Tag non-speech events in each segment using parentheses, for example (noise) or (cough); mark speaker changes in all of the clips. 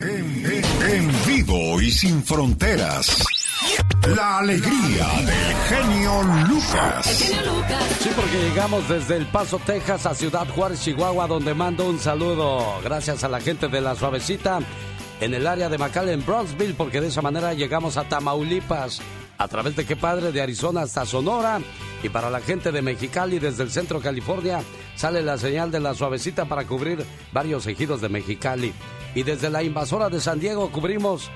Speaker 1: En, en- en vivo y sin fronteras. La alegría del genio Lucas.
Speaker 2: Sí, porque llegamos desde El Paso, Texas a Ciudad Juárez, Chihuahua, donde mando un saludo. Gracias a la gente de La Suavecita en el área de McAllen, Bronxville, porque de esa manera llegamos a Tamaulipas. A través de qué padre, de Arizona hasta Sonora. Y para la gente de Mexicali, desde el centro California, sale la señal de La Suavecita para cubrir varios ejidos de Mexicali. Y desde la invasora de San Diego cubrimos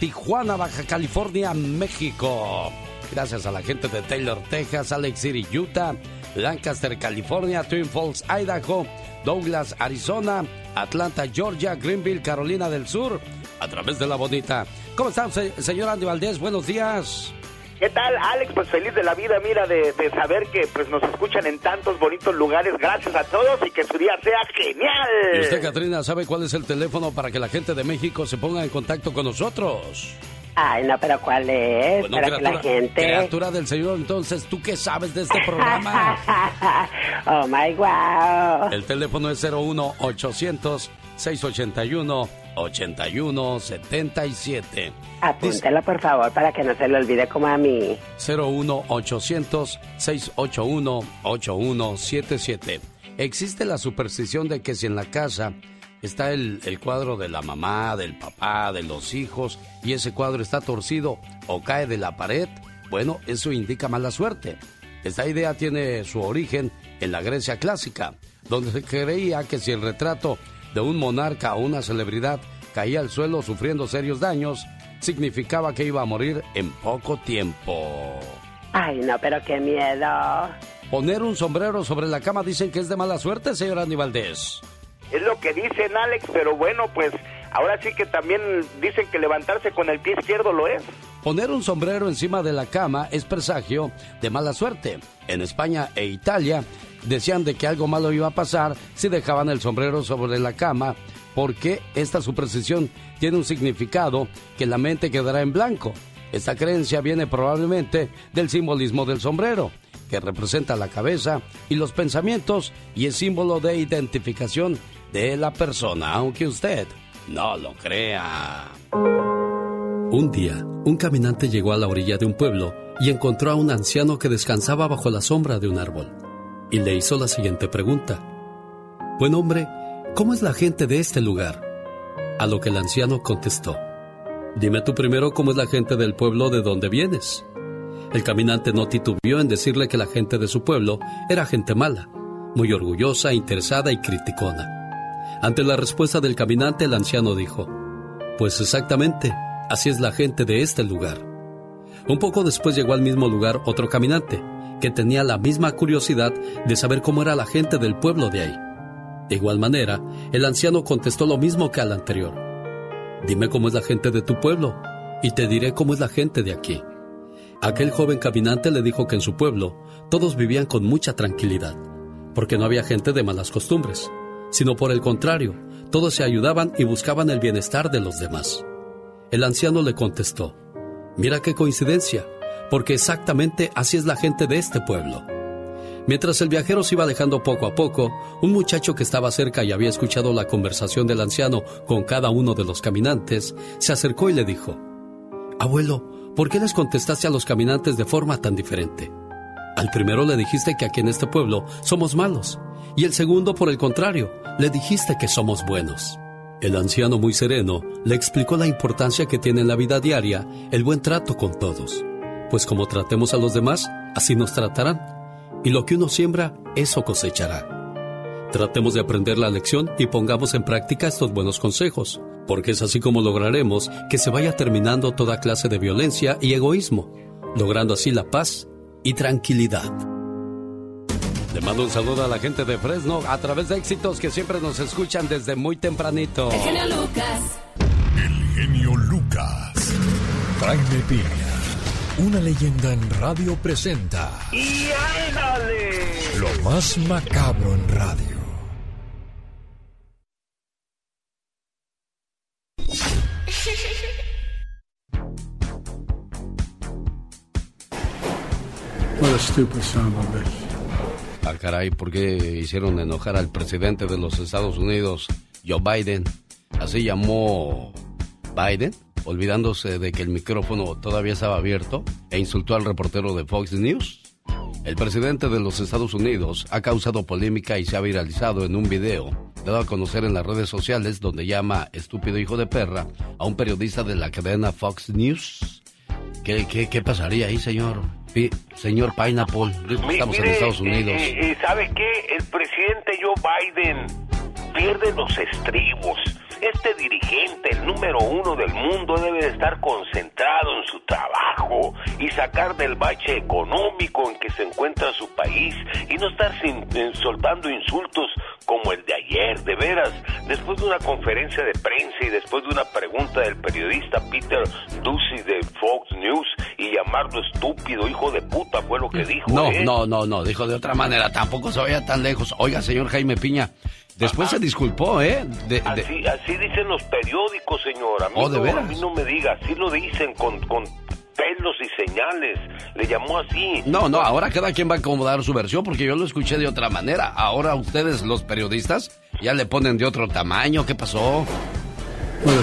Speaker 2: Tijuana, Baja California, México. Gracias a la gente de Taylor, Texas, Alex City, Utah, Lancaster, California, Twin Falls, Idaho, Douglas, Arizona, Atlanta, Georgia, Greenville, Carolina del Sur, a través de la bonita. ¿Cómo están, se- señor Andy Valdés? Buenos días.
Speaker 3: ¿Qué tal, Alex? Pues feliz de la vida, mira, de, de saber que pues nos escuchan en tantos bonitos lugares. Gracias a todos y que su día sea genial.
Speaker 2: ¿Y usted, Katrina, sabe cuál es el teléfono para que la gente de México se ponga en contacto con nosotros?
Speaker 4: Ay, no, pero ¿cuál es?
Speaker 2: Bueno,
Speaker 4: Para que la gente...
Speaker 2: criatura del Señor, entonces, ¿tú qué sabes de este programa? (laughs)
Speaker 4: oh, my wow.
Speaker 2: El teléfono es 01800-681-8177.
Speaker 4: Apúntelo, por favor, para que no se le olvide como a mí.
Speaker 2: 01800-681-8177. Existe la superstición de que si en la casa está el, el cuadro de la mamá, del papá, de los hijos, y ese cuadro está torcido o cae de la pared, bueno, eso indica mala suerte. Esta idea tiene su origen en la Grecia clásica, donde se creía que si el retrato de un monarca o una celebridad caía al suelo sufriendo serios daños, significaba que iba a morir en poco tiempo.
Speaker 4: Ay, no, pero qué miedo.
Speaker 2: Poner un sombrero sobre la cama dicen que es de mala suerte, señor Andy Valdés.
Speaker 3: Es lo que dicen, Alex, pero bueno, pues ahora sí que también dicen que levantarse con el pie izquierdo lo es.
Speaker 2: Poner un sombrero encima de la cama es presagio de mala suerte. En España e Italia decían de que algo malo iba a pasar si dejaban el sombrero sobre la cama, porque esta superstición tiene un significado que la mente quedará en blanco. Esta creencia viene probablemente del simbolismo del sombrero, que representa la cabeza y los pensamientos y es símbolo de identificación de la persona, aunque usted no lo crea.
Speaker 5: Un día, un caminante llegó a la orilla de un pueblo y encontró a un anciano que descansaba bajo la sombra de un árbol. Y le hizo la siguiente pregunta. Buen hombre, ¿cómo es la gente de este lugar? A lo que el anciano contestó. Dime tú primero cómo es la gente del pueblo de donde vienes. El caminante no titubeó en decirle que la gente de su pueblo era gente mala, muy orgullosa, interesada y criticona. Ante la respuesta del caminante, el anciano dijo, Pues exactamente, así es la gente de este lugar. Un poco después llegó al mismo lugar otro caminante, que tenía la misma curiosidad de saber cómo era la gente del pueblo de ahí. De igual manera, el anciano contestó lo mismo que al anterior. Dime cómo es la gente de tu pueblo, y te diré cómo es la gente de aquí. Aquel joven caminante le dijo que en su pueblo todos vivían con mucha tranquilidad, porque no había gente de malas costumbres, sino por el contrario, todos se ayudaban y buscaban el bienestar de los demás. El anciano le contestó, Mira qué coincidencia, porque exactamente así es la gente de este pueblo. Mientras el viajero se iba alejando poco a poco, un muchacho que estaba cerca y había escuchado la conversación del anciano con cada uno de los caminantes, se acercó y le dijo, Abuelo, ¿por qué les contestaste a los caminantes de forma tan diferente? Al primero le dijiste que aquí en este pueblo somos malos, y el segundo, por el contrario, le dijiste que somos buenos.
Speaker 6: El anciano muy sereno le explicó la importancia que tiene en la vida diaria el buen trato con todos, pues como tratemos a los demás, así nos tratarán, y lo que uno siembra, eso cosechará. Tratemos de aprender la lección y pongamos en práctica estos buenos consejos, porque es así como lograremos que se vaya terminando toda clase de violencia y egoísmo, logrando así la paz y tranquilidad.
Speaker 2: Le mando un saludo a la gente de Fresno a través de éxitos que siempre nos escuchan desde muy tempranito.
Speaker 7: El genio Lucas.
Speaker 1: El genio Lucas. Jaime Piña. Una leyenda en radio presenta.
Speaker 3: ¡Y ándale!
Speaker 1: Lo más macabro en radio.
Speaker 2: What a stupid son of a bitch. Ah, caray, ¿por qué hicieron enojar al presidente de los Estados Unidos, Joe Biden? Así llamó Biden, olvidándose de que el micrófono todavía estaba abierto e insultó al reportero de Fox News. El presidente de los Estados Unidos ha causado polémica y se ha viralizado en un video dado a conocer en las redes sociales donde llama estúpido hijo de perra a un periodista de la cadena Fox News. ¿Qué, qué, qué pasaría ahí, señor? señor Pineapple, estamos en Estados Unidos.
Speaker 8: Eh, eh, ¿Sabe qué? El presidente Joe Biden pierde los estribos este dirigente, el número uno del mundo, debe de estar concentrado en su trabajo y sacar del bache económico en que se encuentra su país y no estar sin, soltando insultos como el de ayer, de veras, después de una conferencia de prensa y después de una pregunta del periodista Peter Ducey de Fox News y llamarlo estúpido, hijo de puta, fue lo que dijo.
Speaker 2: No,
Speaker 8: ¿eh?
Speaker 2: no, no, no, dijo de otra manera, tampoco se vaya tan lejos. Oiga, señor Jaime Piña, Después se disculpó, ¿eh?
Speaker 8: Así, así, dicen los periódicos, señor. A mí, oh, no, a mí no me diga, así lo dicen con, con pelos y señales. Le llamó así.
Speaker 2: No, no, ahora cada quien va a acomodar su versión porque yo lo escuché de otra manera. Ahora ustedes, los periodistas, ya le ponen de otro tamaño. ¿Qué pasó? What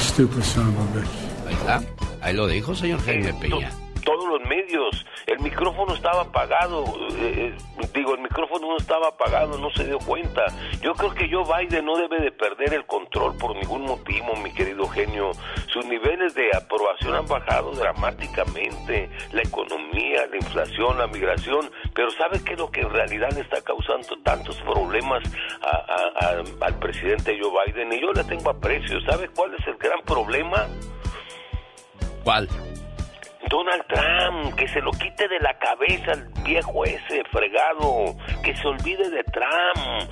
Speaker 2: Ahí está. Ahí lo dijo, señor Jaime Peña
Speaker 8: todos los medios. El micrófono estaba apagado, eh, eh, digo, el micrófono no estaba apagado, no se dio cuenta. Yo creo que Joe Biden no debe de perder el control por ningún motivo, mi querido genio. Sus niveles de aprobación han bajado dramáticamente, la economía, la inflación, la migración, pero ¿sabe qué es lo que en realidad le está causando tantos problemas al presidente Joe Biden? Y yo le tengo aprecio. ¿Sabe cuál es el gran problema?
Speaker 2: ¿Cuál?
Speaker 8: Donald Trump, que se lo quite de la cabeza el viejo ese fregado, que se olvide de Trump.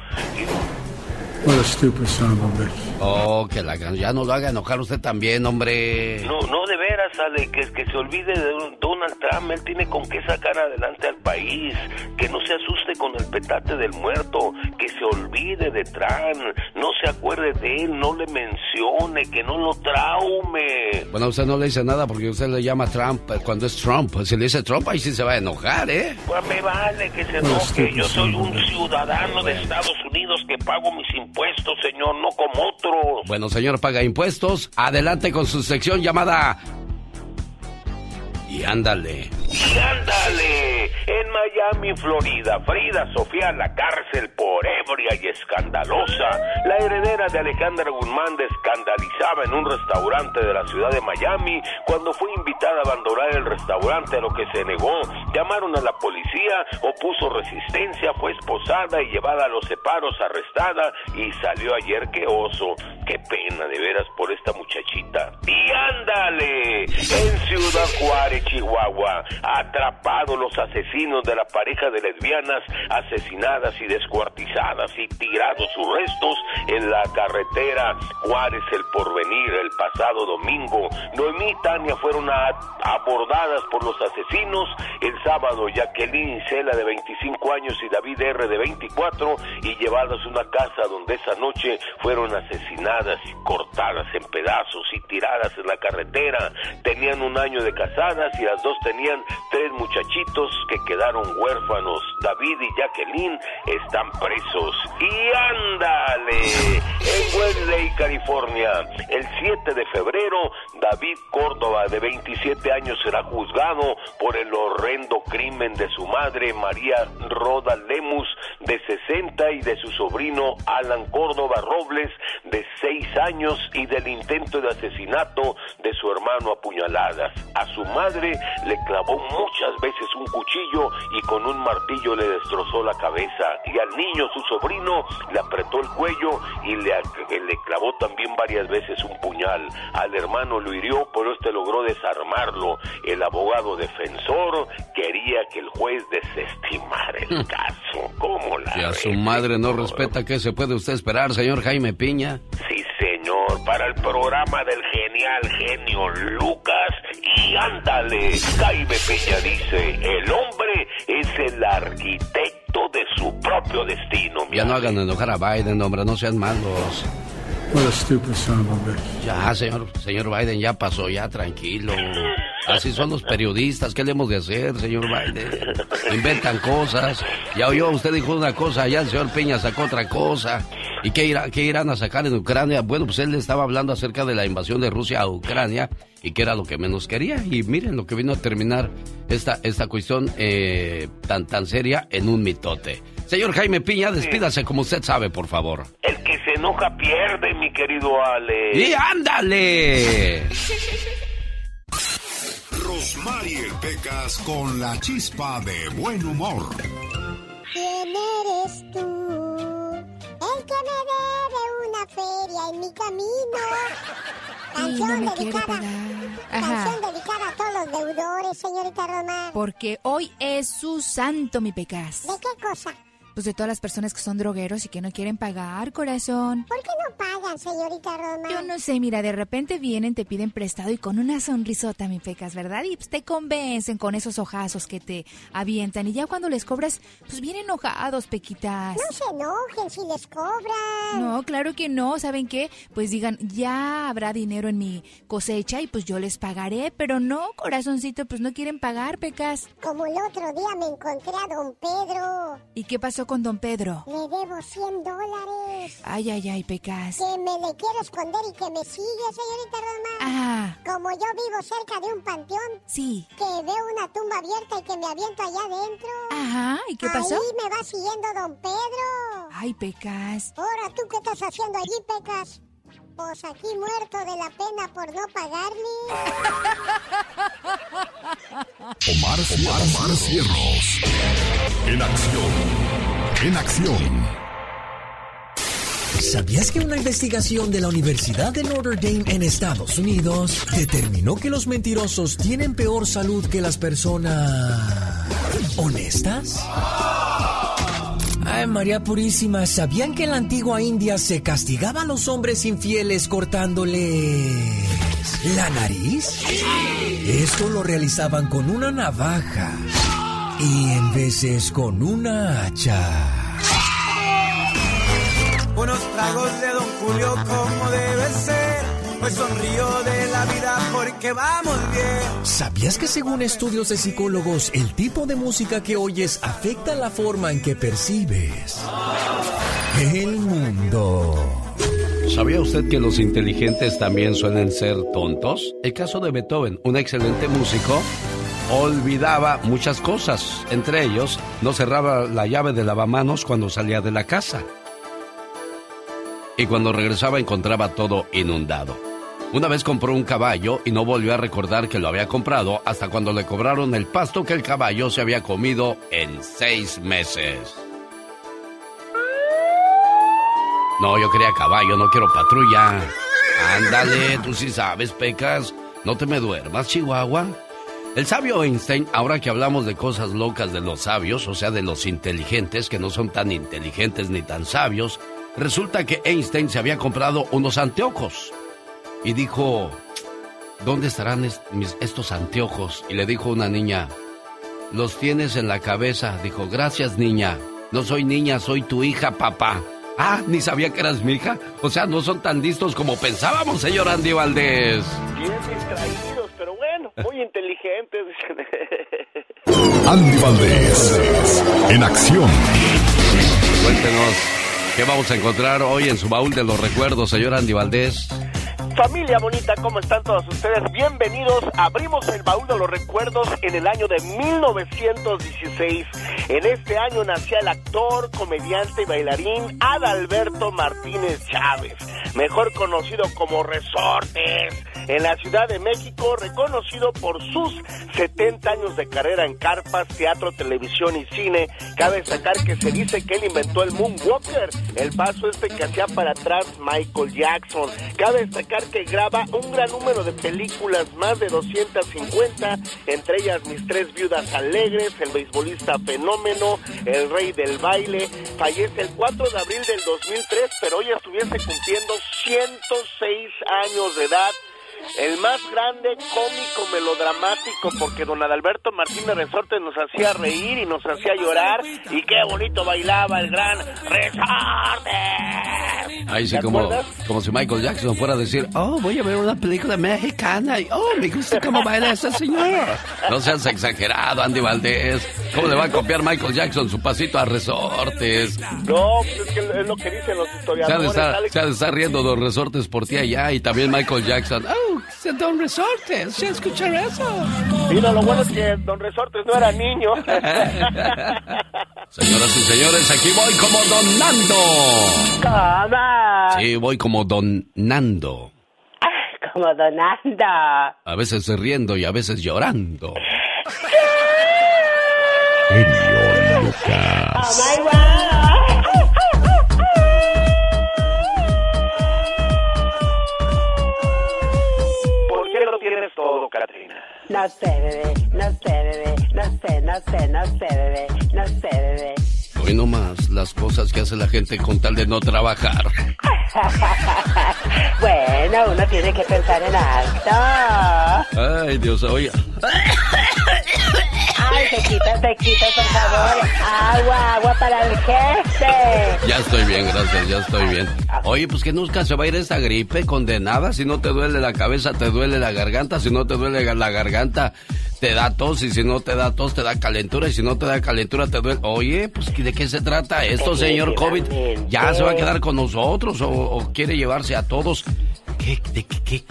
Speaker 2: What a stupid son of Oh, que la, ya no lo haga enojar usted también, hombre.
Speaker 8: No, no, de veras, Ale, que, que se olvide de Donald Trump. Él tiene con qué sacar adelante al país. Que no se asuste con el petate del muerto. Que se olvide de Trump. No se acuerde de él, no le mencione, que no lo traume.
Speaker 2: Bueno, usted no le dice nada porque usted le llama Trump cuando es Trump. Si le dice Trump, ahí sí se va a enojar, ¿eh?
Speaker 8: Pues me vale que se enoje. Yo soy un ciudadano de Estados Unidos que pago mis impuestos impuestos, señor, no como otros.
Speaker 2: Bueno, señor, paga impuestos. Adelante con su sección llamada y ándale.
Speaker 8: Y ándale. En Miami, Florida, Frida Sofía la cárcel por ebria y escandalosa. La heredera de Alejandra Guzmán escandalizaba en un restaurante de la ciudad de Miami cuando fue invitada a abandonar el restaurante a lo que se negó. Llamaron a la policía, opuso resistencia, fue esposada y llevada a los separos, arrestada y salió ayer que oso. Qué pena de veras por esta muchachita. Y ándale. En Ciudad Juárez Chihuahua, ha atrapado los asesinos de la pareja de lesbianas asesinadas y descuartizadas y tirado sus restos en la carretera Juárez El Porvenir el pasado domingo. Noemí y Tania fueron abordadas por los asesinos el sábado. Jacqueline Cela de 25 años y David R de 24 y llevadas a una casa donde esa noche fueron asesinadas y cortadas en pedazos y tiradas en la carretera. Tenían un año de casadas y las dos tenían tres muchachitos que quedaron huérfanos, David y Jacqueline, están presos. Y Wesley, California, el 7 de febrero, David Córdoba, de 27 años, será juzgado por el horrendo crimen de su madre, María Roda Lemus, de 60, y de su sobrino, Alan Córdoba Robles, de 6 años, y del intento de asesinato de su hermano a puñaladas. A su madre le clavó muchas veces un cuchillo y con un martillo le destrozó la cabeza. Y al niño, su sobrino, le apretó el cuello y le, le clavó también varias veces un puñal. Al hermano lo hirió, pero este logró desarmarlo. El abogado defensor quería que el juez desestimara el caso. ¿Cómo la
Speaker 2: Si a su madre no respeta, ¿qué se puede usted esperar, señor Jaime Piña?
Speaker 8: Sí, señor, para el programa del genial genio Lucas. Y ándale, Jaime Piña dice, el hombre es el arquitecto de su propio destino.
Speaker 2: Ya no hagan enojar a Biden, hombre, no sean malos. Ya, señor, señor Biden, ya pasó, ya tranquilo. Así son los periodistas, ¿qué le hemos de hacer, señor Biden? Inventan cosas. Ya oyó, usted dijo una cosa, ya el señor Peña sacó otra cosa. ¿Y qué, irá, qué irán a sacar en Ucrania? Bueno, pues él estaba hablando acerca de la invasión de Rusia a Ucrania y que era lo que menos quería. Y miren lo que vino a terminar esta, esta cuestión eh, tan, tan seria en un mitote. Señor Jaime Piña, despídase como usted sabe, por favor.
Speaker 8: El que se enoja pierde, mi querido Ale.
Speaker 2: ¡Y ándale! (laughs)
Speaker 9: Rosmarie Pecas con la chispa de buen humor.
Speaker 10: ¿Quién eres tú? El que me debe una feria en mi camino. Canción
Speaker 11: no
Speaker 10: dedicada. Canción dedicada a todos los deudores, señorita Román.
Speaker 11: Porque hoy es su santo, mi Pecas.
Speaker 10: ¿De qué cosa?
Speaker 11: Pues de todas las personas que son drogueros y que no quieren pagar, corazón.
Speaker 10: ¿Por qué no pagan, señorita Roma?
Speaker 11: Yo no sé, mira, de repente vienen, te piden prestado y con una sonrisota, mi pecas, ¿verdad? Y pues te convencen con esos ojazos que te avientan. Y ya cuando les cobras, pues vienen enojados, pequitas.
Speaker 10: No se enojen si les cobran.
Speaker 11: No, claro que no. ¿Saben qué? Pues digan, ya habrá dinero en mi cosecha y pues yo les pagaré. Pero no, corazoncito, pues no quieren pagar, pecas.
Speaker 10: Como el otro día me encontré a don Pedro.
Speaker 11: ¿Y qué pasó con don Pedro?
Speaker 10: Le debo 100 dólares.
Speaker 11: Ay, ay, ay, pecas.
Speaker 10: Que me le quiero esconder y que me sigue, señorita Roma.
Speaker 11: Ah.
Speaker 10: Como yo vivo cerca de un panteón.
Speaker 11: Sí.
Speaker 10: Que veo una tumba abierta y que me aviento allá adentro.
Speaker 11: Ajá, ¿y qué pasó?
Speaker 10: Ahí me va siguiendo don Pedro.
Speaker 11: Ay, pecas.
Speaker 10: Ahora, ¿tú qué estás haciendo allí, pecas? Pues aquí muerto de la pena por no pagarle. (laughs)
Speaker 9: Omar, Omar, Omar Cierros. En acción. En acción.
Speaker 1: ¿Sabías que una investigación de la Universidad de Notre Dame en Estados Unidos determinó que los mentirosos tienen peor salud que las personas honestas? Ay, María Purísima, ¿sabían que en la antigua India se castigaba a los hombres infieles cortándoles la nariz? Esto lo realizaban con una navaja y en veces con una hacha.
Speaker 12: Unos tragos de Don Julio como debe ser. Pues sonrío de la vida porque vamos bien.
Speaker 1: ¿Sabías que según estudios de psicólogos, el tipo de música que oyes afecta la forma en que percibes el mundo?
Speaker 2: ¿Sabía usted que los inteligentes también suelen ser tontos? El caso de Beethoven, un excelente músico, olvidaba muchas cosas. Entre ellos, no cerraba la llave de lavamanos cuando salía de la casa. Y cuando regresaba encontraba todo inundado. Una vez compró un caballo y no volvió a recordar que lo había comprado hasta cuando le cobraron el pasto que el caballo se había comido en seis meses. No, yo quería caballo, no quiero patrulla. Ándale, tú sí sabes, Pecas. No te me duermas, Chihuahua. El sabio Einstein, ahora que hablamos de cosas locas de los sabios, o sea, de los inteligentes que no son tan inteligentes ni tan sabios, resulta que Einstein se había comprado unos anteojos. Y dijo, ¿dónde estarán est mis, estos anteojos? Y le dijo una niña, los tienes en la cabeza. Dijo, gracias niña. No soy niña, soy tu hija, papá. Ah, ni sabía que eras mi hija. O sea, no son tan listos como pensábamos, señor Andy Valdés.
Speaker 9: Andy Valdés, en acción.
Speaker 2: Cuéntenos, ¿qué vamos a encontrar hoy en su baúl de los recuerdos, señor Andy Valdés?
Speaker 3: Familia bonita, ¿cómo están todos ustedes? Bienvenidos. Abrimos el baúl de los recuerdos en el año de 1916. En este año nacía el actor, comediante y bailarín Adalberto Martínez Chávez, mejor conocido como Resortes, en la Ciudad de México, reconocido por sus 70 años de carrera en carpas, teatro, televisión y cine. Cabe destacar que se dice que él inventó el Moonwalker, el paso este que hacía para atrás Michael Jackson. Cabe destacar que graba un gran número de películas, más de 250, entre ellas Mis tres viudas alegres, El beisbolista fenómeno, El rey del baile. Fallece el 4 de abril del 2003, pero hoy estuviese cumpliendo 106 años de edad el más grande cómico melodramático porque don Adalberto Martínez Resortes nos hacía reír y nos hacía llorar y qué bonito bailaba el gran Resortes.
Speaker 2: Ahí sí, como, como si Michael Jackson fuera a decir, oh, voy a ver una película mexicana y, oh, me gusta cómo baila esa señora. No seas exagerado, Andy Valdés. ¿Cómo le va a copiar Michael Jackson su pasito a Resortes?
Speaker 3: No, pues es que es lo que dicen los historiadores.
Speaker 2: Se ha de estar, estar riendo dos Resortes por ti allá y también Michael Jackson. Oh, Don Resortes, ¿se escuchar eso?
Speaker 3: Mira, lo bueno es que Don Resortes no era niño. (laughs)
Speaker 2: Señoras y señores, aquí voy como Don Nando.
Speaker 4: ¿Cómo?
Speaker 2: Sí, voy como Don Nando.
Speaker 4: Como Don Nando.
Speaker 2: A veces riendo y a veces llorando. (laughs)
Speaker 9: Genio Lucas.
Speaker 4: Oh my God.
Speaker 3: Todo?
Speaker 4: No sé, bebé, no sé, bebé, no sé, no sé, no sé, bebé, no sé, bebé.
Speaker 2: Hoy nomás las cosas que hace la gente con tal de no trabajar. (laughs)
Speaker 4: bueno, uno tiene que pensar en alto.
Speaker 2: Ay, Dios, oye. (laughs)
Speaker 4: Ay, te quita, te quita, por favor. Agua, agua para el jefe.
Speaker 2: Ya estoy bien, gracias, ya estoy bien. Oye, pues que nunca se va a ir esa gripe condenada. Si no te duele la cabeza, te duele la garganta. Si no te duele la garganta, te da tos. Y si no te da tos, te da calentura. Y si no te da calentura, te duele. Oye, pues ¿de qué se trata esto, señor COVID? ¿Ya se va a quedar con nosotros o, o quiere llevarse a todos? ¿Qué, de, qué, qué,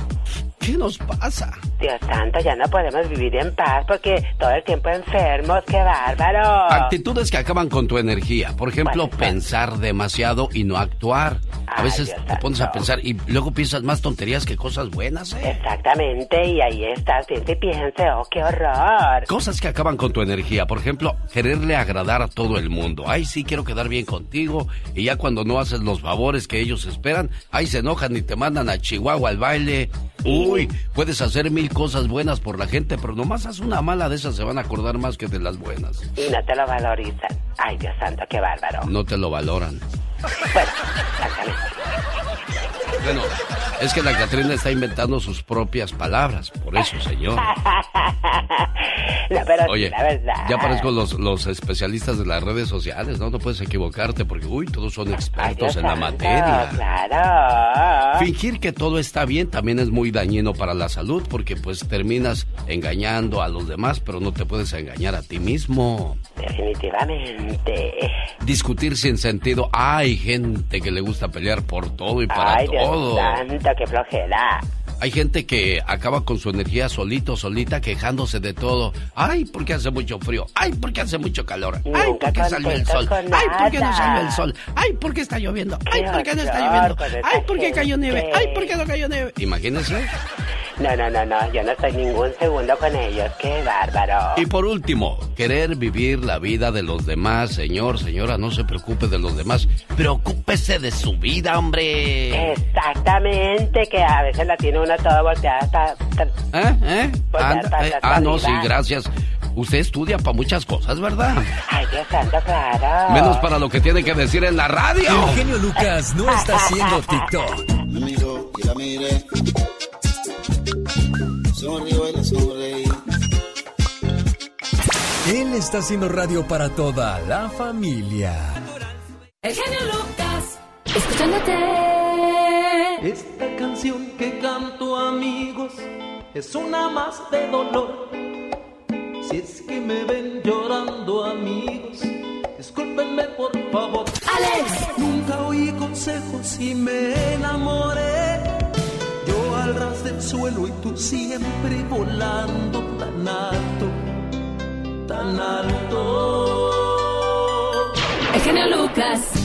Speaker 2: qué nos pasa?
Speaker 4: Dios santo, ya no podemos vivir en paz porque todo el tiempo enfermos, qué bárbaro.
Speaker 2: Actitudes que acaban con tu energía. Por ejemplo, pensar demasiado y no actuar. A veces
Speaker 4: Dios
Speaker 2: te pones a pensar y luego piensas más tonterías que cosas buenas, ¿eh?
Speaker 4: Exactamente, y ahí estás, piense y piense, oh, qué horror.
Speaker 2: Cosas que acaban con tu energía. Por ejemplo, quererle agradar a todo el mundo. Ay, sí, quiero quedar bien contigo. Y ya cuando no haces los favores que ellos esperan, ahí se enojan y te mandan a Chihuahua al baile. Uy, puedes hacer mil cosas buenas por la gente, pero nomás haz una mala de esas, se van a acordar más que de las buenas.
Speaker 4: Y no te lo valorizan. Ay, Dios santo, qué bárbaro.
Speaker 2: No te lo valoran.
Speaker 4: Bueno, (laughs) exactamente.
Speaker 2: Bueno, es que la Catrina está inventando sus propias palabras, por eso, señor. (laughs)
Speaker 4: No, pero
Speaker 2: Oye,
Speaker 4: la verdad.
Speaker 2: ya parezco los, los especialistas de las redes sociales, ¿no? No puedes equivocarte porque, uy, todos son expertos en la
Speaker 4: santo,
Speaker 2: materia.
Speaker 4: Claro.
Speaker 2: Fingir que todo está bien también es muy dañino para la salud porque pues terminas engañando a los demás, pero no te puedes engañar a ti mismo.
Speaker 4: Definitivamente.
Speaker 2: Discutir sin sentido. Hay gente que le gusta pelear por todo y para
Speaker 4: Ay, Dios
Speaker 2: todo.
Speaker 4: santo, qué flojera.
Speaker 2: Hay gente que acaba con su energía solito, solita, quejándose de todo. Ay, porque hace mucho frío. Ay, porque hace mucho calor. Ay, porque salió el sol. Ay, porque no salió el sol. Ay, porque está lloviendo. Ay, porque no está lloviendo. Ay, porque cayó nieve. Ay, porque no cayó nieve. Imagínense.
Speaker 4: No, no, no, no, yo no estoy ningún segundo con ellos, qué bárbaro.
Speaker 2: Y por último, querer vivir la vida de los demás. Señor, señora, no se preocupe de los demás. Preocúpese de su vida, hombre.
Speaker 4: Exactamente, que a veces la tiene una toda volteada hasta...
Speaker 2: ¿Eh? ¿Eh?
Speaker 4: Está,
Speaker 2: eh, ah, no, sí, gracias. Usted estudia para muchas cosas, ¿verdad?
Speaker 4: Ay, Dios santo, claro.
Speaker 2: Menos para lo que tiene que decir en la radio.
Speaker 1: El genio Lucas no está haciendo TikTok.
Speaker 13: Sonreí.
Speaker 1: Él está haciendo radio para toda la familia.
Speaker 7: El genio Lucas, escuchándote.
Speaker 14: Esta canción que canto amigos es una más de dolor.
Speaker 15: Si es que me ven llorando amigos, discúlpenme por favor.
Speaker 7: Alex.
Speaker 15: Nunca oí consejos y me enamoré. Al ras del suelo y tú siempre volando tan alto, tan alto.
Speaker 7: El genio Lucas.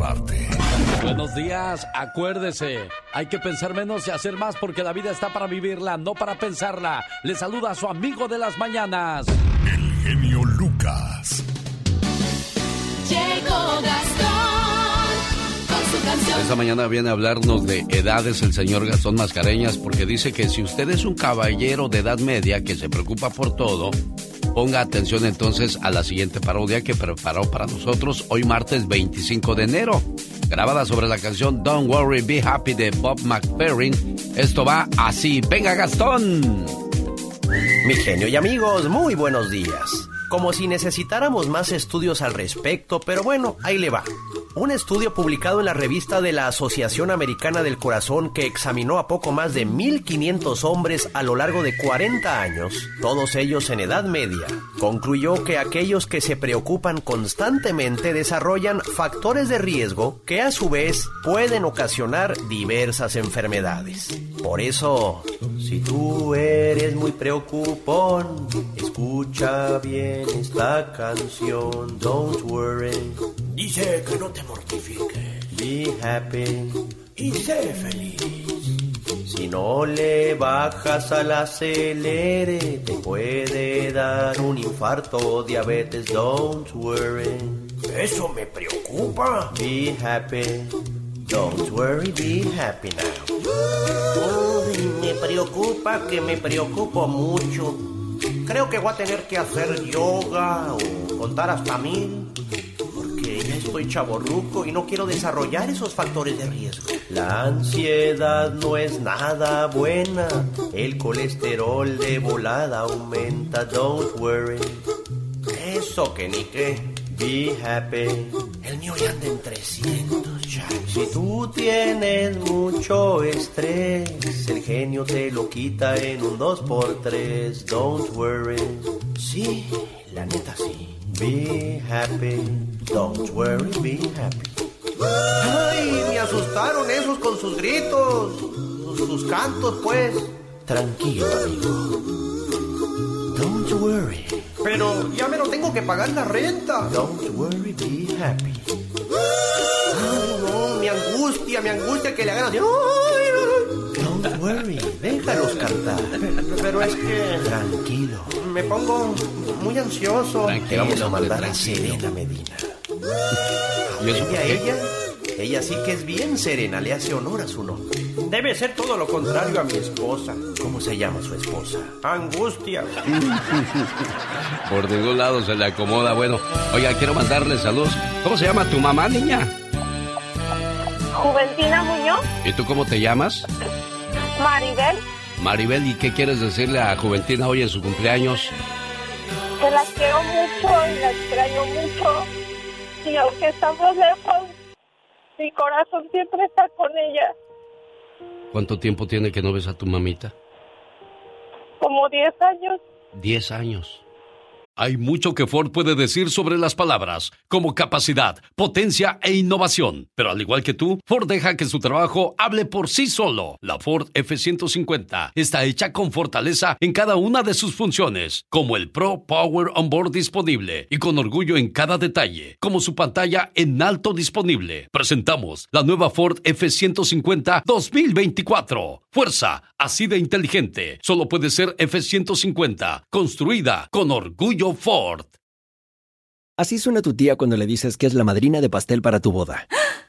Speaker 16: Motivarte.
Speaker 2: Buenos días, acuérdese, hay que pensar menos y hacer más porque la vida está para vivirla, no para pensarla. Le saluda a su amigo de las mañanas.
Speaker 16: Genio Lucas.
Speaker 7: Llegó Gastón con su canción.
Speaker 2: Esta mañana viene a hablarnos de edades el señor Gastón Mascareñas porque dice que si usted es un caballero de edad media que se preocupa por todo, ponga atención entonces a la siguiente parodia que preparó para nosotros hoy martes 25 de enero. Grabada sobre la canción Don't Worry, Be Happy de Bob McFerrin. Esto va así. ¡Venga, Gastón!
Speaker 17: Mi genio y amigos, muy buenos días. Como si necesitáramos más estudios al respecto, pero bueno, ahí le va. Un estudio publicado en la revista de la Asociación Americana del Corazón que examinó a poco más de 1.500 hombres a lo largo de 40 años, todos ellos en edad media, concluyó que aquellos que se preocupan constantemente desarrollan factores de riesgo que a su vez pueden ocasionar diversas enfermedades. Por eso, si tú eres muy preocupón, escucha bien esta canción, don't worry.
Speaker 18: Dice que no te mortifiques
Speaker 17: Be happy.
Speaker 18: y sé feliz.
Speaker 17: Si no le bajas al acelere, te puede dar un infarto o diabetes. Don't worry.
Speaker 18: Eso me preocupa.
Speaker 17: Be happy. Don't worry, be happy now. Uy, me preocupa que me preocupo mucho. Creo que voy a tener que hacer yoga o contar hasta mil. Estoy chaborruco y no quiero desarrollar esos factores de riesgo. La ansiedad no es nada buena. El colesterol de volada aumenta. Don't worry. Eso que ni qué. Be happy.
Speaker 18: El mío ya anda en 300 ya.
Speaker 17: Si tú tienes mucho estrés, el genio te lo quita en un 2x3. Don't worry.
Speaker 18: Sí, la neta sí.
Speaker 17: Be happy. Don't worry, be happy. ¡Ay! Me asustaron esos con sus gritos. Sus, sus cantos, pues. Tranquilo, amigo. Don't worry. Pero ya me lo tengo que pagar la renta. Don't worry, be happy. Ay, no, mi angustia, mi angustia que le hagan así. Ay, ay. Don't worry, déjalos cantar. Pero es que. Tranquilo. Me pongo muy ansioso. Te vamos a mandar a Serena Medina.
Speaker 2: ¿Y eso
Speaker 17: ella, ella, ella sí que es bien serena, le hace honor a su nombre. Debe ser todo lo contrario a mi esposa. ¿Cómo se llama su esposa? Angustia. (laughs)
Speaker 2: Por ningún lado se le acomoda. Bueno, oiga, quiero mandarle saludos. ¿Cómo se llama tu mamá, niña?
Speaker 19: Juventina Muñoz,
Speaker 2: ¿Y tú cómo te llamas?
Speaker 19: Maribel,
Speaker 2: Maribel, ¿y qué quieres decirle a Juventina hoy en su cumpleaños?
Speaker 19: que la quiero mucho y la extraño mucho. Y aunque estamos lejos, mi corazón siempre está con ella.
Speaker 2: ¿Cuánto tiempo tiene que no ves a tu mamita?
Speaker 19: Como 10 años.
Speaker 2: Diez años. Hay mucho que Ford puede decir sobre las palabras, como capacidad, potencia e innovación. Pero al igual que tú, Ford deja que su trabajo hable por sí solo. La Ford F-150 está hecha con fortaleza en cada una de sus funciones, como el Pro Power Onboard disponible y con orgullo en cada detalle, como su pantalla en alto disponible. Presentamos la nueva Ford F-150 2024. Fuerza, así de inteligente. Solo puede ser F-150, construida con orgullo Ford.
Speaker 20: Así suena tu tía cuando le dices que es la madrina de pastel para tu boda.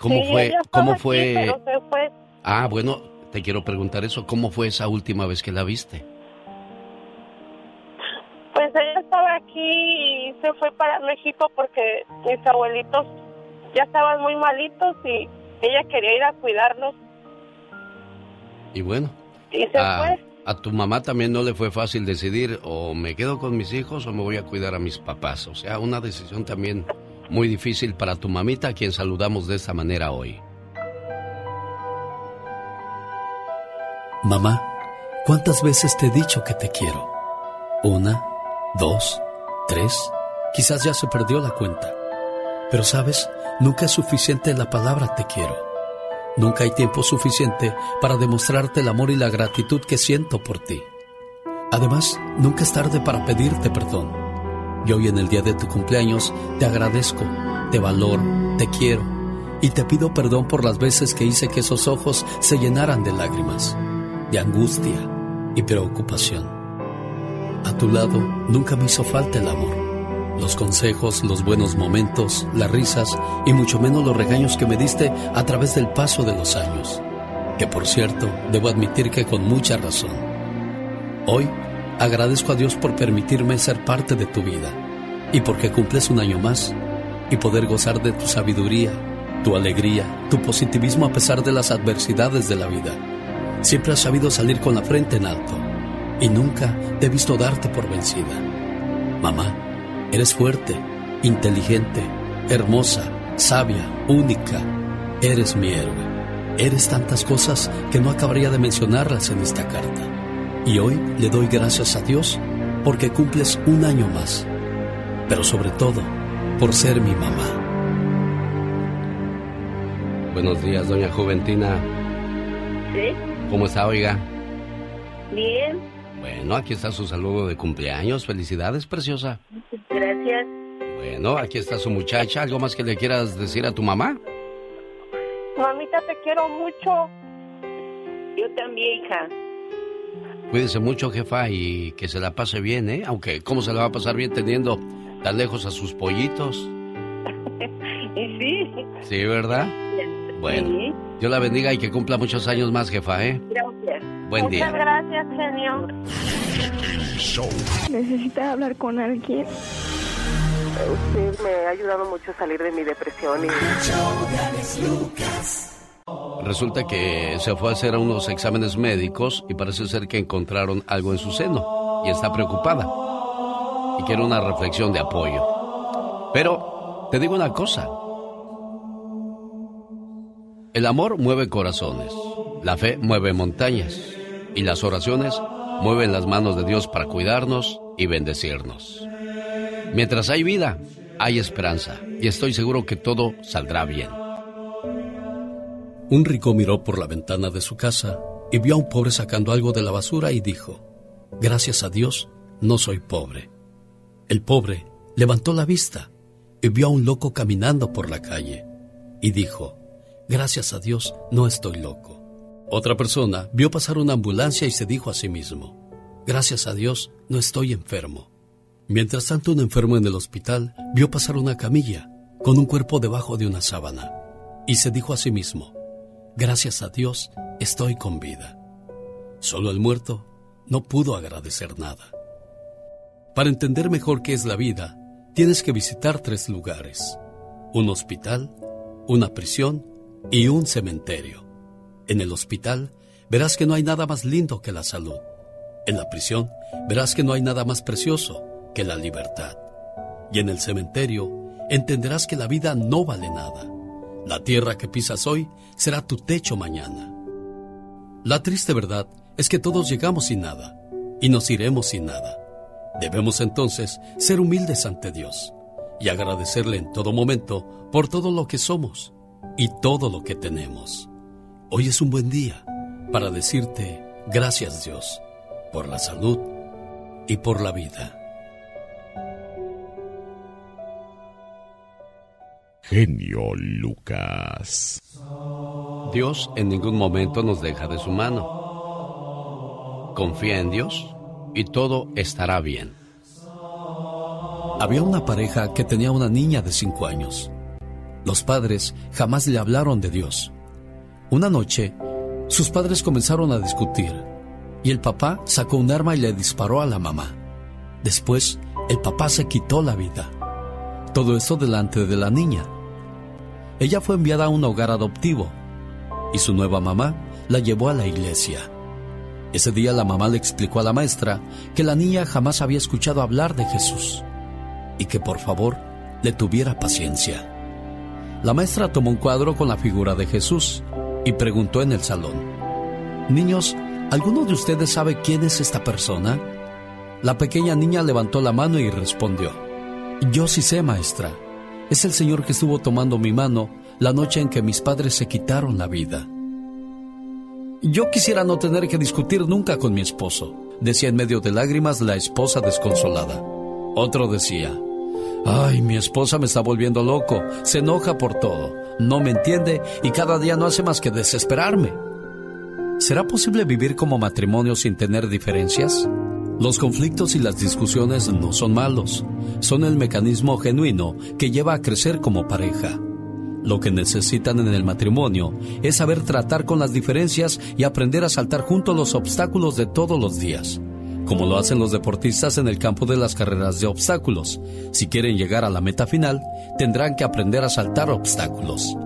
Speaker 21: ¿Cómo
Speaker 19: Sí,
Speaker 21: fue? ¿Cómo
Speaker 19: aquí,
Speaker 21: fue?
Speaker 19: pero se fue.
Speaker 21: Ah, bueno, te quiero preguntar eso. ¿Cómo fue esa última vez que la viste?
Speaker 19: Pues ella estaba aquí y se fue para México porque mis abuelitos ya estaban muy malitos y ella quería ir a cuidarlos
Speaker 21: Y bueno,
Speaker 19: y se
Speaker 21: a,
Speaker 19: fue.
Speaker 21: a tu mamá también no le fue fácil decidir o me quedo con mis hijos o me voy a cuidar a mis papás. O sea, una decisión también muy difícil para tu mamita, a quien saludamos de esta manera hoy.
Speaker 2: Mamá, ¿cuántas veces te he dicho que te quiero? Una, dos, tres, quizás ya se perdió la cuenta. Pero sabes, nunca es suficiente la palabra te quiero. Nunca hay tiempo suficiente para demostrarte el amor y la gratitud que siento por ti. Además, nunca es tarde para pedirte perdón. Y hoy en el día de tu cumpleaños te agradezco, te valoro, te quiero y te pido perdón por las veces que hice que esos ojos se llenaran de lágrimas, de angustia y preocupación. A tu lado nunca me hizo falta el amor, los consejos, los buenos momentos, las risas y mucho menos los regaños que me diste a través del paso de los años, que por cierto debo admitir que con mucha razón. Hoy agradezco a Dios por permitirme ser parte de tu vida y porque cumples un año más y poder gozar de tu sabiduría, tu alegría, tu positivismo a pesar de las adversidades de la vida. Siempre has sabido salir con la frente en alto y nunca te he visto darte por vencida. Mamá, eres fuerte, inteligente, hermosa, sabia, única. Eres mi héroe. Eres tantas cosas que no acabaría de mencionarlas en esta carta. Y hoy le doy gracias a Dios porque cumples un año más. Pero sobre todo, por ser mi mamá.
Speaker 21: Buenos días, doña Juventina.
Speaker 19: Sí,
Speaker 21: ¿Cómo está, oiga?
Speaker 19: bien,
Speaker 21: Bueno, aquí está su saludo de cumpleaños. Felicidades, preciosa.
Speaker 19: gracias.
Speaker 21: Bueno, aquí está su muchacha. ¿Algo más que le quieras decir a tu mamá?
Speaker 19: Mamita, te quiero mucho. Yo también, hija.
Speaker 21: Cuídese mucho, jefa, y que se la pase bien, ¿eh? Aunque, ¿cómo se la va a pasar bien teniendo tan lejos a sus pollitos? (laughs)
Speaker 19: Y sí.
Speaker 21: Sí, ¿verdad? Bueno, Dios la bendiga y que cumpla muchos años más, jefa, ¿eh?
Speaker 19: Gracias.
Speaker 21: Buen
Speaker 19: Muchas
Speaker 21: día.
Speaker 19: gracias, genio.
Speaker 22: Necesita hablar con alguien.
Speaker 19: Usted me ha ayudado mucho a salir de mi depresión y...
Speaker 21: Resulta que se fue a hacer unos exámenes médicos y parece ser que encontraron algo en su seno y está preocupada y quiere una reflexión de apoyo. Pero te digo una cosa. El amor mueve corazones, la fe mueve montañas y las oraciones mueven las manos de Dios para cuidarnos y bendecirnos. Mientras hay vida, hay esperanza y estoy seguro que todo saldrá bien.
Speaker 2: Un rico miró por la ventana de su casa y vio a un pobre sacando algo de la basura y dijo, Gracias a Dios, no soy pobre. El pobre levantó la vista y vio a un loco caminando por la calle y dijo, Gracias a Dios, no estoy loco. Otra persona vio pasar una ambulancia y se dijo a sí mismo, Gracias a Dios, no estoy enfermo. Mientras tanto, un enfermo en el hospital vio pasar una camilla con un cuerpo debajo de una sábana y se dijo a sí mismo, Gracias a Dios, estoy con vida. Solo el muerto no pudo agradecer nada. Para entender mejor qué es la vida, tienes que visitar tres lugares. Un hospital, una prisión y un cementerio. En el hospital verás que no hay nada más lindo que la salud. En la prisión verás que no hay nada más precioso que la libertad. Y en el cementerio entenderás que la vida no vale nada. La tierra que pisas hoy será tu techo mañana. La triste verdad es que todos llegamos sin nada y nos iremos sin nada. Debemos entonces ser humildes ante Dios y agradecerle en todo momento por todo lo que somos y todo lo que tenemos. Hoy es un buen día para decirte gracias Dios por la salud y por la vida.
Speaker 23: Genio Lucas.
Speaker 24: Dios en ningún momento nos deja de su mano. Confía en Dios y todo estará bien.
Speaker 2: Había una pareja que tenía una niña de cinco años. Los padres jamás le hablaron de Dios. Una noche, sus padres comenzaron a discutir y el papá sacó un arma y le disparó a la mamá. Después, el papá se quitó la vida. Todo esto delante de la niña. Ella fue enviada a un hogar adoptivo y su nueva mamá la llevó a la iglesia. Ese día la mamá le explicó a la maestra que la niña jamás había escuchado hablar de Jesús y que por favor le tuviera paciencia. La maestra tomó un cuadro con la figura de Jesús y preguntó en el salón, Niños, ¿alguno de ustedes sabe quién es esta persona? La pequeña niña levantó la mano y respondió, Yo sí sé, maestra. Es el Señor que estuvo tomando mi mano la noche en que mis padres se quitaron la vida. Yo quisiera no tener que discutir nunca con mi esposo, decía en medio de lágrimas la esposa desconsolada. Otro decía, Ay, mi esposa me está volviendo loco, se enoja por todo, no me entiende y cada día no hace más que desesperarme. ¿Será posible vivir como matrimonio sin tener diferencias? Los conflictos y las discusiones no son malos, son el mecanismo genuino que lleva a crecer como pareja. Lo que necesitan en el matrimonio es saber tratar con las diferencias y aprender a saltar juntos los obstáculos de todos los días como lo hacen los deportistas en el campo de las carreras de obstáculos. Si quieren llegar a la meta final, tendrán que aprender a saltar obstáculos.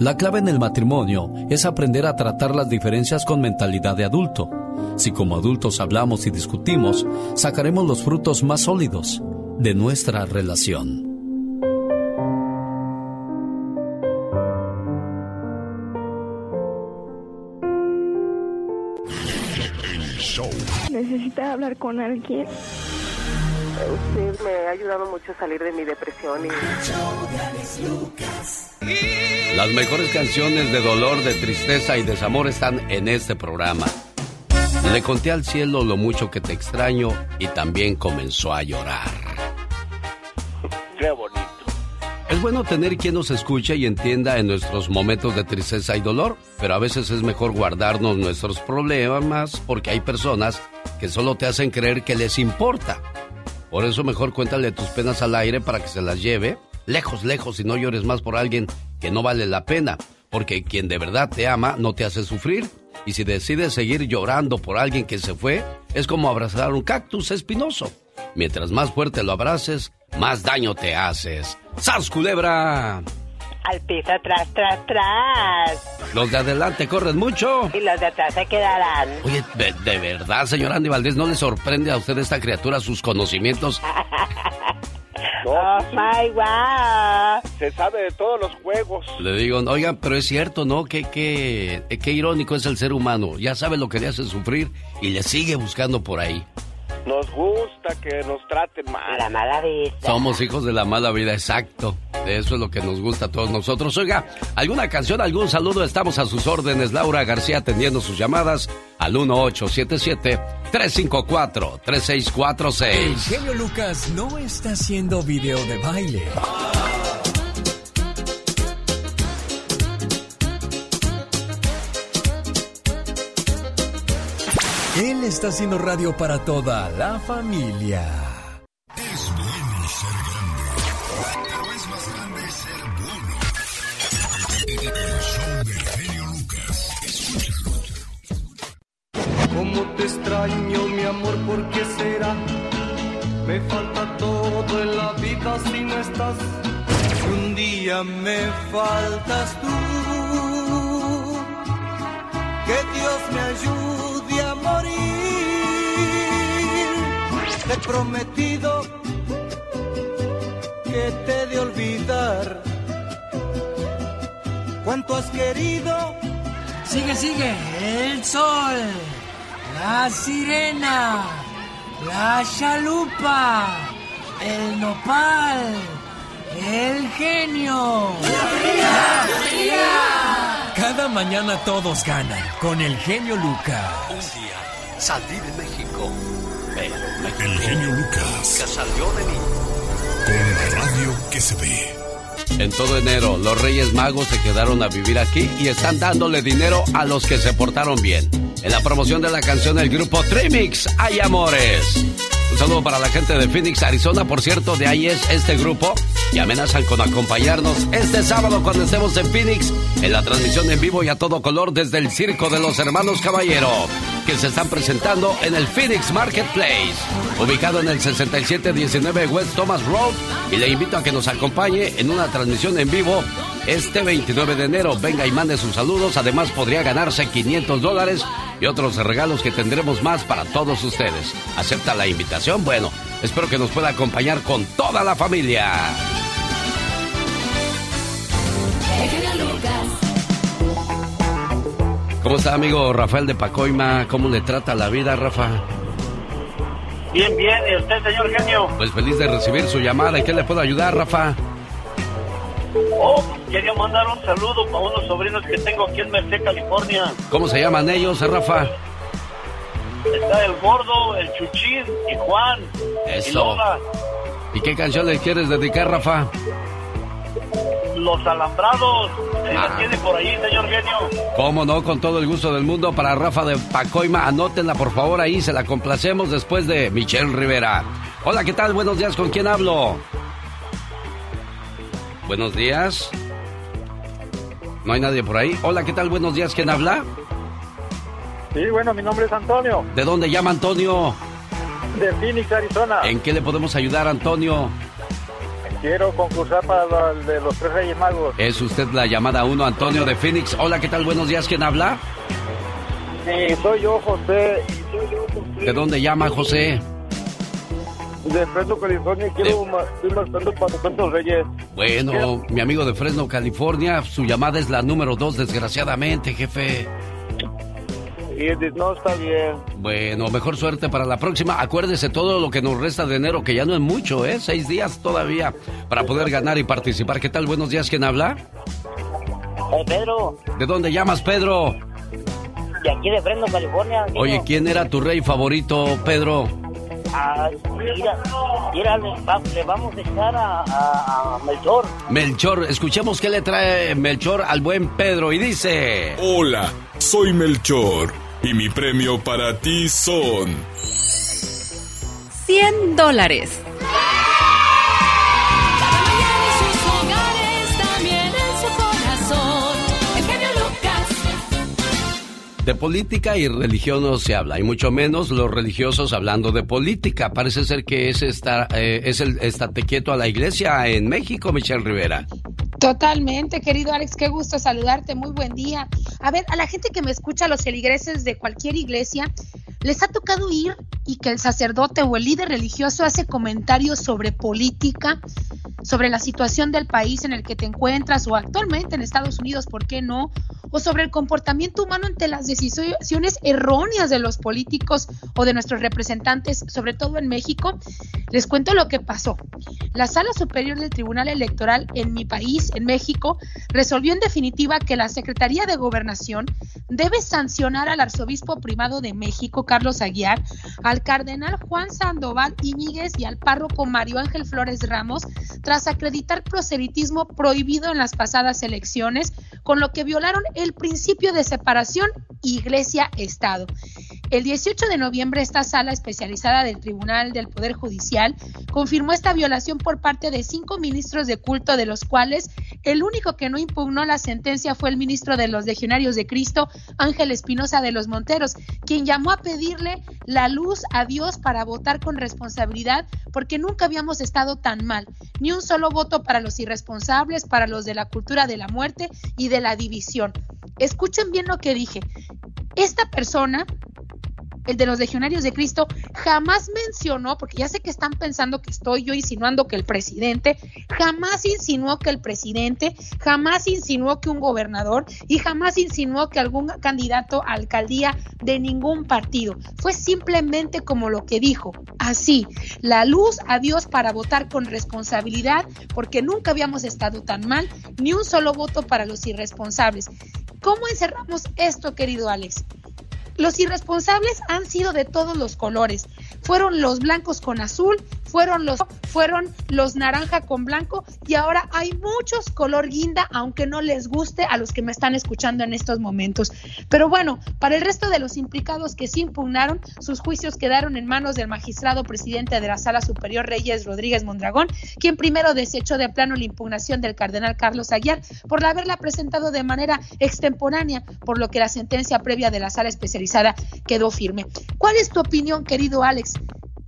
Speaker 2: La clave en el matrimonio es aprender a tratar las diferencias con mentalidad de adulto. Si como adultos hablamos y discutimos, sacaremos los frutos más sólidos de nuestra relación.
Speaker 22: Necesita hablar con alguien.
Speaker 19: Usted me ha ayudado mucho a salir de mi depresión y...
Speaker 24: Las mejores canciones de dolor, de tristeza y desamor están en este programa. Le conté al cielo lo mucho que te extraño y también comenzó a llorar.
Speaker 3: Qué bonito.
Speaker 24: Es bueno tener quien nos escuche y entienda en nuestros momentos de tristeza y dolor, pero a veces es mejor guardarnos nuestros problemas porque hay personas que solo te hacen creer que les importa. Por eso mejor cuéntale tus penas al aire para que se las lleve lejos, lejos y no llores más por alguien que no vale la pena, porque quien de verdad te ama no te hace sufrir. Y si decides seguir llorando por alguien que se fue, es como abrazar un cactus espinoso. Mientras más fuerte lo abraces, más daño te haces. ¡Sas, culebra!
Speaker 4: Al piso, tras, tras, tras.
Speaker 24: Los de adelante corren mucho.
Speaker 4: Y los de atrás se quedarán.
Speaker 24: Oye, de, de verdad, señor Andy Valdés, ¿no le sorprende a usted esta criatura sus conocimientos? (laughs)
Speaker 4: oh my wow.
Speaker 3: Se sabe de todos los juegos.
Speaker 24: Le digo, oigan, pero es cierto, ¿no? Qué, qué, qué irónico es el ser humano. Ya sabe lo que le hace sufrir y le sigue buscando por ahí.
Speaker 3: Nos gusta que nos traten mal.
Speaker 4: La mala vida.
Speaker 24: Somos hijos de la mala vida, exacto. De eso es lo que nos gusta a todos nosotros. Oiga, ¿alguna canción, algún saludo? Estamos a sus órdenes. Laura García atendiendo sus llamadas al 1877-354-3646.
Speaker 25: El genio Lucas no está haciendo video de baile. Él está haciendo radio para toda la familia.
Speaker 9: Es bueno ser grande, pero es más grande ser bueno. El show del genio Lucas. Escúchalo.
Speaker 15: Cómo te extraño, mi amor, ¿por qué será? Me falta todo en la vida si no estás. Un día me faltas tú, que Dios me ayude prometido que te he de olvidar. ¿Cuánto has querido?
Speaker 1: Sigue, sigue. El sol. La sirena. La chalupa. El nopal. El genio. Cada mañana todos ganan con el genio Lucas.
Speaker 5: Un día salí de México
Speaker 9: El genio Lucas.
Speaker 5: que salió de mí.
Speaker 9: Con la radio que se ve.
Speaker 2: En todo enero, los Reyes Magos se quedaron a vivir aquí y están dándole dinero a los que se portaron bien. En la promoción de la canción del grupo Trimix, Hay Amores. Un saludo para la gente de Phoenix, Arizona. Por cierto, de ahí es este grupo y amenazan con acompañarnos este sábado cuando estemos en Phoenix en la transmisión en vivo y a todo color desde el Circo de los Hermanos Caballero, que se están presentando en el Phoenix Marketplace, ubicado en el 6719 West Thomas Road. Y le invito a que nos acompañe en una transmisión en vivo este 29 de enero. Venga y mande sus saludos. Además, podría ganarse 500 dólares y otros regalos que tendremos más para todos ustedes. ¿Acepta la invitación? Bueno, espero que nos pueda acompañar con toda la familia. ¿Cómo está, amigo Rafael de Pacoima? ¿Cómo le trata la vida, Rafa?
Speaker 3: Bien, bien. ¿Y usted, señor genio?
Speaker 2: Pues feliz de recibir su llamada. ¿En qué le puedo ayudar, Rafa?
Speaker 3: Oh, quería mandar un saludo para unos sobrinos que tengo aquí en Merced, California.
Speaker 2: ¿Cómo se llaman ellos, Rafa?
Speaker 3: Está el gordo, el chuchín y Juan. Y
Speaker 2: Eso.
Speaker 3: Lola.
Speaker 2: ¿Y qué canción le quieres dedicar, Rafa?
Speaker 3: Los alambrados. ¿Se
Speaker 2: Ah.
Speaker 3: la tiene por ahí, señor genio?
Speaker 2: Cómo no, con todo el gusto del mundo para Rafa de Pacoima. Anótenla por favor ahí, se la complacemos después de Michelle Rivera. Hola, ¿qué tal? Buenos días, ¿con quién hablo? Buenos días. No hay nadie por ahí. Hola, ¿qué tal? Buenos días, ¿quién habla?
Speaker 26: Sí, bueno, mi nombre es Antonio,
Speaker 2: ¿De dónde llama Antonio?
Speaker 26: de Phoenix, Arizona.
Speaker 2: ¿En qué le podemos ayudar, Antonio?
Speaker 26: Quiero concursar para la de los tres Reyes Magos.
Speaker 2: Es usted la llamada 1, Antonio de Phoenix. Hola, ¿qué tal? Buenos días, ¿quién habla?
Speaker 26: Sí, soy yo, José,
Speaker 2: ¿De dónde llama, José?
Speaker 26: de Fresno, California. Quiero estoy marcando para los Reyes.
Speaker 2: Bueno, mi amigo de Fresno, California, su llamada es la número 2, desgraciadamente, jefe.
Speaker 26: Y dice, no está bien.
Speaker 2: Bueno, mejor suerte para la próxima. Acuérdese todo lo que nos resta de enero, que ya no es mucho, ¿eh? Seis días todavía para poder ganar y participar. ¿Qué tal? Buenos días, ¿quién habla?
Speaker 27: Eh, Pedro,
Speaker 2: ¿De dónde llamas, Pedro?
Speaker 27: de aquí de Fresno, California.
Speaker 2: Oye, ¿quién era tu rey favorito, Pedro?
Speaker 27: Ah, mira, mira, le, va- le vamos a echar a, a, a Melchor.
Speaker 2: Melchor, escuchemos qué le trae Melchor al buen Pedro y dice...
Speaker 9: Hola, soy Melchor. Y mi premio para ti son
Speaker 28: 100 dólares.
Speaker 2: De política y religión no se habla, y mucho menos los religiosos hablando de política. Parece ser que es, estar, eh, es el estate quieto a la iglesia en México, Michelle Rivera.
Speaker 29: Totalmente, querido Alex, qué gusto saludarte, muy buen día. A ver, a la gente que me escucha, los feligreses de cualquier iglesia, les ha tocado ir y que el sacerdote o el líder religioso hace comentarios sobre política, sobre la situación del país en el que te encuentras o actualmente en Estados Unidos, ¿por qué no? O sobre el comportamiento humano ante las decisiones erróneas de los políticos o de nuestros representantes, sobre todo en México. Les cuento lo que pasó. La Sala Superior del Tribunal Electoral en mi país, en México, resolvió en definitiva que la Secretaría de Gobernación debe sancionar al arzobispo primado de México, Carlos Aguiar, al cardenal Juan Sandoval Iñiguez y al párroco Mario Ángel Flores Ramos tras acreditar proselitismo prohibido en las pasadas elecciones, con lo que violaron el principio de separación Iglesia-Estado. El 18 de noviembre, esta sala especializada del Tribunal del Poder Judicial confirmó esta violación por parte de cinco ministros de culto, de los cuales el único que no impugnó la sentencia fue el ministro de los Legionarios de Cristo, Ángel Espinosa de los Monteros, quien llamó a pedirle la luz a Dios para votar con responsabilidad, porque nunca habíamos estado tan mal. Ni un solo voto para los irresponsables, para los de la cultura de la muerte y de la división. Escuchen bien lo que dije. Esta persona el de los legionarios de Cristo, jamás mencionó, porque ya sé que están pensando que estoy yo insinuando que el presidente, jamás insinuó que el presidente, jamás insinuó que un gobernador y jamás insinuó que algún candidato a alcaldía de ningún partido. Fue simplemente como lo que dijo, así, la luz a Dios para votar con responsabilidad, porque nunca habíamos estado tan mal, ni un solo voto para los irresponsables. ¿Cómo encerramos esto, querido Alex? Los irresponsables han sido de todos los colores. Fueron los blancos con azul, fueron los, fueron los naranja con blanco y ahora hay muchos color guinda, aunque no les guste a los que me están escuchando en estos momentos. Pero bueno, para el resto de los implicados que sí impugnaron, sus juicios quedaron en manos del magistrado presidente de la Sala Superior Reyes Rodríguez Mondragón, quien primero desechó de plano la impugnación del cardenal Carlos Aguiar por haberla presentado de manera extemporánea, por lo que la sentencia previa de la sala especializada quedó firme. ¿Cuál es tu opinión, querido Alex?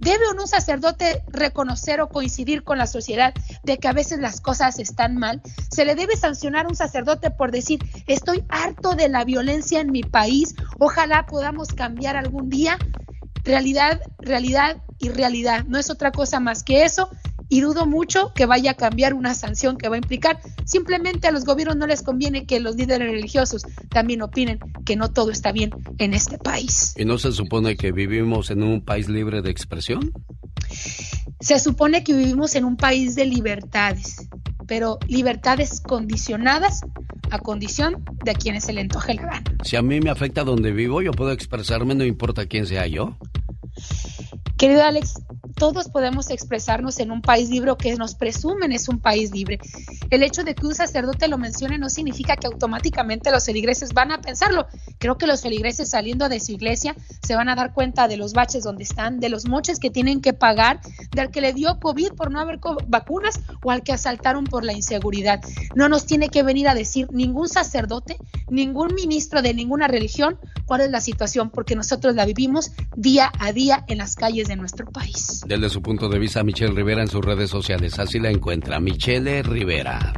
Speaker 29: ¿Debe un sacerdote reconocer o coincidir con la sociedad de que a veces las cosas están mal? ¿Se le debe sancionar a un sacerdote por decir, estoy harto de la violencia en mi país, ojalá podamos cambiar algún día? Realidad, realidad y realidad. No es otra cosa más que eso y dudo mucho que vaya a cambiar una sanción que va a implicar. Simplemente a los gobiernos no les conviene que los líderes religiosos también opinen que no todo está bien en este país.
Speaker 2: ¿Y no se supone que vivimos en un país libre de expresión?
Speaker 29: Se supone que vivimos en un país de libertades, pero libertades condicionadas a condición de a quienes se le antoje la gana.
Speaker 2: Si a mí me afecta donde vivo, yo puedo expresarme, no importa quién sea yo.
Speaker 29: Querido Alex, todos podemos expresarnos en un país libre o que nos presumen es un país libre. El hecho de que un sacerdote lo mencione no significa que automáticamente los feligreses van a pensarlo. Creo que los feligreses saliendo de su iglesia se van a dar cuenta de los baches donde están, de los moches que tienen que pagar, del que le dio COVID por no haber vacunas o al que asaltaron por la inseguridad. No nos tiene que venir a decir ningún sacerdote, ningún ministro de ninguna religión cuál es la situación, porque nosotros la vivimos día a día en las calles de nuestro país.
Speaker 2: Desde su punto de vista, Michelle Rivera en sus redes sociales. Así la encuentra, Michelle Rivera.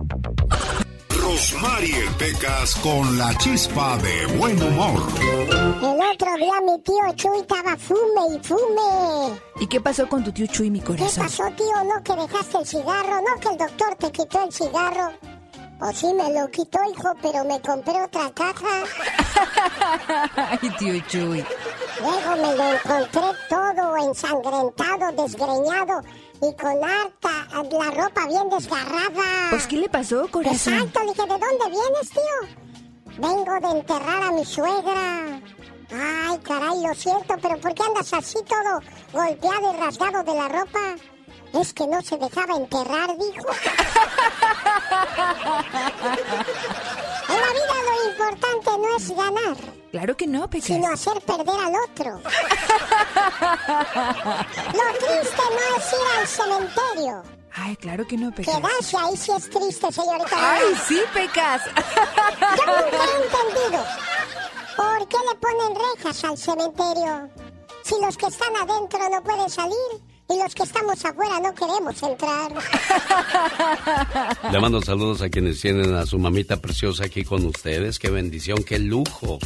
Speaker 9: Rosmarie Pecas con la chispa de buen humor.
Speaker 10: El otro día mi tío Chuy estaba fume y fume.
Speaker 30: ¿Y qué pasó con tu tío Chuy, mi corazón?
Speaker 10: ¿Qué pasó, tío? ¿No que dejaste el cigarro? ¿No que el doctor te quitó el cigarro? O sí me lo quitó, hijo, pero me compré otra caja. (laughs)
Speaker 30: Ay, tío Chuy.
Speaker 10: Luego me lo encontré todo ensangrentado, desgreñado y con harta la ropa bien desgarrada.
Speaker 30: Pues, ¿qué le pasó, corazón?
Speaker 10: Exacto, le dije, ¿de dónde vienes, tío? Vengo de enterrar a mi suegra. Ay, caray, lo siento, pero ¿por qué andas así todo golpeado y rasgado de la ropa? Es que no se dejaba enterrar, dijo. en la vida lo importante no es ganar.
Speaker 30: Claro que no, Pecas.
Speaker 10: Sino hacer perder al otro. lo triste no es ir al cementerio.
Speaker 30: Ay, claro que no, Pecas.
Speaker 10: Quedarse ahí sí es triste, señorita.
Speaker 30: Ay, sí, Pecas.
Speaker 10: Yo nunca he entendido. ¿Por qué le ponen rejas al cementerio? Si los que están adentro no pueden salir y los que estamos afuera no queremos entrar.
Speaker 2: Le mando saludos a quienes tienen a su mamita preciosa aquí con ustedes. Qué bendición, qué lujo.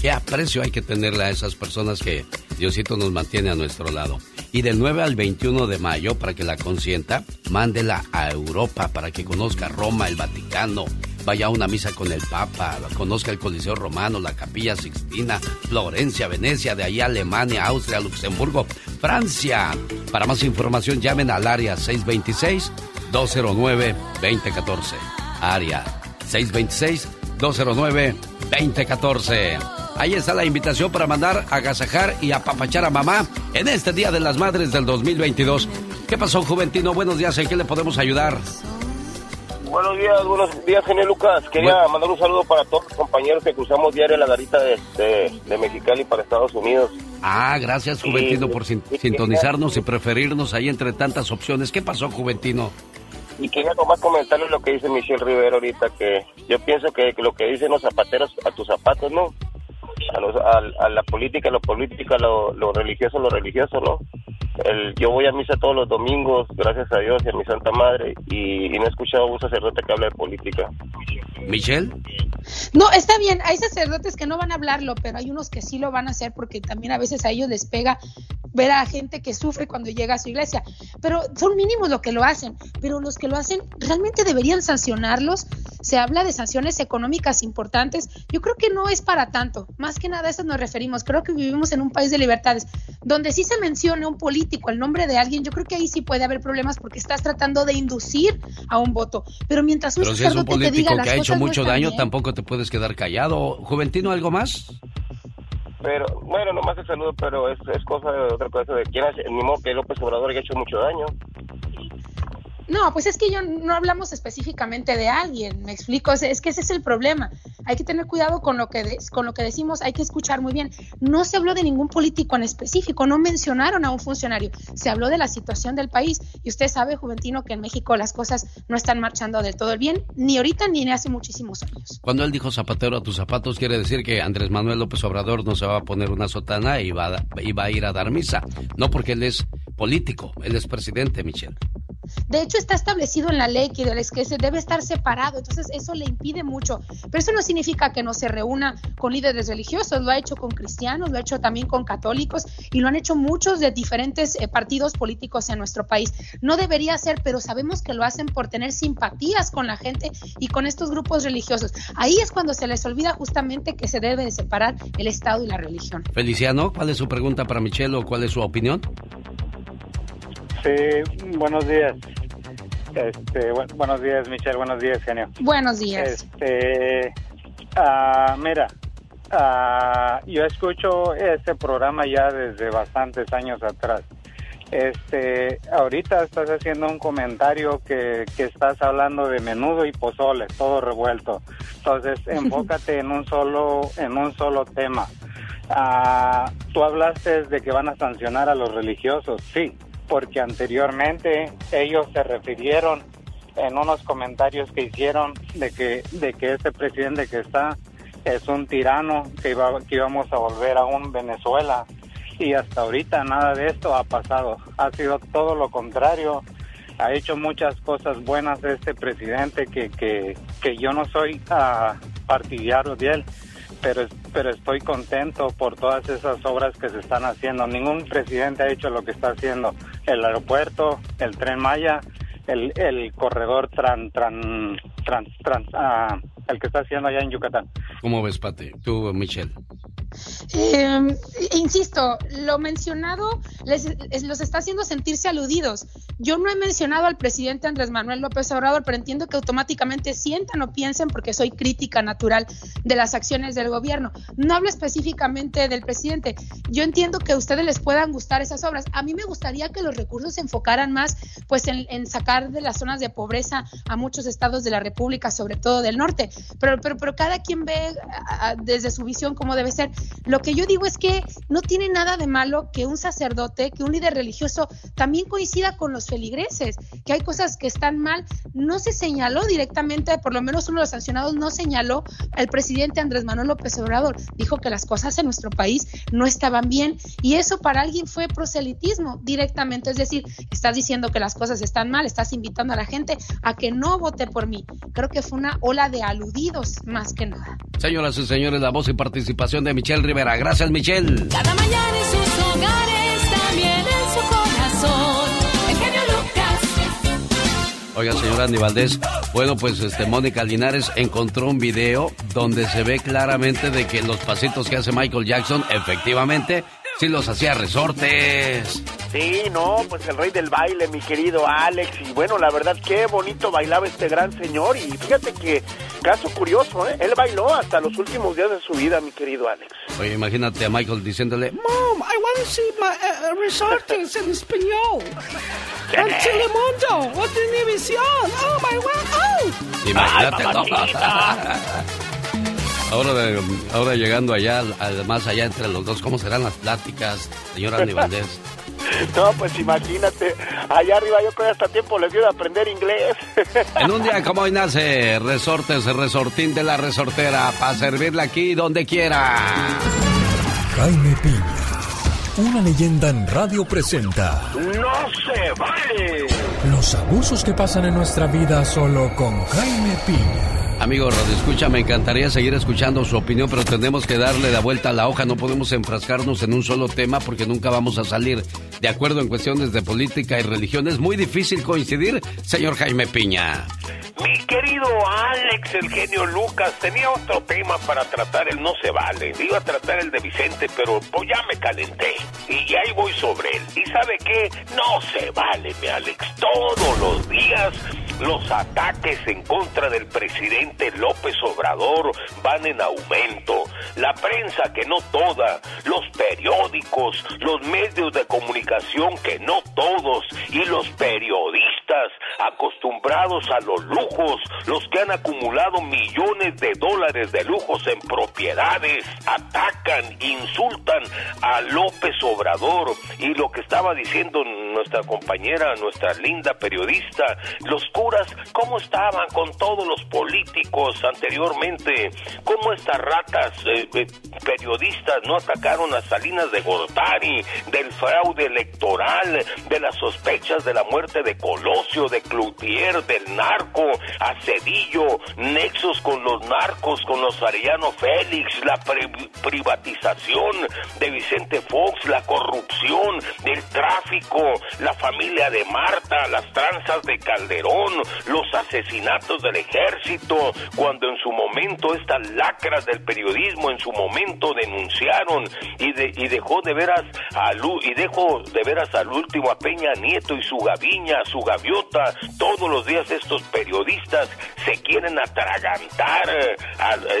Speaker 2: Qué aprecio hay que tenerle a esas personas que Diosito nos mantiene a nuestro lado. Y del 9 al 21 de mayo, para que la consienta, mándela a Europa para que conozca Roma, el Vaticano, vaya a una misa con el Papa, conozca el Coliseo Romano, la Capilla Sixtina, Florencia, Venecia, de ahí Alemania, Austria, Luxemburgo, Francia. Para más información llamen al área 626-209-2014. Área 626-209-2014. Ahí está la invitación para mandar, agasajar y apapachar a mamá en este Día de las Madres del 2022. ¿Qué pasó, Juventino? Buenos días, ¿en qué le podemos ayudar?
Speaker 3: Buenos días, buenos días, genio Lucas. Quería mandar un saludo para todos los compañeros que cruzamos diario la garita de, de, de Mexicali para Estados Unidos.
Speaker 2: Ah, gracias, Juventino, por sin- sintonizarnos y preferirnos ahí entre tantas opciones. ¿Qué pasó, Juventino?
Speaker 3: Y quería nomás comentarles lo que dice Michelle Rivera ahorita, que yo pienso que lo que dicen los zapateros a tus zapatos, ¿no? A, los, a, a la política, lo política, lo, lo religioso, lo religioso, ¿no? El, yo voy a misa todos los domingos, gracias a Dios y a mi Santa Madre, y, y no he escuchado a un sacerdote que hable de política.
Speaker 2: ¿Michelle?
Speaker 29: No, está bien, hay sacerdotes que no van a hablarlo, pero hay unos que sí lo van a hacer porque también a veces a ellos les pega ver a gente que sufre cuando llega a su iglesia, pero son mínimos los que lo hacen, pero los que lo hacen realmente deberían sancionarlos. Se habla de sanciones económicas importantes. Yo creo que no es para tanto. Más que nada a eso nos referimos. Creo que vivimos en un país de libertades. Donde sí se menciona un político, el nombre de alguien, yo creo que ahí sí puede haber problemas porque estás tratando de inducir a un voto. Pero mientras un
Speaker 2: Pero si es un
Speaker 29: te diga
Speaker 2: político
Speaker 29: las
Speaker 2: que ha hecho
Speaker 29: no
Speaker 2: mucho daño,
Speaker 29: bien,
Speaker 2: tampoco te puedes quedar callado. Juventino, ¿algo más?
Speaker 26: Pero, bueno, nomás el saludo, pero es, es cosa de otra cosa de quién hace, ni modo que López Obrador haya hecho mucho daño.
Speaker 29: No, pues es que yo no hablamos específicamente de alguien, me explico, es, es que ese es el problema. Hay que tener cuidado con lo que de- con lo que decimos, hay que escuchar muy bien. No se habló de ningún político en específico, no mencionaron a un funcionario, se habló de la situación del país y usted sabe, Juventino, que en México las cosas no están marchando del todo bien, ni ahorita ni hace muchísimos años.
Speaker 2: Cuando él dijo zapatero a tus zapatos, quiere decir que Andrés Manuel López Obrador no se va a poner una sotana y va a, y va a ir a dar misa. No porque él es político, él es presidente, Michelle.
Speaker 29: De hecho, está establecido en la ley que, que se debe estar separado, entonces eso le impide mucho. Pero eso no significa que no se reúna con líderes religiosos, lo ha hecho con cristianos, lo ha hecho también con católicos y lo han hecho muchos de diferentes eh, partidos políticos en nuestro país. No debería ser, pero sabemos que lo hacen por tener simpatías con la gente y con estos grupos religiosos. Ahí es cuando se les olvida justamente que se debe de separar el Estado y la religión.
Speaker 2: Feliciano, ¿cuál es su pregunta para Michelle o cuál es su opinión?
Speaker 31: Sí, buenos días. Este, bu- buenos días, Michelle. Buenos días, genio.
Speaker 29: Buenos días.
Speaker 31: Este, ah, mira, ah, yo escucho este programa ya desde bastantes años atrás. Este, ahorita estás haciendo un comentario que, que estás hablando de menudo y pozole, todo revuelto. Entonces, (laughs) enfócate en un solo, en un solo tema. Ah, tú hablaste de que van a sancionar a los religiosos, sí, porque anteriormente ellos se refirieron en unos comentarios que hicieron de que de que este presidente que está es un tirano que iba que íbamos a volver a un Venezuela. Y hasta ahorita nada de esto ha pasado. Ha sido todo lo contrario. Ha hecho muchas cosas buenas este presidente que que, que yo no soy ah, partidario de él pero pero estoy contento por todas esas obras que se están haciendo. Ningún presidente ha hecho lo que está haciendo el aeropuerto, el tren Maya, el, el corredor tran tran tran, tran- ah, el que está haciendo allá en Yucatán.
Speaker 2: ¿Cómo ves, Pati? Tú, Michelle.
Speaker 29: Eh, insisto, lo mencionado les, es- los está haciendo sentirse aludidos. Yo no he mencionado al presidente Andrés Manuel López Obrador, pero entiendo que automáticamente sientan o piensen porque soy crítica natural de las acciones del gobierno. No hablo específicamente del presidente. Yo entiendo que a ustedes les puedan gustar esas obras. A mí me gustaría que los recursos se enfocaran más pues en, en sacar de las zonas de pobreza a muchos estados de la República, sobre todo del norte. Pero, pero, pero cada quien ve a- a- desde su visión cómo debe ser. Lo que yo digo es que no tiene nada de malo que un sacerdote, que un líder religioso también coincida con los feligreses, que hay cosas que están mal. No se señaló directamente, por lo menos uno de los sancionados no señaló al presidente Andrés Manuel López Obrador. Dijo que las cosas en nuestro país no estaban bien y eso para alguien fue proselitismo directamente. Es decir, estás diciendo que las cosas están mal, estás invitando a la gente a que no vote por mí. Creo que fue una ola de aludidos más que nada.
Speaker 2: Señoras y señores, la voz y participación de Michelle Rivera. Gracias, Michelle.
Speaker 7: Cada mañana en sus hogares, también en su corazón. El genio Lucas.
Speaker 2: Oiga, señora Andy Valdés, bueno, pues este Mónica Linares encontró un video donde se ve claramente de que los pasitos que hace Michael Jackson, efectivamente, sí los hacía resortes.
Speaker 3: Sí, no, pues el rey del baile, mi querido Alex. Y bueno, la verdad, qué bonito bailaba este gran señor. Y fíjate que, caso curioso, ¿eh? Él bailó hasta los últimos días de su vida, mi querido Alex.
Speaker 2: Oye, imagínate a Michael diciéndole,
Speaker 32: Mom, I want to see my uh, resortes en español. (laughs) El Telemundo, o televisión. Oh my wow. Oh.
Speaker 2: imagínate,
Speaker 32: Ay. (laughs)
Speaker 2: Ahora, de- ahora llegando allá, al- más allá entre los dos, ¿cómo serán las pláticas, señora Andy Valdés? (laughs)
Speaker 3: No, pues imagínate, allá arriba yo creo que hasta tiempo les dio de aprender inglés. (laughs)
Speaker 2: En un día como hoy nace Resortes Resortín de la Resortera para servirle aquí donde quiera.
Speaker 1: Jaime Piña, una leyenda en radio presenta
Speaker 3: ¡No se vale!
Speaker 1: los abusos que pasan en nuestra vida solo con Jaime Piña.
Speaker 2: Amigo Radio Escucha, me encantaría seguir escuchando su opinión, pero tenemos que darle la vuelta a la hoja. No podemos enfrascarnos en un solo tema porque nunca vamos a salir de acuerdo en cuestiones de política y religión. Es muy difícil coincidir, señor Jaime Piña.
Speaker 8: Mi querido Alex, el genio Lucas, tenía otro tema para tratar, el no se vale. Iba a tratar el de Vicente, pero pues ya me calenté. Y ahí voy sobre él. ¿Y sabe qué? No se vale, mi Alex. Todos los días los ataques en contra del presidente López Obrador van en aumento. La prensa, que no toda, los periódicos, los medios de comunicación, que no todos, y los periodistas acostumbrados a los lujos, los que han acumulado millones de dólares de lujos en propiedades, atacan, insultan a López Obrador. Y lo que estaba diciendo nuestra compañera, nuestra linda periodista, los ¿cómo estaban con todos los políticos anteriormente? ¿Cómo estas ratas eh, eh, periodistas no atacaron a Salinas de Gortari, del fraude electoral, de las sospechas de la muerte de Colosio, de Cloutier, del narco, a Cedillo, nexos con los narcos, con los Arellano Félix, la pri- privatización de Vicente Fox, la corrupción, el tráfico, la familia de Marta, las tranzas de Calderón, los asesinatos del ejército, cuando en su momento estas lacras del periodismo en su momento denunciaron y, de- y dejó de veras a y dejó de veras al último a Peña Nieto y su gaviña, su gaviota, todos los días estos periodistas se quieren atragantar, eh,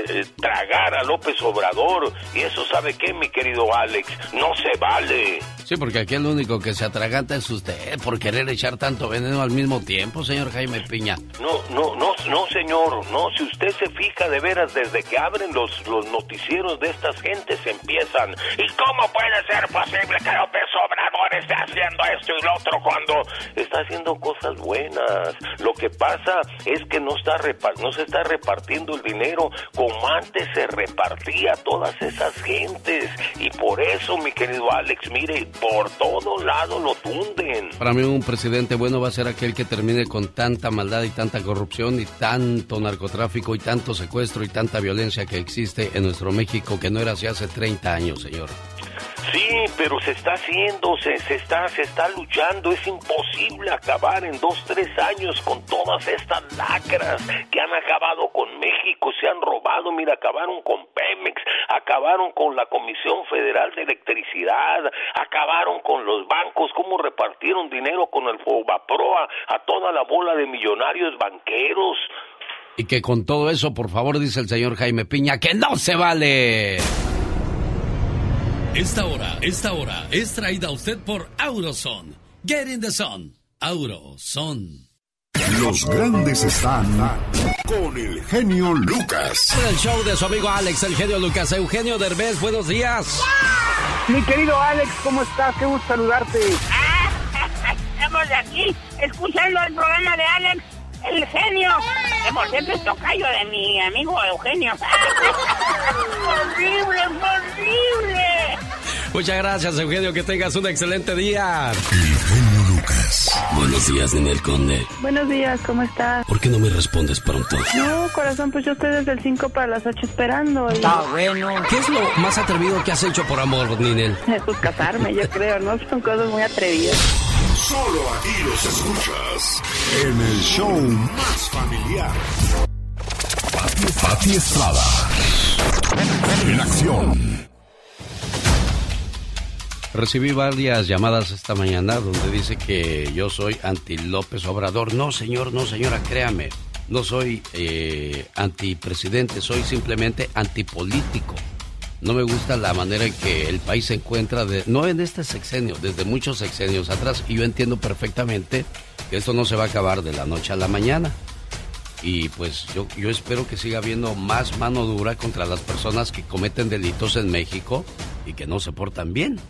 Speaker 8: eh, tragar a López Obrador. Y eso sabe qué mi querido Alex, no se vale.
Speaker 2: Sí, porque aquí el único que se atraganta es usted por querer echar tanto veneno al mismo tiempo, señor Jaime Piña.
Speaker 8: No, no, no, no, señor, no, si usted se fija de veras desde que abren los, los noticieros de estas gentes empiezan. ¿Y cómo puede ser posible que López Obrador esté haciendo esto y lo otro cuando está haciendo cosas buenas? Lo que pasa es que no, está no se está repartiendo el dinero como antes se repartía a todas esas gentes. Y por eso, mi querido Alex, mire, por todo lado lo tunden.
Speaker 2: Para mí un presidente bueno va a ser aquel que termine con tanta maldad y tanta corrupción y tanto narcotráfico y tanto secuestro y tanta violencia que existe en nuestro México que no era así hace 30 años, señor.
Speaker 8: Sí, pero se está haciendo, se, se está, se está luchando. Es imposible acabar en dos, tres años con todas estas lacras que han acabado con México, se han robado. Mira, acabaron con Pemex, acabaron con la Comisión Federal de Electricidad, acabaron con los bancos, cómo repartieron dinero con el Fobaproa a toda la bola de millonarios banqueros.
Speaker 2: Y que con todo eso, por favor, dice el señor Jaime Piña, que no se vale.
Speaker 5: Esta hora, esta hora es traída a usted por Auroson. Get in the sun. Auroson.
Speaker 9: Los grandes están con el genio Lucas.
Speaker 2: El show de su amigo Alex, el genio Lucas. Eugenio Derbez, buenos días.
Speaker 33: Mi querido Alex, ¿cómo estás? Qué gusto saludarte. (laughs)
Speaker 34: Estamos aquí escuchando el programa de Alex, el genio. Que por cierto es tocayo de mi amigo Eugenio. (laughs) ¡Horrible, horrible!
Speaker 2: Muchas gracias, Eugenio. Que tengas un excelente día.
Speaker 5: Buenos días, Ninel Conde.
Speaker 35: Buenos días, ¿cómo estás?
Speaker 5: ¿Por qué no me respondes pronto?
Speaker 35: No, corazón, pues yo estoy desde el 5 para las 8 esperando. Y...
Speaker 2: bueno. ¿Qué es lo más atrevido que has hecho por amor, Ninel?
Speaker 35: Pues casarme, yo creo, ¿no? Son cosas muy atrevidas.
Speaker 9: Solo aquí los escuchas en el show más familiar. Pati, Pati Estrada. En acción.
Speaker 2: Recibí varias llamadas esta mañana donde dice que yo soy anti López Obrador. No, señor, no, señora, créame. No soy eh, antipresidente, soy simplemente antipolítico. No me gusta la manera en que el país se encuentra, de, no en este sexenio, desde muchos sexenios atrás. Y yo entiendo perfectamente que esto no se va a acabar de la noche a la mañana. Y pues yo, yo espero que siga habiendo más mano dura contra las personas que cometen delitos en México y que no se portan bien.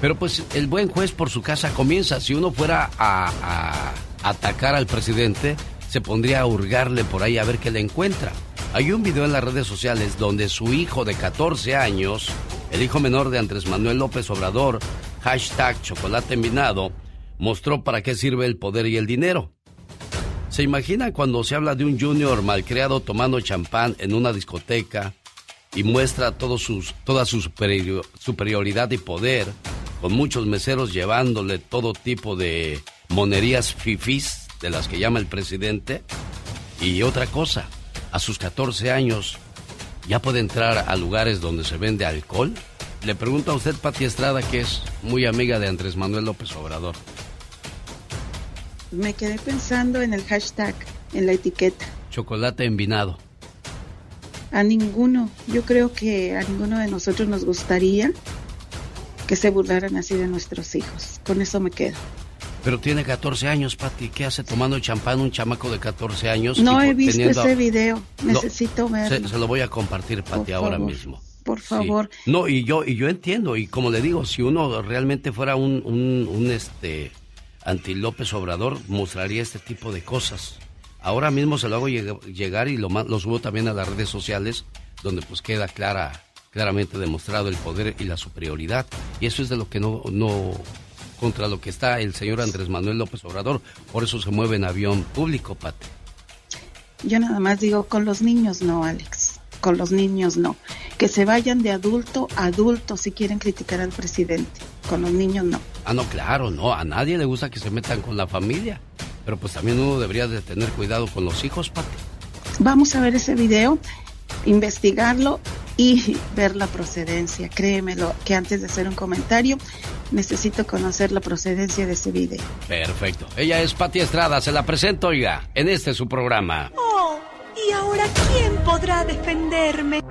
Speaker 2: Pero pues el buen juez por su casa comienza. Si uno fuera a, atacar al presidente, se pondría a hurgarle por ahí a ver qué le encuentra. Hay un video en las redes sociales donde su hijo de 14 años, el hijo menor de Andrés Manuel López Obrador, hashtag chocolate envinado, mostró para qué sirve el poder y el dinero. ¿Se imaginan cuando se habla de un junior malcriado tomando champán en una discoteca y muestra sus, toda su superior- superioridad y poder, con muchos meseros llevándole todo tipo de monerías fifís de las que llama el presidente? Y otra cosa, a sus 14 años, ¿ya puede entrar a lugares donde se vende alcohol? Le pregunto a usted, Pati Estrada, que es muy amiga de Andrés Manuel López Obrador.
Speaker 36: Me quedé pensando en el hashtag, en la etiqueta.
Speaker 2: Chocolate envinado.
Speaker 36: A ninguno, yo creo que a ninguno de nosotros nos gustaría que se burlaran así de nuestros hijos. Con eso me quedo.
Speaker 2: Pero tiene 14 años, Pati. ¿Qué hace tomando champán un chamaco de 14 años?
Speaker 36: No he visto
Speaker 2: teniendo-
Speaker 36: ese video,
Speaker 2: No,
Speaker 36: necesito verlo.
Speaker 2: Se, se lo voy a compartir, Pati,
Speaker 36: Por
Speaker 2: ahora
Speaker 36: favor.
Speaker 2: mismo.
Speaker 36: Por
Speaker 2: Sí.
Speaker 36: favor.
Speaker 2: No, y yo, y yo entiendo, y como le digo, si uno realmente fuera un, un, un, este anti López Obrador, mostraría este tipo de cosas. Ahora mismo se lo hago lleg- llegar y lo, lo subo también a las redes sociales, donde pues queda clara, claramente demostrado el poder y la superioridad. Y eso es de lo que no, no, contra lo que está el señor Andrés Manuel López Obrador. Por eso se mueve en avión público, Pati.
Speaker 36: Yo nada más digo, con los niños no, Alex. Con los niños no. Que se vayan de adulto a adulto si quieren criticar al presidente. Con los niños no.
Speaker 2: Ah, no, claro, no, a nadie le gusta que se metan con la familia. Pero pues también uno debería de tener cuidado con los hijos, Pati.
Speaker 36: Vamos a ver ese video, investigarlo y ver la procedencia. Créemelo, que antes de hacer un comentario, necesito conocer la procedencia de ese video.
Speaker 2: Perfecto. Ella es Pati Estrada, se la presento, oiga, en este su programa.
Speaker 37: Oh, ¿y ahora quién podrá defenderme?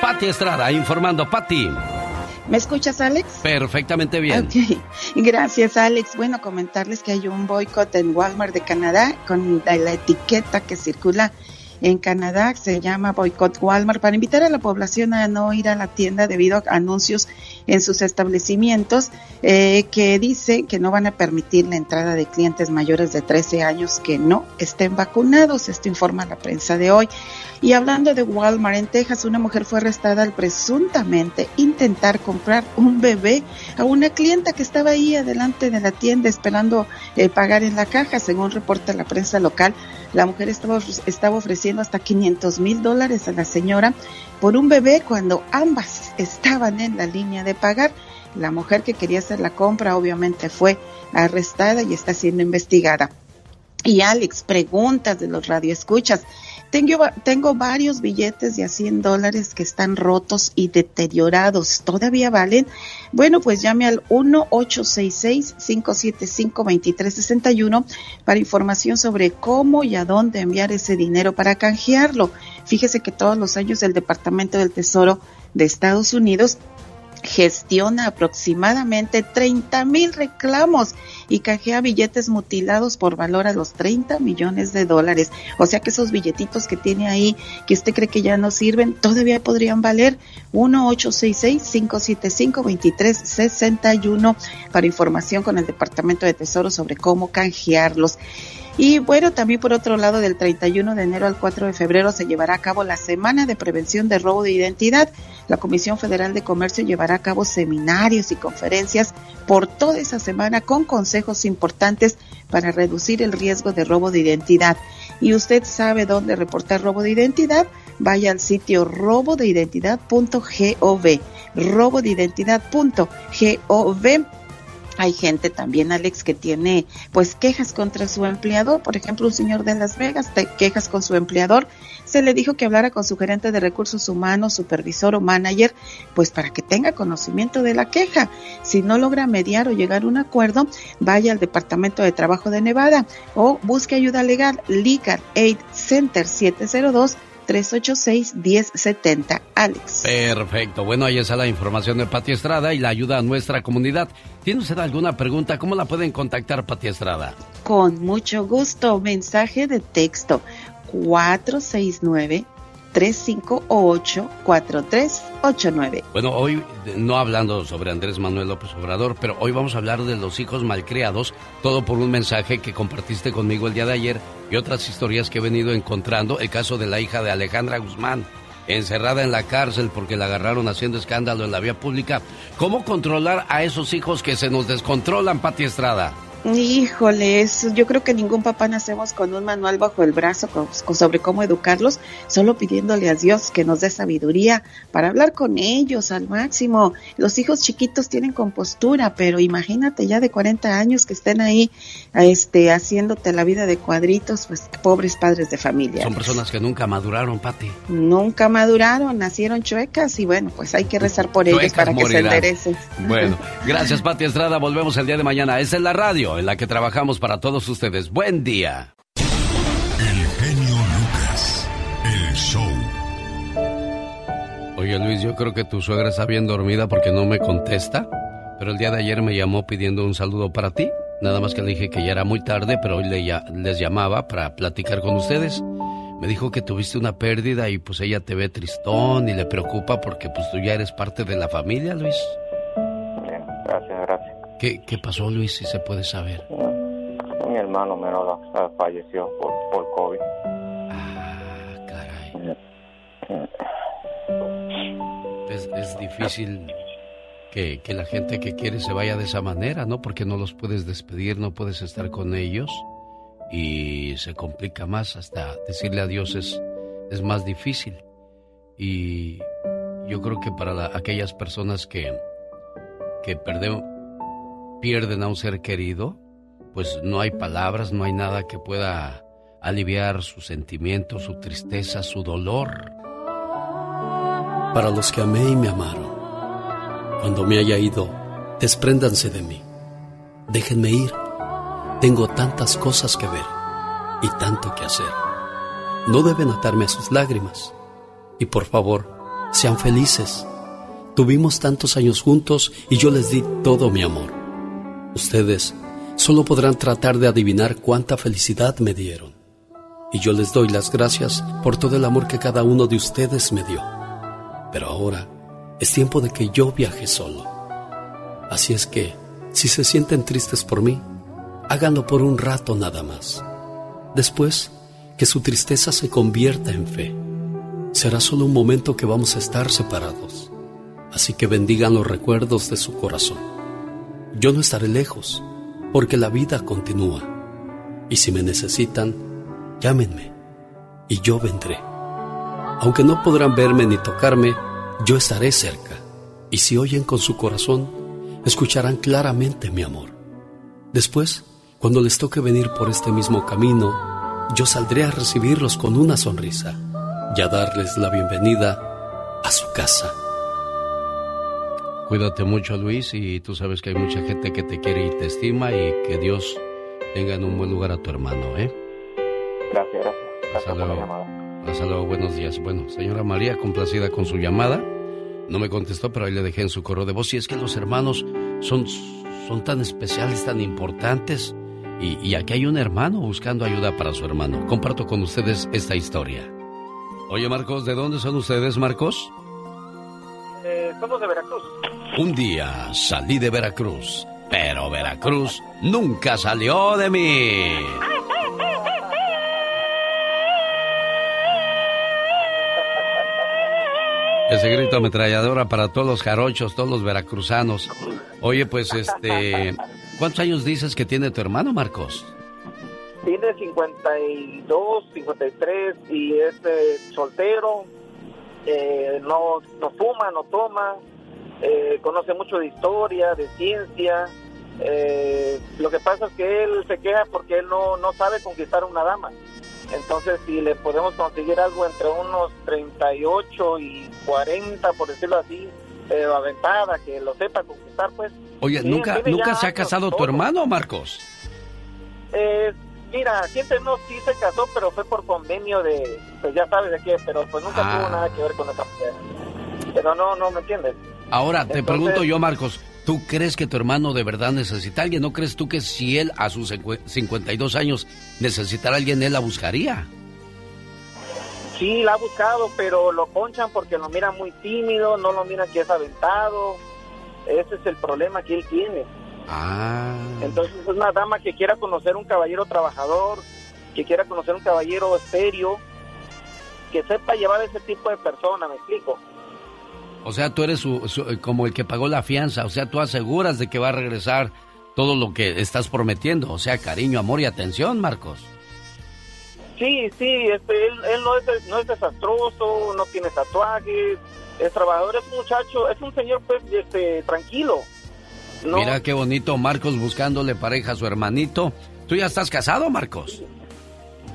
Speaker 2: Pati Estrada, informando, Pati.
Speaker 36: ¿Me escuchas, Alex?
Speaker 2: Perfectamente bien.
Speaker 36: Ok, (laughs) gracias Alex. Bueno, comentarles que hay un boicot en Walmart de Canadá con la etiqueta que circula en Canadá, se llama boicot Walmart, para invitar a la población a no ir a la tienda debido a anuncios en sus establecimientos eh, que dice que no van a permitir la entrada de clientes mayores de 13 años que no estén vacunados. Esto informa la prensa de hoy. Y hablando de Walmart en Texas, una mujer fue arrestada al presuntamente intentar comprar un bebé a una clienta que estaba ahí adelante de la tienda esperando eh, pagar en la caja. Según reporta la prensa local, la mujer estaba, estaba ofreciendo hasta 500 mil dólares a la señora por un bebé cuando ambas estaban en la línea de pagar. La mujer que quería hacer la compra obviamente fue arrestada y está siendo investigada. Y Alex, preguntas de los radioescuchas. Tengo, tengo varios billetes de a 100 dólares que están rotos y deteriorados. ¿Todavía valen? Bueno, pues llame al 1-866-575-2361 para información sobre cómo y a dónde enviar ese dinero para canjearlo. Fíjese que todos los años el Departamento del Tesoro de Estados Unidos gestiona aproximadamente 30 mil reclamos y canjea billetes mutilados por valor a los 30 millones de dólares. O sea que esos billetitos que tiene ahí, que usted cree que ya no sirven, todavía podrían valer 1-866-575-2361 para información con el Departamento de Tesoro sobre cómo canjearlos. Y bueno, también por otro lado, del 31 de enero al 4 de febrero se llevará a cabo la Semana de Prevención de Robo de Identidad. La Comisión Federal de Comercio llevará a cabo seminarios y conferencias por toda esa semana con consejos importantes para reducir el riesgo de robo de identidad. Y usted sabe dónde reportar robo de identidad, vaya al sitio robodeidentidad.gov, robodeidentidad.gov. Hay gente también, Alex, que tiene pues quejas contra su empleador. Por ejemplo, un señor de Las Vegas te quejas con su empleador. Se le dijo que hablara con su gerente de recursos humanos, supervisor o manager, pues para que tenga conocimiento de la queja. Si no logra mediar o llegar a un acuerdo, vaya al Departamento de Trabajo de Nevada o busque ayuda legal. Legal Aid Center 702 386-1070. Alex.
Speaker 2: Perfecto. Bueno, ahí está la información de Pati Estrada y la ayuda a nuestra comunidad. ¿Tiene usted alguna pregunta? ¿Cómo la pueden contactar, Pati Estrada?
Speaker 36: Con mucho gusto. Mensaje de texto 469 358-4389.
Speaker 2: Bueno, hoy no hablando sobre Andrés Manuel López Obrador, pero hoy vamos a hablar de los hijos malcriados, todo por un mensaje que compartiste conmigo el día de ayer y otras historias que he venido encontrando. El caso de la hija de Alejandra Guzmán, encerrada en la cárcel porque la agarraron haciendo escándalo en la vía pública. ¿Cómo controlar a esos hijos que se nos descontrolan, Pati Estrada?
Speaker 36: Híjole, eso, yo creo que ningún papá nacemos con un manual bajo el brazo sobre cómo educarlos, solo pidiéndole a Dios que nos dé sabiduría para hablar con ellos al máximo. Los hijos chiquitos tienen compostura, pero imagínate ya de 40 años que estén ahí este, haciéndote la vida de cuadritos, pues pobres padres de familia.
Speaker 2: Son personas que nunca maduraron, Pati.
Speaker 36: Nunca maduraron, nacieron chuecas y bueno, pues hay que rezar por ellos
Speaker 2: Chuecas
Speaker 36: para que se enderecen.
Speaker 2: Bueno, gracias Pati Estrada. Volvemos el día de mañana. Esta es la radio en la que trabajamos para todos ustedes. Buen día.
Speaker 9: El genio Lucas. El show.
Speaker 2: Oye Luis, yo creo que tu suegra está bien dormida porque no me contesta, pero el día de ayer me llamó pidiendo un saludo para ti. Nada más que le dije que ya era muy tarde, pero hoy le ya- les llamaba para platicar con ustedes. Me dijo que tuviste una pérdida y pues ella te ve tristón y le preocupa porque pues tú ya eres parte de la familia, Luis.
Speaker 26: Bien, gracias, gracias.
Speaker 2: ¿Qué, qué pasó, Luis, si se puede saber?
Speaker 26: Mi hermano menor ah, falleció por, por COVID.
Speaker 2: Es, es difícil que, que la gente que quiere se vaya de esa manera, ¿no? Porque no los puedes despedir, no puedes estar con ellos y se complica más, hasta decirle adiós es, es más difícil. Y yo creo que para la- aquellas personas que, que perden- pierden a un ser querido, pues no hay palabras, no hay nada que pueda aliviar su sentimiento, su tristeza, su dolor.
Speaker 38: Para los que amé y me amaron, cuando me haya ido, despréndanse de mí. Déjenme ir. Tengo tantas cosas que ver y tanto que hacer. No deben atarme a sus lágrimas. Y por favor, sean felices. Tuvimos tantos años juntos y yo les di todo mi amor. Ustedes solo podrán tratar de adivinar cuánta felicidad me dieron. Y yo les doy las gracias por todo el amor que cada uno de ustedes me dio. Pero ahora es tiempo de que yo viaje solo. Así es que, si se sienten tristes por mí, háganlo por un rato nada más. Después, que su tristeza se convierta en fe. Será solo un momento que vamos a estar separados. Así que bendigan los recuerdos de su corazón. Yo no estaré lejos, porque la vida continúa. Y si me necesitan, llámenme, y yo vendré. Aunque no podrán verme ni tocarme, yo estaré cerca. Y si oyen con su corazón, escucharán claramente mi amor. Después, cuando les toque venir por este mismo camino, yo saldré a recibirlos con una sonrisa y a darles la bienvenida a su casa.
Speaker 2: Cuídate mucho, Luis, y tú sabes que hay mucha gente que te quiere y te estima y que Dios tenga en un buen lugar a tu hermano, ¿eh?
Speaker 26: Gracias, gracias.
Speaker 2: Hasta luego. Hasta luego, buenos días. Bueno, señora María, complacida con su llamada. No me contestó, pero ahí le dejé en su correo de voz. Y es que los hermanos son, son tan especiales, tan importantes. Y, y aquí hay un hermano buscando ayuda para su hermano. Comparto con ustedes esta historia. Oye, Marcos, ¿de dónde son ustedes, Marcos?
Speaker 39: Eh, somos de Veracruz.
Speaker 2: Un día salí de Veracruz, pero Veracruz nunca salió de mí. Ese grito ametralladora para todos los jarochos, todos los veracruzanos. Oye, pues este, ¿cuántos años dices que tiene tu hermano, Marcos?
Speaker 39: Tiene 52, 53 y es eh, soltero. eh, no, no fuma, no toma. Eh, conoce mucho de historia, de ciencia. eh, lo que pasa es que él se queja porque él no, no sabe conquistar una dama. Entonces, si le podemos conseguir algo entre unos 38 y 40, por decirlo así, eh, aventada, que lo sepa conquistar, pues.
Speaker 2: Oye,
Speaker 39: Sí,
Speaker 2: ¿nunca, nunca se ha casado tu hermano, Marcos?
Speaker 39: Eh, mira, entre nos sí se casó, pero fue por convenio de, pues ya sabes de qué, pero pues nunca
Speaker 2: Ah.
Speaker 39: tuvo nada que ver con esa mujer. Pero no, no me entiendes.
Speaker 2: Ahora, te
Speaker 39: Entonces-
Speaker 2: pregunto yo, Marcos, ¿tú crees que tu hermano de verdad necesita a alguien? ¿No crees tú que si él a sus cincu- 52 años necesitara a alguien, él la buscaría?
Speaker 39: Sí, la ha buscado, pero lo ponchan porque lo mira muy tímido, no lo mira que es aventado. Ese es el problema que él tiene.
Speaker 2: Ah.
Speaker 39: Entonces es una dama que quiera conocer un caballero trabajador, que quiera conocer un caballero serio, que sepa llevar ese tipo de persona, me explico.
Speaker 2: O sea, tú eres su- su- como el que pagó la fianza, o sea, tú aseguras de que va a regresar todo lo que estás prometiendo, o sea, cariño, amor y atención, Marcos.
Speaker 39: Sí, sí, este, él, él no, es, no es desastroso, no tiene tatuajes, es trabajador, es un muchacho, es un señor pues este, tranquilo. No,
Speaker 2: Mira qué bonito, Marcos buscándole pareja a su hermanito. ¿Tú ya estás casado, Marcos?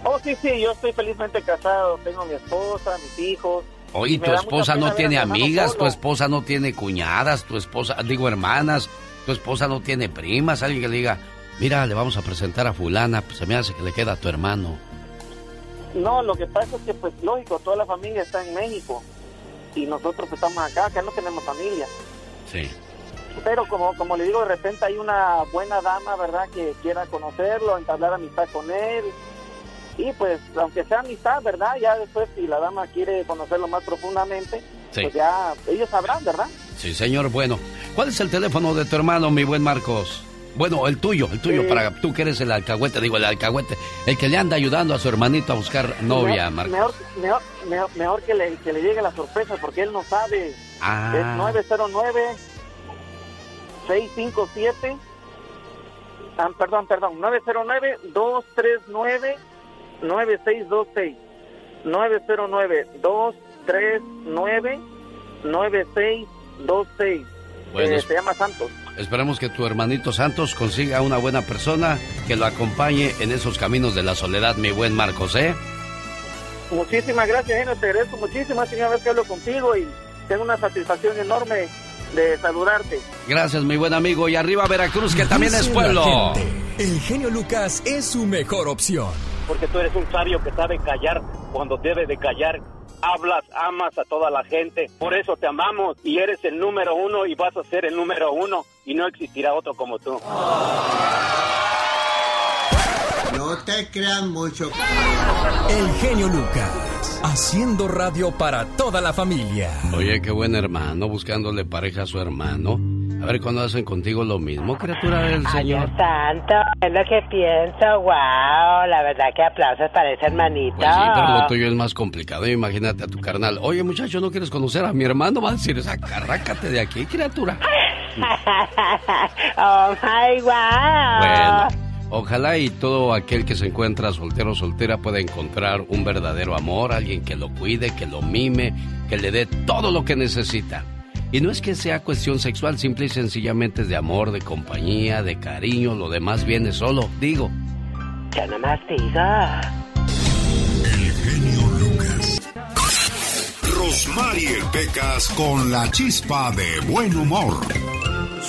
Speaker 39: Oh, sí, sí, yo estoy felizmente casado, tengo mi esposa, mis hijos.
Speaker 2: Oye, tu esposa no tiene amigas, tu esposa no tiene cuñadas, tu esposa, digo hermanas, tu esposa no tiene primas, alguien que le diga, mira, le vamos a presentar a fulana, pues se me hace que le queda a tu hermano.
Speaker 39: No, lo que pasa es que, pues, lógico, toda la familia está en México y nosotros estamos acá, acá no tenemos familia.
Speaker 2: Sí.
Speaker 39: Pero como, como le digo, de repente hay una buena dama, ¿verdad?, que quiera conocerlo, entablar amistad con él. Y pues, aunque sea amistad, ¿verdad? Ya después, si la dama quiere conocerlo más profundamente,
Speaker 2: Sí.
Speaker 39: pues ya ellos sabrán, ¿verdad?
Speaker 2: Sí, señor, bueno. ¿Cuál es el teléfono de tu hermano, mi buen Marcos? Bueno, el tuyo, el tuyo,
Speaker 39: Sí.
Speaker 2: para tú que eres el alcahuete, digo, el alcahuete, el que le anda ayudando a su hermanito a buscar novia,
Speaker 39: mejor,
Speaker 2: Marcos.
Speaker 39: mejor, mejor, mejor, que, le, que le llegue la sorpresa porque él no sabe.
Speaker 2: Ah.
Speaker 39: Es 909-657. Ah, perdón, perdón. 909-239-9626. 909-239-9626.
Speaker 2: Bueno,
Speaker 39: Eh, se llama Santos.
Speaker 2: Esperemos que tu hermanito Santos consiga una buena persona que lo acompañe en esos caminos de la soledad, mi buen Marcos, ¿eh?
Speaker 39: Muchísimas gracias, Genio. Te agradezco muchísimo. Es la primera vez que hablo contigo y tengo una satisfacción enorme de saludarte.
Speaker 2: Gracias, mi buen amigo. Y arriba Veracruz, que también es pueblo.
Speaker 1: gente, el genio Lucas es su mejor opción.
Speaker 40: Porque tú eres un sabio que sabe callar cuando debe de callar. Hablas, amas a toda la gente, por eso te amamos y eres el número uno y vas a ser el número uno y no existirá otro como tú.
Speaker 41: No te crean mucho.
Speaker 1: El genio Lucas, haciendo radio para toda la familia.
Speaker 2: Oye, qué buen hermano, buscándole pareja a su hermano. A ver cuándo hacen contigo lo mismo, criatura del
Speaker 4: Ay,
Speaker 2: Señor.
Speaker 4: Dios santo, es lo que pienso, wow, la verdad que aplausos para ese hermanito.
Speaker 2: Pues sí, pero lo tuyo es más complicado. Imagínate a tu carnal. Oye, muchacho, ¿no quieres conocer a mi hermano? Va a decir, carrácate de aquí, criatura. (laughs)
Speaker 4: oh my wow.
Speaker 2: Bueno, ojalá y todo aquel que se encuentra soltero o soltera pueda encontrar un verdadero amor, alguien que lo cuide, que lo mime, que le dé todo lo que necesita. Y no es que sea cuestión sexual, simple y sencillamente es de amor, de compañía, de cariño, lo demás viene solo, digo.
Speaker 4: Yo nomás digo.
Speaker 9: El genio Lucas. Rosmarie Pecas con la chispa de buen humor.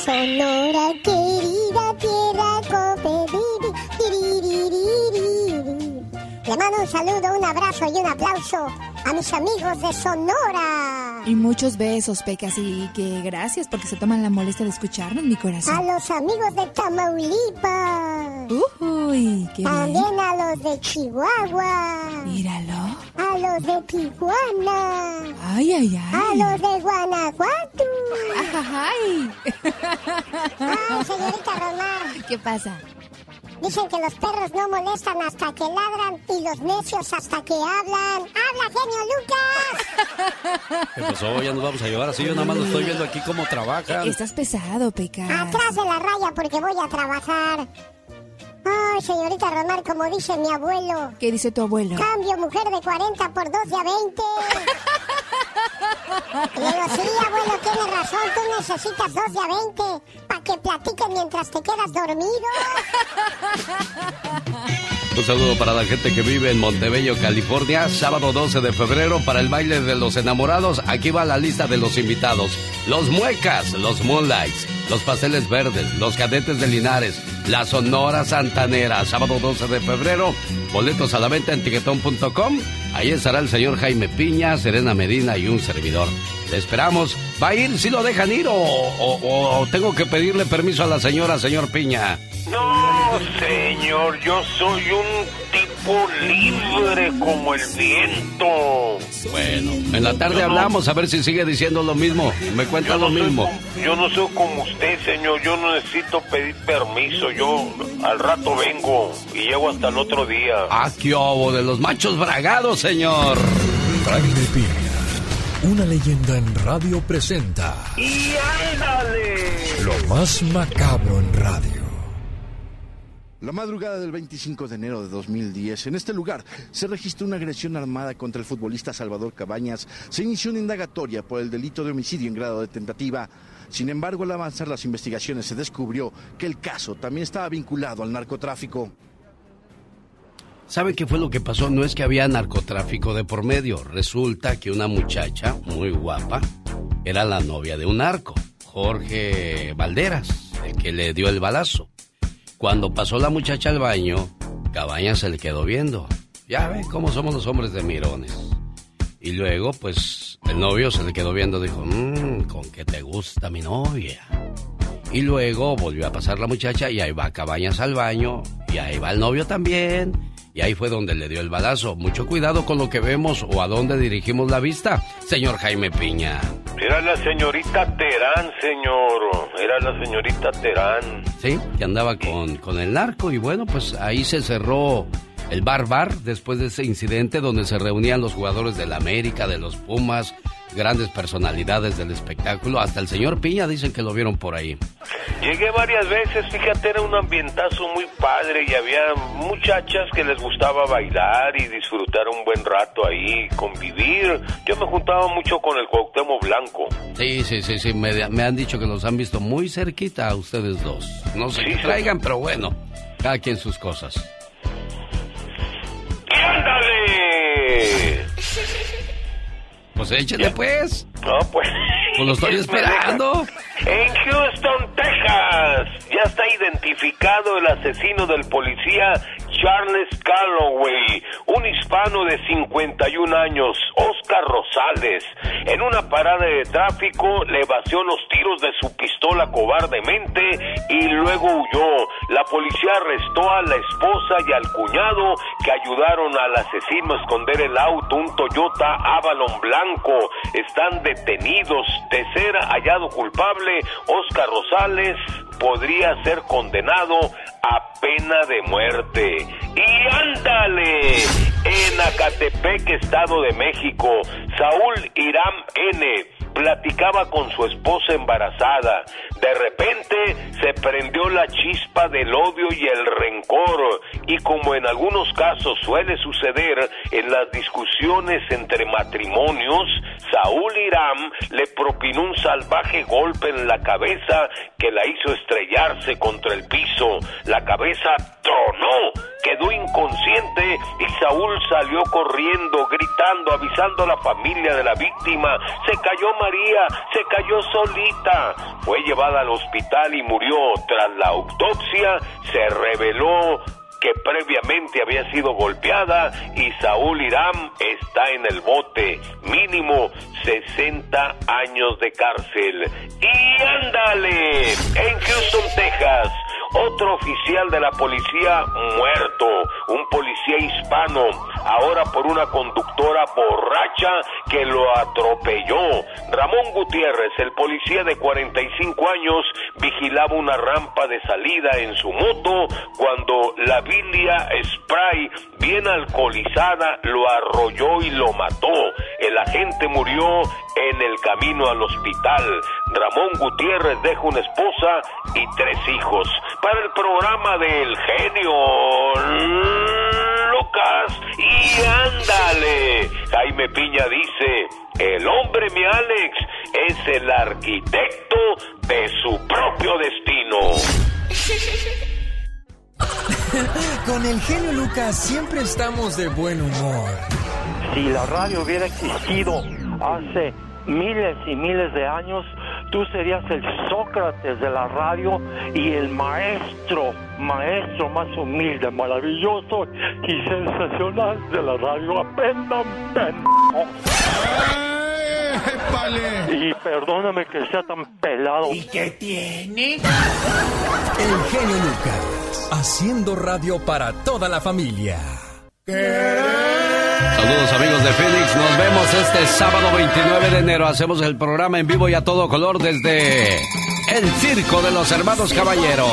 Speaker 10: Sonora querida tierra copediri, tiriririri. Le mando un saludo, un abrazo y un aplauso a mis amigos de Sonora.
Speaker 11: Y muchos besos, Pecas, y que gracias porque se toman la molestia de escucharnos, mi
Speaker 10: A
Speaker 11: corazón.
Speaker 10: los amigos de Tamaulipas.
Speaker 11: Uy, qué bien.
Speaker 10: También a los de Chihuahua.
Speaker 11: Míralo.
Speaker 10: A los de Tijuana.
Speaker 11: Ay, ay,
Speaker 10: A
Speaker 11: ay.
Speaker 10: los de Guanajuato.
Speaker 11: Ay.
Speaker 10: Ay, señorita Romar.
Speaker 11: ¿Qué pasa?
Speaker 10: Dicen que los perros no molestan hasta que ladran y los necios hasta que hablan. ¡Habla, genio Lucas!
Speaker 2: ¿Qué pasó? Ya nos vamos a llevar así. Yo nada más lo estoy viendo aquí cómo trabajan.
Speaker 11: Estás pesado, Pecas.
Speaker 10: Atrás de la raya porque voy a trabajar. Ay, señorita Romar, como dice mi abuelo.
Speaker 11: ¿Qué dice tu abuelo?
Speaker 10: Cambio mujer de 40 por 2 de a 20. Y (laughs) le digo, sí, abuelo, tienes razón, tú necesitas 2 de a 20 para que platiquen mientras te quedas dormido.
Speaker 2: Un saludo para la gente que vive en Montebello, California. Sábado 12 de febrero para el baile de los enamorados. Aquí va la lista de los invitados. Los Muecas, los Moonlights, los Pasteles Verdes, los Cadetes de Linares, la Sonora Santanera. Sábado 12 de febrero. Boletos a la venta en tiquetón.com. Ahí estará el señor Jaime Piña, Serena Medina y un servidor. Le esperamos. ¿Va a ir si lo dejan ir o, o- o tengo que pedirle permiso a la señora, señor Piña?
Speaker 8: No, señor, yo soy un tipo libre como el viento.
Speaker 2: Bueno, en la tarde hablamos a ver si sigue diciendo lo mismo. Me cuenta lo mismo.
Speaker 8: Yo no soy como usted, señor. Yo no necesito pedir permiso. Yo al rato vengo y llego hasta el otro día.
Speaker 2: Ah, qué obo de los machos bragados, señor.
Speaker 1: Jaime Piña, una leyenda en radio presenta
Speaker 8: ¡Y ándale!
Speaker 1: lo más macabro en radio.
Speaker 42: La madrugada del 25 de enero de 2010, en este lugar se registró una agresión armada contra el futbolista Salvador Cabañas. Se inició una indagatoria por el delito de homicidio en grado de tentativa. Sin embargo, al avanzar las investigaciones se descubrió que el caso también estaba vinculado al narcotráfico.
Speaker 2: ¿Sabe qué fue lo que pasó? No es que había narcotráfico de por medio. Resulta que una muchacha muy guapa era la novia de un narco, Jorge Valderas, el que le dio el balazo. Cuando pasó la muchacha al baño, Cabañas se le quedó viendo. Ya ve cómo somos los hombres de mirones. Y luego, pues, el novio se le quedó viendo, dijo, mmm, ¿con qué te gusta mi novia? Y luego volvió a pasar la muchacha y ahí va Cabañas al baño y ahí va el novio también. Y ahí fue donde le dio el balazo. Mucho cuidado con lo que vemos o a dónde dirigimos la vista, señor Jaime Piña.
Speaker 8: Era la señorita Terán, señor. Era la señorita Terán.
Speaker 2: Sí, que andaba con, con el narco y bueno, pues ahí se cerró el bar bar después de ese incidente donde se reunían los jugadores de la América, de los Pumas, grandes personalidades del espectáculo. Hasta el señor Piña dicen que lo vieron por ahí.
Speaker 8: Llegué varias veces, fíjate, era un ambientazo muy padre y había muchachas que les gustaba bailar y disfrutar un buen rato ahí, convivir. Yo me juntaba mucho con el Cuauhtémoc Blanco.
Speaker 2: Sí, sí, sí, sí, me, me han dicho que los han visto muy cerquita a ustedes dos. No sé qué traigan, pero bueno, cada quien sus cosas.
Speaker 8: ¡Ándale!
Speaker 2: Pues échale pues.
Speaker 8: No, pues.
Speaker 2: Pues lo estoy (laughs) esperando.
Speaker 8: En Houston, Texas, ya está identificado el asesino del policía Charles Calloway, un hispano de 51 años, Oscar Rosales. En una parada de tráfico le vació los tiros de su pistola cobardemente y luego huyó. La policía arrestó a la esposa y al cuñado que ayudaron al asesino a esconder el auto, un Toyota Avalon blanco. Están detenidos de ser hallado culpable. Oscar Rosales podría ser condenado a pena de muerte. Y ándale, en Acatepec, Estado de México, Saúl Irán N platicaba con su esposa embarazada. De repente se prendió la chispa del odio y el rencor y como en algunos casos suele suceder en las discusiones entre matrimonios, Saúl Irán le propinó un salvaje golpe en la cabeza que la hizo estrellarse contra el piso. La cabeza tronó, quedó inconsciente y Saúl salió corriendo, gritando, avisando a la familia de la víctima. Se cayó María, se cayó solita. Fue llevada al hospital y murió. Tras la autopsia se reveló que previamente había sido golpeada y Saúl Irán está en el bote, mínimo 60 años de cárcel. Y ándale, en Houston, Texas, otro oficial de la policía muerto, un policía hispano, ahora por una conductora borracha que lo atropelló. Ramón Gutiérrez, el policía de 45 años, vigilaba una rampa de salida en su moto cuando la Biblia Spray, bien alcoholizada, lo arrolló y lo mató. El agente murió en el camino al hospital. Ramón Gutiérrez deja una esposa y tres hijos. Para el programa del genio Lucas y ándale. Jaime Piña dice, el hombre mi Alex es el arquitecto de su propio destino. (laughs)
Speaker 1: Con el genio Lucas siempre estamos de buen humor.
Speaker 43: Si la radio hubiera existido hace miles y miles de años, tú serías el Sócrates de la radio y el maestro, maestro más humilde, maravilloso y sensacional de la radio. Aprendan, pendejos. Y perdóname que sea tan pelado. ¿Y qué tiene?
Speaker 1: El genio Lucas, haciendo radio para toda la familia.
Speaker 2: Saludos amigos de Phoenix, nos vemos este sábado 29 de enero. Hacemos el programa en vivo y a todo color desde el Circo de los Hermanos Caballero.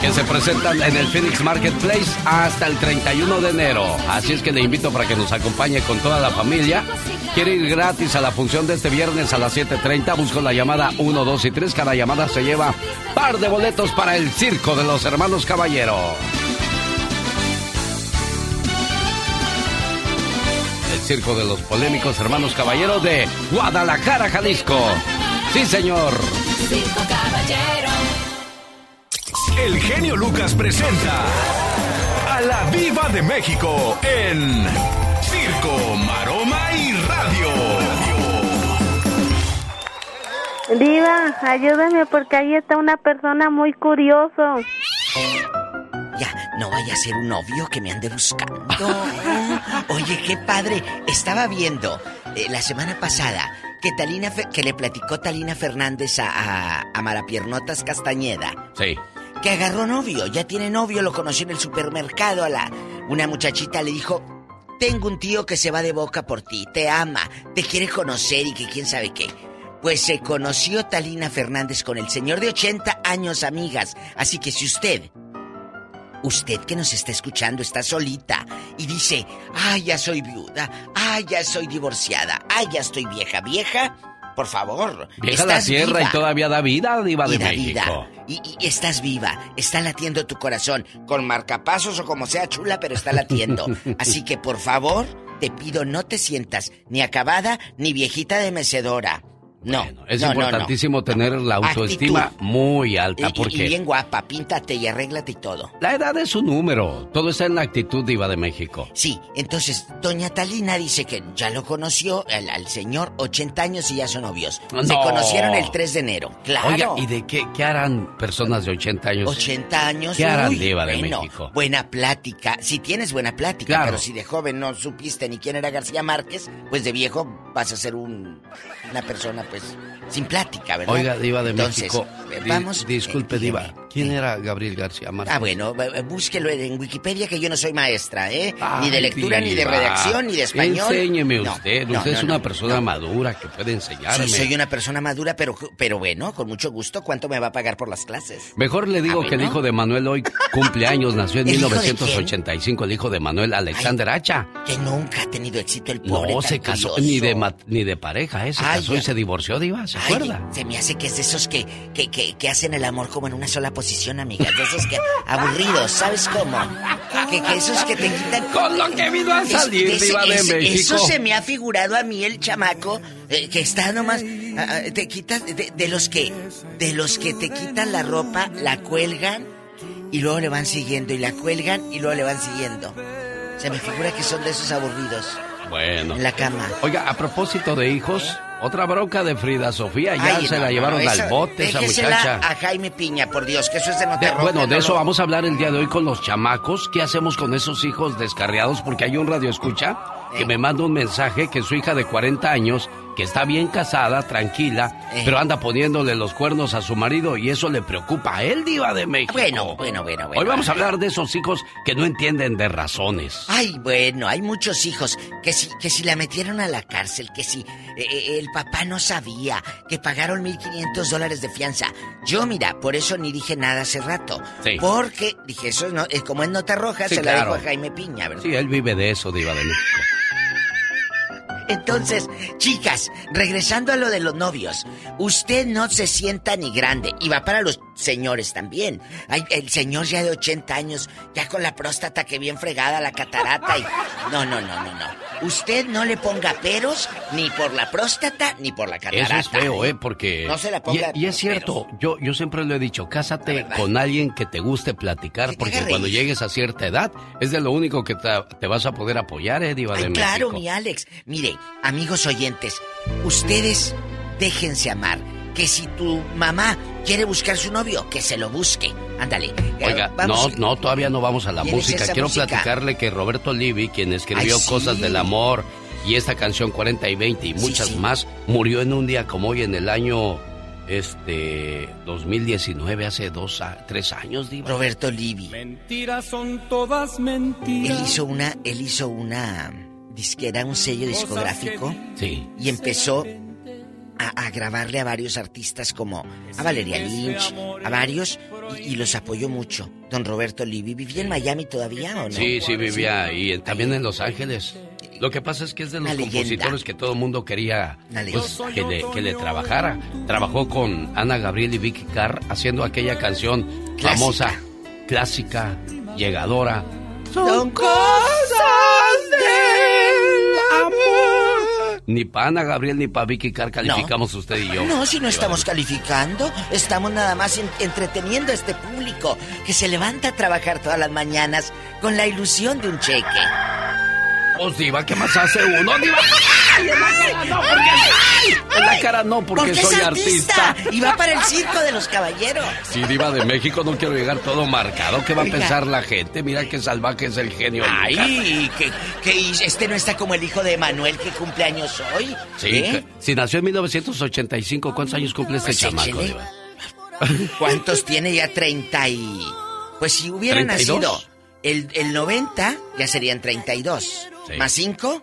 Speaker 2: Que se presentan en el Phoenix Marketplace hasta el 31 de enero. Así es que le invito para que nos acompañe con toda la familia quiere ir gratis a la función de este viernes a las 7.30, busco la llamada 1, 2 y 3. Cada llamada se lleva par de boletos para el circo de los hermanos Caballero. Circo de los polémicos hermanos Caballero de Guadalajara, Jalisco. Sí, señor.
Speaker 9: Circo Caballero. El genio Lucas presenta a la Viva de México en Circo, Maroma y Radio.
Speaker 35: Diva, ayúdame porque ahí está una persona muy curioso.
Speaker 44: Ya, no vaya a ser un novio que me ande buscando. Oye, qué padre. Estaba viendo eh, la semana pasada que Talina Fe- que le platicó Talina Fernández a, a, a Marapiernotas Castañeda.
Speaker 2: Sí.
Speaker 44: Que agarró novio, ya tiene novio, lo conoció en el supermercado. A la, una muchachita le dijo: Tengo un tío que se va de boca por ti, te ama, te quiere conocer y que quién sabe qué. Pues se conoció Talina Fernández con el señor de 80 años, amigas. Así que si usted Usted que nos está escuchando está solita y dice, ay, ya soy viuda, ay, ya soy divorciada, ay, ya estoy vieja, vieja. Por favor,
Speaker 2: Vieja la sierra
Speaker 44: viva.
Speaker 2: y todavía da vida, diva de
Speaker 44: Y da
Speaker 2: México.
Speaker 44: vida. Y, y estás viva, está latiendo tu corazón, con marcapasos o como sea chula, pero está latiendo. (laughs) Así que por favor, te pido no te sientas ni acabada ni viejita de mecedora. No,
Speaker 2: Es
Speaker 44: no, no, no.
Speaker 2: importantísimo tener la autoestima
Speaker 44: Actitud.
Speaker 2: muy alta
Speaker 44: y-
Speaker 2: porque
Speaker 44: y bien guapa, píntate y arréglate y todo.
Speaker 2: la edad es un número. Todo está en la actitud diva de México.
Speaker 44: Sí, entonces doña Talina dice que ya lo conoció al, al señor 80 años y ya son novios. Se
Speaker 2: No.
Speaker 44: conocieron el 3 de enero. Claro.
Speaker 2: Oiga, ¿y de qué, qué harán personas de 80 años?
Speaker 44: 80 años.
Speaker 2: ¿Qué harán
Speaker 44: uy,
Speaker 2: diva de
Speaker 44: bueno,
Speaker 2: México?
Speaker 44: Buena plática. Si tienes buena plática,
Speaker 2: Claro.
Speaker 44: pero si de joven no supiste ni quién era García Márquez, pues de viejo vas a ser un, una persona pues sin plática, ¿verdad?
Speaker 2: Oiga, diva de
Speaker 44: Entonces,
Speaker 2: México.
Speaker 44: eh,
Speaker 2: di-
Speaker 44: vamos.
Speaker 2: disculpe,
Speaker 44: eh,
Speaker 2: diva. ¿Quién era Gabriel García Márquez?
Speaker 44: Ah, bueno, eh, búsquelo en Wikipedia que yo no soy maestra, ¿eh? ni de
Speaker 2: Ay,
Speaker 44: lectura, ni de redacción, ni de español.
Speaker 2: Enséñeme
Speaker 44: No,
Speaker 2: usted.
Speaker 44: no,
Speaker 2: usted
Speaker 44: no,
Speaker 2: es una persona madura que puede enseñarme.
Speaker 44: Sí, soy una persona madura, pero, pero bueno, con mucho gusto. ¿Cuánto me va a pagar por las clases?
Speaker 2: Mejor le digo
Speaker 44: Ah,
Speaker 2: que el hijo de Manuel hoy cumple años, nació en
Speaker 44: ¿El hijo de
Speaker 2: 1985, el hijo de Manuel Alexander Hacha.
Speaker 44: Que nunca ha tenido éxito el pobre.
Speaker 2: No se casó
Speaker 44: curioso.
Speaker 2: ni de ma- ni de pareja, ¿eh? Se
Speaker 44: Ay,
Speaker 2: casó y se divorció, Diva, ¿se
Speaker 44: Ay,
Speaker 2: acuerda?
Speaker 44: se me hace que es de esos que, que, que, que hacen el amor como en una sola posición, amigas. De esos que aburridos, ¿sabes cómo? Que, que esos que te quitan.
Speaker 2: Con lo que vino a
Speaker 44: Es-
Speaker 2: salir,
Speaker 44: ese-
Speaker 2: Diva de México.
Speaker 44: Eso se me ha figurado a mí el chamaco eh, que está nomás. ah, ah, te quitas de, de los que. De los que te quitan la ropa, la cuelgan y luego le van siguiendo. Y la cuelgan y luego le van siguiendo. Se me figura que son de esos aburridos.
Speaker 2: Bueno.
Speaker 44: En la cama.
Speaker 2: Oiga, a propósito de hijos, otra bronca de Frida Sofía. Ya
Speaker 44: Ay,
Speaker 2: se
Speaker 44: no,
Speaker 2: la
Speaker 44: no,
Speaker 2: llevaron
Speaker 44: no,
Speaker 2: al bote esa muchacha.
Speaker 44: a Jaime Piña, por Dios, que eso es de
Speaker 2: De-
Speaker 44: nota
Speaker 2: bueno, de
Speaker 44: no
Speaker 2: eso
Speaker 44: lo-
Speaker 2: vamos a hablar el día de hoy con los chamacos. ¿Qué hacemos con esos hijos descarriados? Porque hay un radio escucha que me manda un mensaje que su hija de 40 años, que está bien casada, tranquila,
Speaker 44: Eh.
Speaker 2: pero anda poniéndole los cuernos a su marido y eso le preocupa a él, diva de México.
Speaker 44: Bueno, bueno, bueno, bueno.
Speaker 2: Hoy vamos a hablar de esos hijos que no entienden de razones.
Speaker 44: Ay, bueno, hay muchos hijos que si, que si la metieron a la cárcel, que si eh, eh, el papá no sabía, que pagaron 1.500 dólares de fianza. Yo, mira, por eso ni dije nada hace rato.
Speaker 2: Sí.
Speaker 44: Porque, dije, eso no, es como en Nota Roja,
Speaker 2: Sí,
Speaker 44: se la dejo a Jaime Piña, ¿verdad?
Speaker 2: Sí, él vive de eso, diva de México.
Speaker 44: Entonces, chicas, regresando a lo de los novios, usted no se sienta ni grande, y va para los señores también. El señor ya de 80 años, ya con la próstata que bien fregada, la catarata y... No, no, no, no, no. Usted no le ponga peros ni por la próstata ni por la catarata.
Speaker 2: Eso es feo, ¿eh? Porque...
Speaker 44: No se la ponga
Speaker 2: Y, y es cierto, yo, yo siempre lo he dicho, cásate con alguien que te guste platicar, porque cuando llegues a cierta edad, es de lo único que te, te vas a poder apoyar, ¿eh, Diva de
Speaker 44: Ay, claro,
Speaker 2: México?
Speaker 44: mi Alex. Mire, amigos oyentes, ustedes déjense amar. Que si tu mamá quiere buscar su novio, que se lo busque. Ándale.
Speaker 2: Oiga,
Speaker 44: vamos-
Speaker 2: no, no, todavía no vamos a la
Speaker 44: ¿Quién es
Speaker 2: música. Quiero
Speaker 44: música?
Speaker 2: platicarle que Roberto Livi, quien escribió
Speaker 44: Ay, sí.
Speaker 2: Cosas del Amor y esta canción 40 y 20 y muchas
Speaker 44: sí.
Speaker 2: más, murió en un día como hoy en el año este 2019, hace dos, a- tres años, Diva.
Speaker 44: Roberto Livi.
Speaker 45: Mentiras son todas
Speaker 44: Él
Speaker 45: mentiras.
Speaker 44: hizo una, él hizo una disquera, un sello discográfico.
Speaker 2: Sí.
Speaker 44: Y empezó a, a grabarle a varios artistas como a Valeria Lynch, a varios, y, y los apoyó mucho. Don Roberto Livi, ¿vivía en Miami todavía o no?
Speaker 2: Sí, sí, vivía y también en Los Ángeles. Lo que pasa es que es de los
Speaker 44: Una leyenda.
Speaker 2: compositores que todo el mundo quería pues, que, le, que le trabajara. Trabajó con Ana Gabriel y Vicky Carr haciendo aquella canción
Speaker 44: Clásica.
Speaker 2: famosa, clásica, llegadora.
Speaker 44: Son cosas del amor.
Speaker 2: Ni para Ana Gabriel ni para Vicky Carr calificamos usted y yo.
Speaker 44: No, si no estamos calificando, estamos nada más en- entreteniendo a este público que se levanta a trabajar todas las mañanas con la ilusión de un cheque.
Speaker 2: Pues Diva, ¿qué más hace uno? Diva. ¡Ay, en la cara no, porque, en la cara no, porque,
Speaker 44: Porque
Speaker 2: soy
Speaker 44: es artista,
Speaker 2: artista.
Speaker 44: y va para el circo de los caballeros.
Speaker 2: Sí, Diva de México, no quiero llegar todo marcado. ¿Qué va a pensar la gente? Mira qué salvaje es el genio.
Speaker 44: Ay, que, que este no está como el hijo de Manuel que cumple años hoy.
Speaker 2: Sí,
Speaker 44: ¿Eh?
Speaker 2: si nació en 1985, ¿cuántos años cumple este
Speaker 44: Pues
Speaker 2: chamaco,
Speaker 44: échele.
Speaker 2: Diva?
Speaker 44: ¿Cuántos tiene ya? 30 y... Pues si hubiera
Speaker 2: 32.
Speaker 44: nacido el, el 90, ya serían 32. ¿Más 5?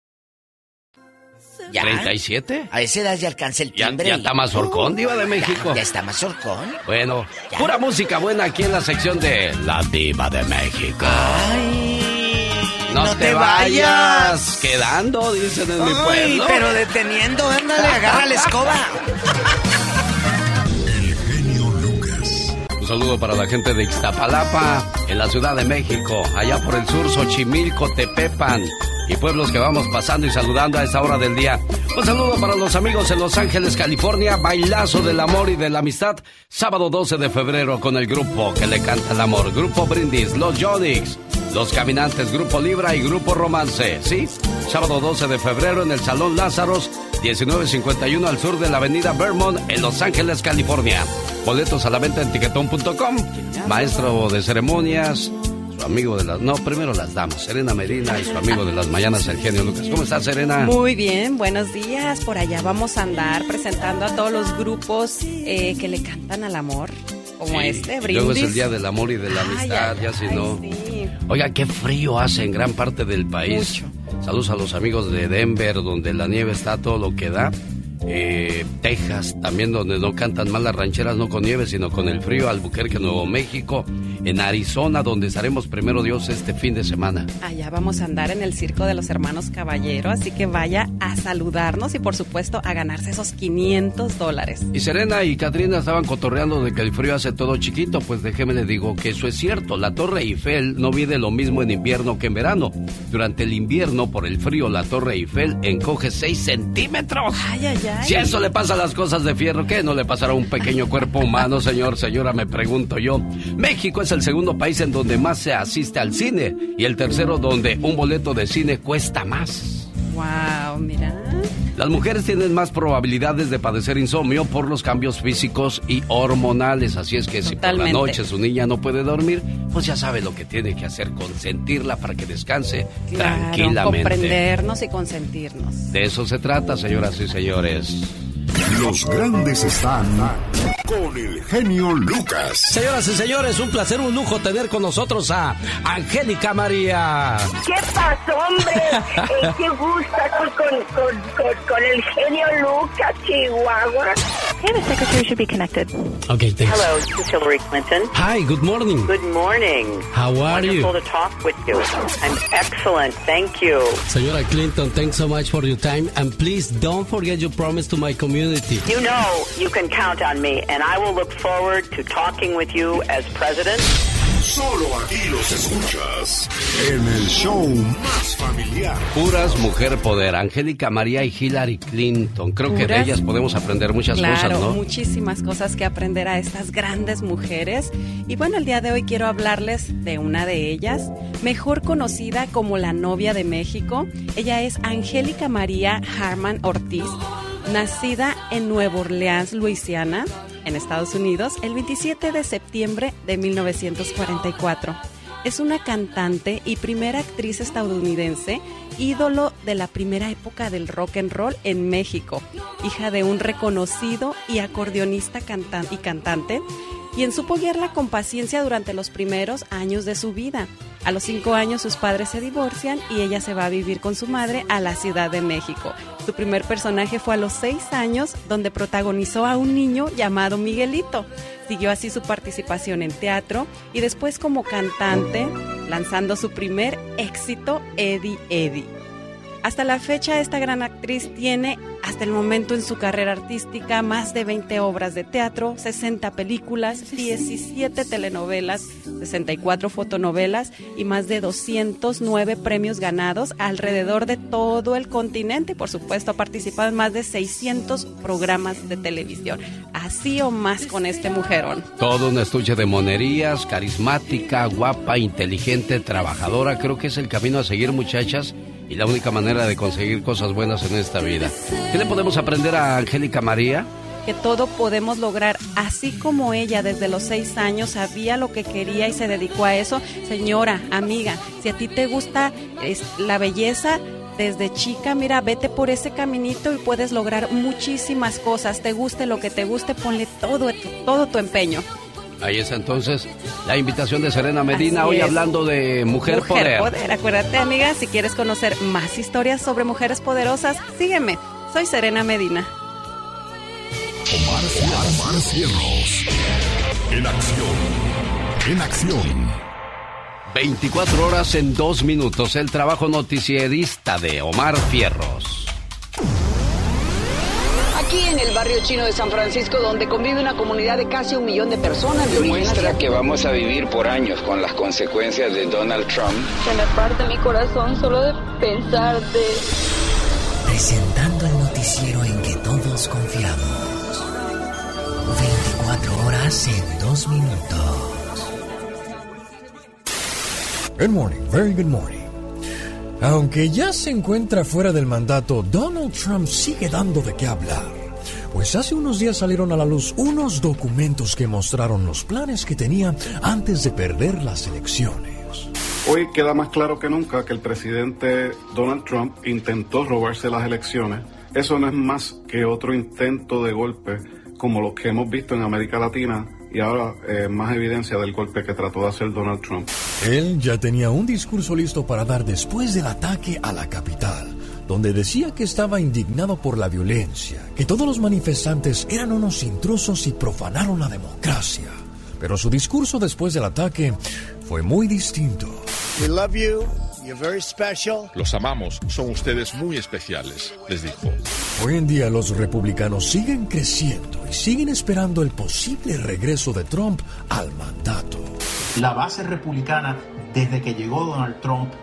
Speaker 44: ¿Ya?
Speaker 2: ¿37?
Speaker 44: A esa edad ya alcanza el timbre.
Speaker 2: ya está más horcón, Diva de México.
Speaker 44: Ya, ya está más horcón.
Speaker 2: Bueno, pura música buena aquí en la sección de La Diva de México. no,
Speaker 44: no
Speaker 2: te,
Speaker 44: te
Speaker 2: vayas.
Speaker 44: vayas.
Speaker 2: Quedando, dicen en mi
Speaker 44: Ay,
Speaker 2: pueblo.
Speaker 44: pero deteniendo, ándale, agarra la escoba. (laughs)
Speaker 2: saludo para la gente de Ixtapalapa, en la Ciudad de México, allá por el sur, Xochimilco, Tepepan y pueblos que vamos pasando y saludando a esta hora del día. Un saludo para los amigos en Los Ángeles, California, bailazo del amor y de la amistad, sábado 12 de febrero con el grupo que le canta el amor, Grupo Brindis, Los Yonix, Los Caminantes, Grupo Libra y Grupo Romance, ¿sí? Sábado 12 de febrero en el Salón Lázaros, 1951 al sur de la avenida Vermont en Los Ángeles, California. Boletos a la venta en tiquetón.com. Maestro de ceremonias, su amigo de las... No, primero las damas, Serena Medina y su amigo de las mañanas, el genio Lucas. ¿Cómo estás, Serena?
Speaker 46: Muy bien, buenos días. Por allá vamos a andar presentando a todos los grupos eh, que le cantan al amor, como
Speaker 2: Sí,
Speaker 46: este, Brindis.
Speaker 2: Luego es el día del amor y de la amistad, ya si no... Oiga, qué frío hace en gran parte del país. Saludos a los amigos de Denver, donde la nieve está todo lo que da. Eh, Texas, también donde no cantan más las rancheras, no con nieve, sino con el frío. Albuquerque, Nuevo México. En Arizona, donde estaremos primero Dios este fin de semana.
Speaker 46: Allá vamos a andar en el circo de los hermanos Caballero, así que vaya a saludarnos y por supuesto a ganarse esos 500 dólares.
Speaker 2: Y Serena y Katrina estaban cotorreando de que el frío hace todo chiquito, pues déjeme le digo que eso es cierto. La Torre Eiffel no mide lo mismo en invierno que en verano. Durante el invierno, por el frío, la Torre Eiffel encoge 6 centímetros.
Speaker 46: Ay, ay, ay.
Speaker 2: Si a eso le pasa a las cosas de fierro, ¿qué no le pasará a un pequeño cuerpo humano, señor, señora? Me pregunto yo. México es el segundo país en donde más se asiste al cine y el tercero donde un boleto de cine cuesta más.
Speaker 46: Wow, mira.
Speaker 2: Las mujeres tienen más probabilidades de padecer insomnio por los cambios físicos y hormonales, así es que si por la noche su niña no puede dormir, pues ya sabe lo que tiene que hacer, consentirla para que descanse
Speaker 46: Claro,
Speaker 2: tranquilamente.
Speaker 46: comprendernos y consentirnos.
Speaker 2: De eso se trata, señoras y señores.
Speaker 9: Los grandes están con el genio Lucas.
Speaker 2: Señoras y señores, un placer, un lujo tener con nosotros a Angélica María.
Speaker 47: ¿Qué pasó, hombre? (laughs) Eh, qué gusto con, con, con, con, el genio Lucas, Chihuahua.
Speaker 48: Yeah, the secretary should be connected.
Speaker 2: Okay, thanks.
Speaker 48: Hello, this is Hillary Clinton.
Speaker 2: Hi, good morning.
Speaker 48: Good morning.
Speaker 2: How are you?
Speaker 48: Wonderful to talk with you. I'm excellent, thank you.
Speaker 49: Señora Clinton, thanks so much for your time. And please don't forget your promise to my community.
Speaker 48: You know you can count on me, and I will look forward to talking with you as president.
Speaker 9: Solo aquí los escuchas en el show más familiar.
Speaker 2: Puras mujer poder. Angélica María y Hillary Clinton. Creo que de
Speaker 46: Puras.
Speaker 2: ellas podemos aprender muchas
Speaker 46: claro,
Speaker 2: cosas, ¿no?
Speaker 46: muchísimas cosas que aprender a estas grandes mujeres. Y bueno, el día de hoy quiero hablarles de una de ellas, mejor conocida como la novia de México. Ella es Angélica María Harman Ortiz, nacida en Nueva Orleans, Luisiana, en Estados Unidos, el 27 de septiembre de 1944. Es una cantante y primera actriz estadounidense, ídolo de la primera época del rock and roll en México, hija de un reconocido y acordeonista cantan- y cantante, quien supo guiarla con paciencia durante los primeros años de su vida. A los cinco años sus padres se divorcian y ella se va a vivir con su madre a la Ciudad de México. Su primer personaje fue a los seis años, donde protagonizó a un niño llamado Miguelito. Siguió así su participación en teatro y después como cantante, lanzando su primer éxito, Eddie Eddie. Hasta la fecha, esta gran actriz tiene, hasta el momento en su carrera artística, más de 20 obras de teatro, 60 películas, 17 telenovelas, 64 fotonovelas y más de 209 premios ganados alrededor de todo el continente. Por supuesto, ha participado en más de 600 programas de televisión. Así o más con este mujerón.
Speaker 2: Todo un estuche de monerías, carismática, guapa, inteligente, trabajadora. Creo que es el camino a seguir, muchachas, y la única manera de conseguir cosas buenas en esta vida. ¿Qué le podemos aprender a Angélica María?
Speaker 46: que todo podemos lograr, así como ella desde los seis años sabía lo que quería y se dedicó a eso. Señora, amiga, si a ti te gusta es, la belleza, desde chica, mira, vete por ese caminito y puedes lograr muchísimas cosas. Te guste lo que te guste, ponle todo, todo tu empeño.
Speaker 2: Ahí es entonces la invitación de Serena Medina,
Speaker 46: Así
Speaker 2: hoy
Speaker 46: es.
Speaker 2: hablando de mujer,
Speaker 46: Mujer
Speaker 2: poder.
Speaker 46: Acuérdate, amiga, si quieres conocer más historias sobre mujeres poderosas, sígueme. Soy Serena Medina.
Speaker 9: Omar, Omar Cierros. En acción. En acción.
Speaker 2: 24 horas en 2 minutos, el trabajo noticierista de Omar Fierros.
Speaker 50: Aquí en el barrio chino de San Francisco, donde convive una comunidad de casi un millón de personas de
Speaker 51: Muestra que vamos a vivir por años con las consecuencias de Donald Trump.
Speaker 52: Se me parte mi corazón solo de pensarte.
Speaker 1: Presentando el noticiero en que todos confiamos. 24 horas en 2 minutos. Good morning, very good morning. Aunque ya se encuentra fuera del mandato, Donald Trump sigue dando de qué hablar. Pues hace unos días salieron a la luz unos documentos que mostraron los planes que tenía antes de perder las elecciones.
Speaker 53: Hoy queda más claro que nunca que el presidente Donald Trump intentó robarse las elecciones. Eso no es más que otro intento de golpe como los que hemos visto en América Latina y ahora eh, más evidencia del golpe que trató de hacer Donald Trump.
Speaker 1: Él ya tenía un discurso listo para dar después del ataque a la capital, donde decía que estaba indignado por la violencia, que todos los manifestantes eran unos intrusos y profanaron la democracia. Pero su discurso después del ataque fue muy distinto.
Speaker 54: We love you. You're very special.
Speaker 55: Los amamos, son ustedes muy especiales, les dijo.
Speaker 1: Hoy en día los republicanos siguen creciendo y siguen esperando el posible regreso de Trump al mandato.
Speaker 56: La base republicana, desde que llegó Donald Trump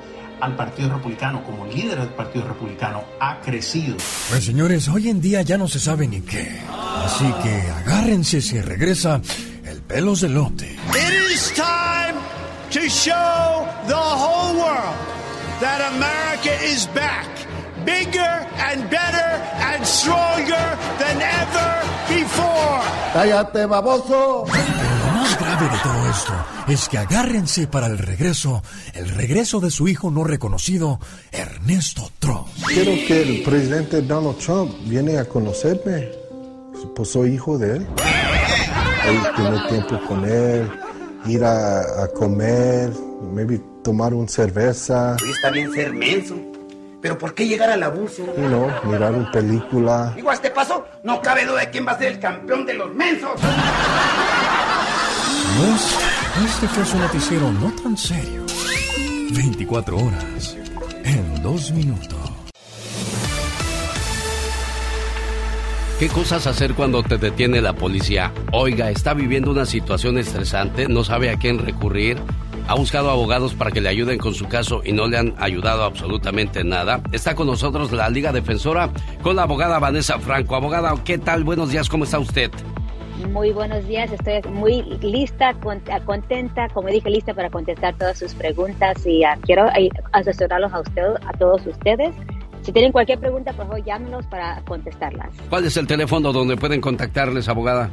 Speaker 56: al Partido Republicano como líder del Partido Republicano, ha crecido.
Speaker 1: Pues señores, hoy en día ya no se sabe ni qué. Así que agárrense si regresa el pelos de lote.
Speaker 54: It is time to show the whole world that America is back. Bigger and better and stronger than ever before. Cállate, baboso.
Speaker 1: Grave de todo esto es que agárrense para el regreso, el regreso de su hijo no reconocido, Ernesto Trump.
Speaker 57: Quiero que el presidente Donald Trump viene a conocerme. Pues soy hijo de él. Ahí tener tiempo con él, ir a, a comer, maybe tomar una cerveza,
Speaker 58: está bien ser menso. Pero ¿por qué llegar al abuso?
Speaker 57: you know, mirar una película.
Speaker 58: Digo, a este paso, no cabe duda de quién va a ser el campeón de los mensos.
Speaker 1: Este fue su noticiero no tan serio. 24 horas en 2 minutos.
Speaker 2: ¿Qué cosas hacer cuando te detiene la policía? Oiga, está viviendo una situación estresante, no sabe a quién recurrir, ha buscado abogados para que le ayuden con su caso y no le han ayudado absolutamente nada. Está con nosotros la Liga Defensora con la abogada Vanessa Franco. Abogada, ¿qué tal? Buenos días, ¿cómo está usted?
Speaker 59: Muy buenos días, estoy muy lista, contenta, como dije, lista para contestar todas sus preguntas y ah, quiero eh, asesorarlos a usted, a todos ustedes si tienen cualquier pregunta, por favor, llámenos para contestarlas.
Speaker 2: ¿Cuál es el teléfono donde pueden contactarles, abogada?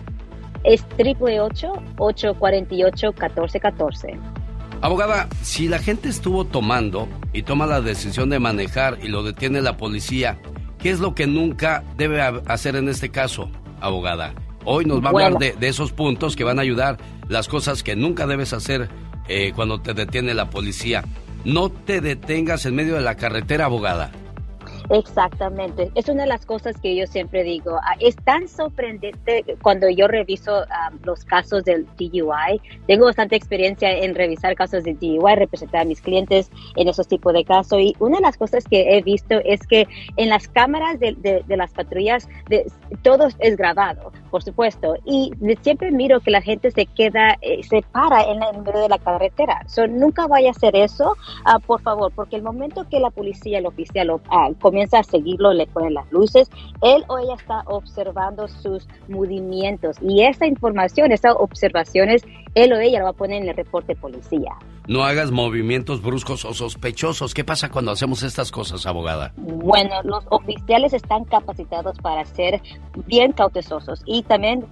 Speaker 59: Es 888-848-1414.
Speaker 2: Abogada, si la gente estuvo tomando y toma la decisión de manejar y lo detiene la policía, ¿qué es lo que nunca debe hacer en este caso, abogada? Hoy nos va a hablar de, esos puntos que van a ayudar las cosas que nunca debes hacer eh, cuando te detiene la policía. No te detengas en medio de la carretera, abogada.
Speaker 59: Exactamente, es una de las cosas que yo siempre digo. Ah, es tan sorprendente cuando yo reviso ah, los casos del DUI. Tengo bastante experiencia en revisar casos de DUI, representar a mis clientes en esos tipos de casos. Y una de las cosas que he visto es que en las cámaras de, de, las patrullas de, todo es grabado, por supuesto. Y siempre miro que la gente se queda, eh, se para en, el medio de la carretera. So, nunca vaya a hacer eso, ah, por favor, porque el momento que la policía, el oficial, comienza a seguirlo, le ponen las luces, él o ella está observando sus movimientos y esa información, esas observaciones, él o ella lo va a poner en el reporte policía.
Speaker 2: No hagas movimientos bruscos o sospechosos. ¿Qué pasa cuando hacemos estas cosas, abogada?
Speaker 59: Bueno, los oficiales están capacitados para ser bien cautelosos y también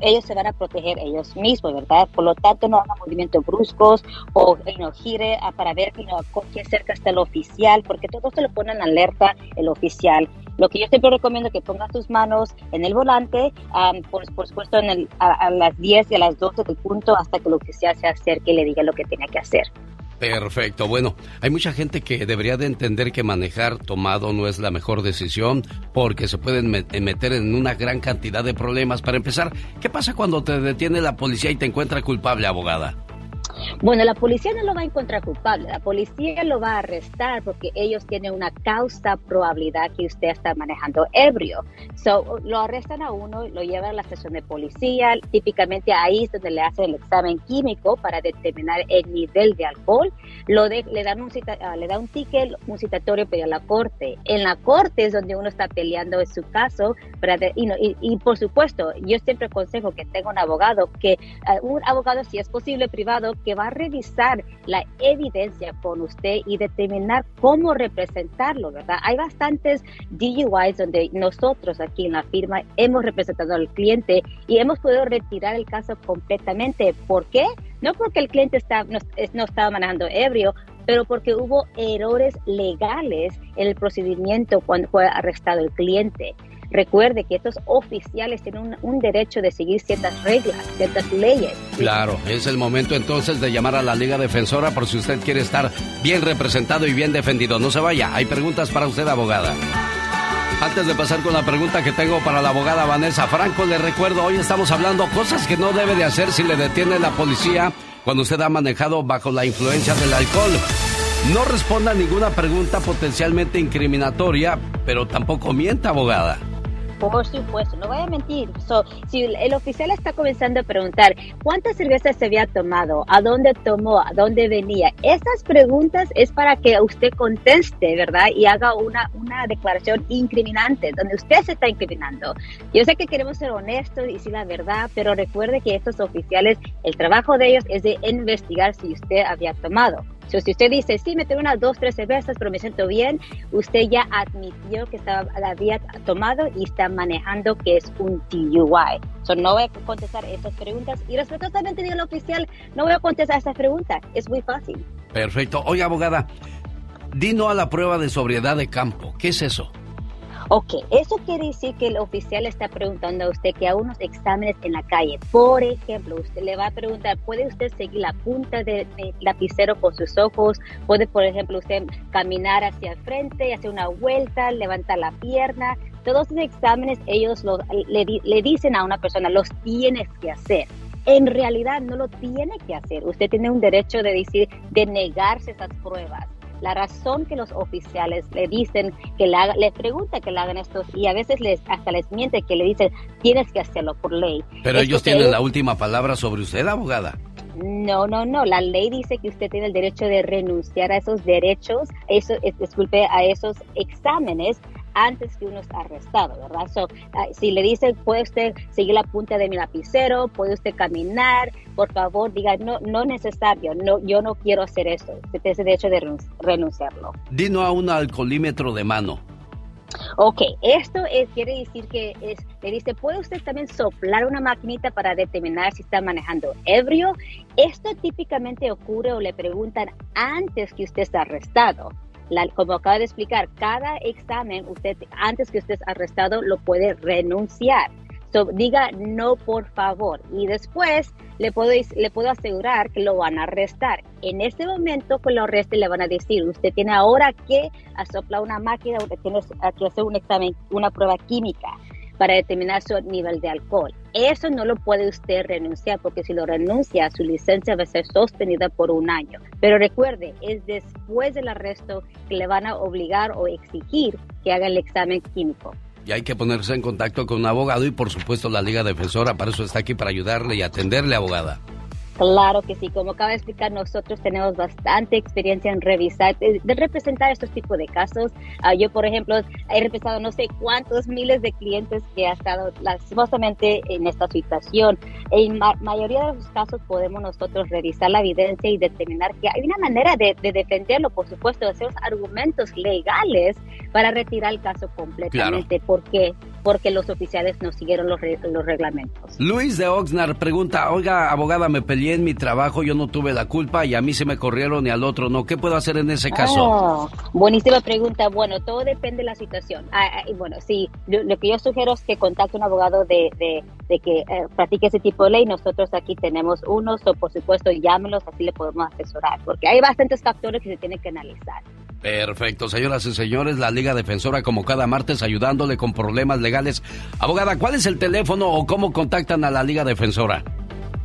Speaker 59: ellos se van a proteger ellos mismos, ¿verdad? Por lo tanto, no hagan movimientos bruscos o no gire para ver que qué cerca está el oficial, porque todo se lo ponen en alerta el oficial. Lo que yo siempre recomiendo es que pongas tus manos en el volante, por, supuesto en a, las 10 y a las 12 del punto hasta que el oficial se acerque y le diga lo que tiene que hacer.
Speaker 2: Perfecto. Bueno, hay mucha gente que debería de entender que manejar tomado no es la mejor decisión porque se pueden meter en una gran cantidad de problemas. Para empezar, ¿qué pasa cuando te detiene la policía y te encuentra culpable, abogada?
Speaker 59: Bueno, la policía no lo va a encontrar culpable, la policía lo va a arrestar porque ellos tienen una causa probabilidad que usted está manejando ebrio. So, lo arrestan a uno, lo llevan a la estación de policía, típicamente ahí es donde le hacen el examen químico para determinar el nivel de alcohol, lo de, le dan un cita, uh, le da un ticket, un citatorio para la corte. En la corte es donde uno está peleando en su caso, para y, y, por supuesto, yo siempre aconsejo que tenga un abogado, que uh, un abogado si es posible privado, que va a revisar la evidencia con usted y determinar cómo representarlo, ¿verdad? Hay bastantes DUIs donde nosotros aquí en la firma hemos representado al cliente y hemos podido retirar el caso completamente. ¿Por qué? No porque el cliente está, no, no estaba manejando ebrio, pero porque hubo errores legales en el procedimiento cuando fue arrestado el cliente. Recuerde que estos oficiales tienen un, derecho de seguir ciertas reglas, ciertas leyes.
Speaker 2: Claro, es el momento entonces de llamar a la Liga Defensora por si usted quiere estar bien representado y bien defendido. No se vaya, hay preguntas para usted, abogada. Antes de pasar con la pregunta que tengo para la abogada Vanessa Franco, le recuerdo, hoy estamos hablando cosas que no debe de hacer si le detiene la policía cuando usted ha manejado bajo la influencia del alcohol. No responda a ninguna pregunta potencialmente incriminatoria, pero tampoco mienta, abogada.
Speaker 59: Por supuesto, no voy a mentir. si el oficial está comenzando a preguntar cuántas cervezas se había tomado, a dónde tomó, a dónde venía, esas preguntas es para que usted conteste, ¿verdad? Y haga una, una declaración incriminante, donde usted se está incriminando. Yo sé que queremos ser honestos y decir la verdad, pero recuerde que estos oficiales, el trabajo de ellos es de investigar si usted había tomado si usted dice, sí, me tengo unas dos, tres cervezas, pero me siento bien, usted ya admitió que estaba, la había tomado y está manejando que es un DUI. So, no voy a contestar esas preguntas. Y respetuosamente digo al oficial, no voy a contestar esas preguntas. Es muy fácil.
Speaker 2: Perfecto. Oye, abogada, dino a la prueba de sobriedad de campo. ¿Qué es eso?
Speaker 59: Ok, eso quiere decir que el oficial está preguntando a usted que a unos exámenes en la calle, por ejemplo, usted le va a preguntar, ¿puede usted seguir la punta del lapicero con sus ojos? ¿Puede, por ejemplo, usted caminar hacia el frente, hacer una vuelta, levantar la pierna? Todos esos exámenes ellos le, le dicen a una persona, los tienes que hacer en realidad no lo tiene que hacer. Usted tiene un derecho de decir, de negarse esas pruebas. La razón que los oficiales le dicen que le, haga, le pregunta que le hagan esto y a veces les hasta les miente que le dicen tienes que hacerlo por ley.
Speaker 2: Pero ellos tienen la última palabra sobre usted, abogada.
Speaker 59: No, no, no. La ley dice que usted tiene el derecho de renunciar a esos derechos, eso, disculpe, a esos exámenes antes que uno está arrestado, ¿verdad? So, ah, si le dice, puede usted seguir la punta de mi lapicero, puede usted caminar, por favor, diga, no, no necesario, no, yo no quiero hacer eso. Usted tiene derecho de renunciarlo.
Speaker 2: Dino a un alcoholímetro de mano.
Speaker 59: Ok, esto es, quiere decir que es, le dice, ¿puede usted también soplar una maquinita para determinar si está manejando ebrio? Esto típicamente ocurre o le preguntan antes que usted está arrestado como acaba de explicar, cada examen, usted antes que usted es arrestado, lo puede renunciar. So, diga no, por favor. Y después le puedo, le puedo asegurar que lo van a arrestar. En este momento, con lo arresten, le van a decir: Usted tiene ahora que soplar una máquina, usted tiene que hacer un examen, una prueba química para determinar su nivel de alcohol. Eso no lo puede usted renunciar porque si lo renuncia, su licencia va a ser sostenida por un año. Pero recuerde, es después del arresto que le van a obligar o exigir que haga el examen químico.
Speaker 2: Y hay que ponerse en contacto con un abogado y por supuesto la Liga Defensora para eso está aquí para ayudarle y atenderle, abogada.
Speaker 59: Claro que sí, como acaba de explicar, nosotros tenemos bastante experiencia en revisar, de, representar estos tipos de casos. Ah, yo, por ejemplo, he representado no sé cuántos miles de clientes que han estado lastimosamente en esta situación. En la mayoría de los casos podemos nosotros revisar la evidencia y determinar que hay una manera de, defenderlo, por supuesto, de hacer argumentos legales para retirar el caso completamente. ¿Por qué? Porque los oficiales no siguieron los, los reglamentos.
Speaker 2: Luis de Oxnard pregunta, oiga, abogada, me peleé en mi trabajo, yo no tuve la culpa y a mí se me corrieron y al otro no. ¿Qué puedo hacer en ese caso?
Speaker 59: Oh, buenísima pregunta. Bueno, todo depende de la situación. Ah, ah, y bueno, sí, lo, que yo sugiero es que contacte a un abogado de, de, que eh, practique ese tipo de ley. Nosotros aquí tenemos unos, o por supuesto, llámenos, así le podemos asesorar, porque hay bastantes factores que se tienen que analizar.
Speaker 2: Perfecto, señoras y señores, la Liga Defensora como cada martes ayudándole con problemas Abogada, ¿cuál es el teléfono o cómo contactan a la Liga Defensora?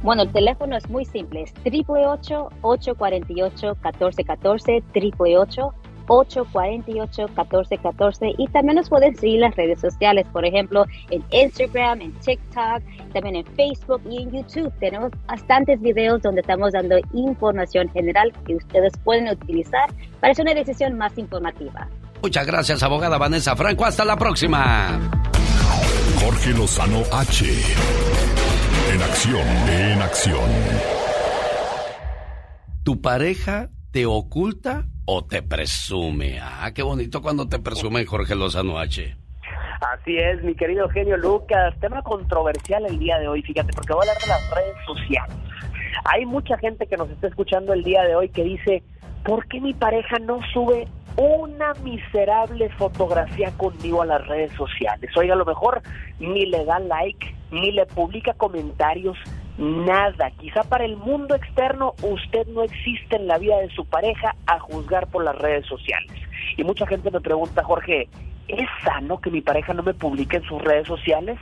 Speaker 59: Bueno, el teléfono es muy simple, es 888-848-1414, 888-848-1414 y también nos pueden seguir en las redes sociales, por ejemplo, en Instagram, en TikTok, también en Facebook y en YouTube. Tenemos bastantes videos donde estamos dando información general que ustedes pueden utilizar para hacer una decisión más informativa.
Speaker 2: Muchas gracias, abogada Vanessa Franco. Hasta la próxima.
Speaker 9: Jorge Lozano H. En acción, en acción.
Speaker 2: ¿Tu pareja te oculta o te presume? Ah, qué bonito cuando te presume Jorge Lozano H.
Speaker 60: Así es, mi querido genio Lucas. Tema controversial el día de hoy, fíjate, porque voy a hablar de las redes sociales. Hay mucha gente que nos está escuchando el día de hoy que dice, ¿por qué mi pareja no sube una miserable fotografía conmigo a las redes sociales. Oiga, a lo mejor ni le da like, ni le publica comentarios, nada. Quizá para el mundo externo usted no existe en la vida de su pareja a juzgar por las redes sociales. Y mucha gente me pregunta, Jorge, ¿es sano que mi pareja no me publique en sus redes sociales?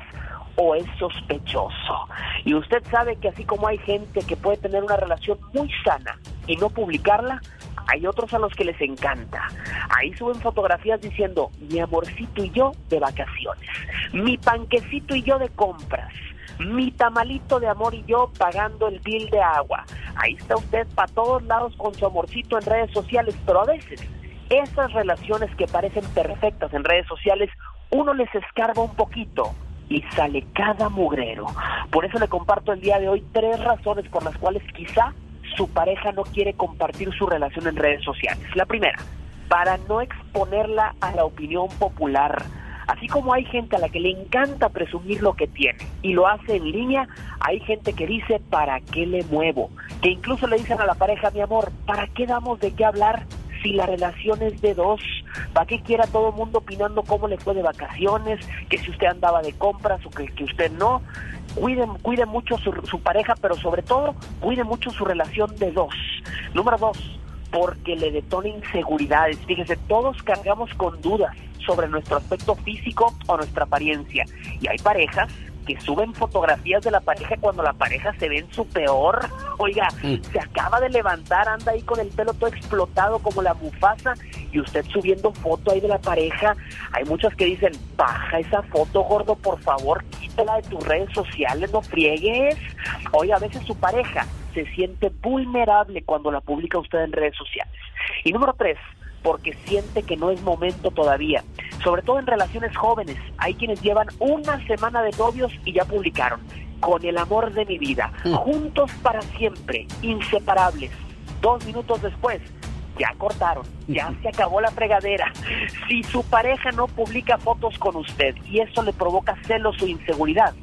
Speaker 60: o es sospechoso. Y usted sabe que así como hay gente que puede tener una relación muy sana y no publicarla, hay otros a los que les encanta. Ahí suben fotografías diciendo, mi amorcito y yo de vacaciones, mi panquecito y yo de compras, mi tamalito de amor y yo pagando el bill de agua. Ahí está usted para todos lados con su amorcito en redes sociales, pero a veces esas relaciones que parecen perfectas en redes sociales, uno les escarba un poquito y sale cada mugrero. Por eso le comparto el día de hoy tres razones por las cuales quizá su pareja no quiere compartir su relación en redes sociales. La primera, para no exponerla a la opinión popular. Así como hay gente a la que le encanta presumir lo que tiene y lo hace en línea, hay gente que dice, ¿para qué le muevo? Que incluso le dicen a la pareja, mi amor, ¿para qué damos de qué hablar si la relación es de dos? ¿Para qué quiera todo el mundo opinando cómo le fue de vacaciones? Que si usted andaba de compras o que, que usted no cuide, cuide mucho su, su pareja, pero sobre todo cuide mucho su relación de dos. Número dos, porque le detona inseguridades. Fíjese, todos cargamos con dudas sobre nuestro aspecto físico o nuestra apariencia. Y hay parejas que suben fotografías de la pareja cuando la pareja se ve en su peor Oiga,
Speaker 2: Mm.
Speaker 60: se acaba de levantar, anda ahí con el pelo todo explotado como la bufasa y usted subiendo foto ahí de la pareja. Hay muchas que dicen, baja esa foto, gordo, por favor, quítala de tus redes sociales, no friegues. Oiga, a veces su pareja se siente vulnerable cuando la publica usted en redes sociales. Y número tres, porque siente que no es momento todavía. Sobre todo en relaciones jóvenes. Hay quienes llevan una semana de novios y ya publicaron. Con el amor de mi vida. Juntos para siempre. Inseparables. Dos minutos después. Ya cortaron, ya se acabó la fregadera. Si su pareja no publica fotos con usted y eso le provoca celos o inseguridad,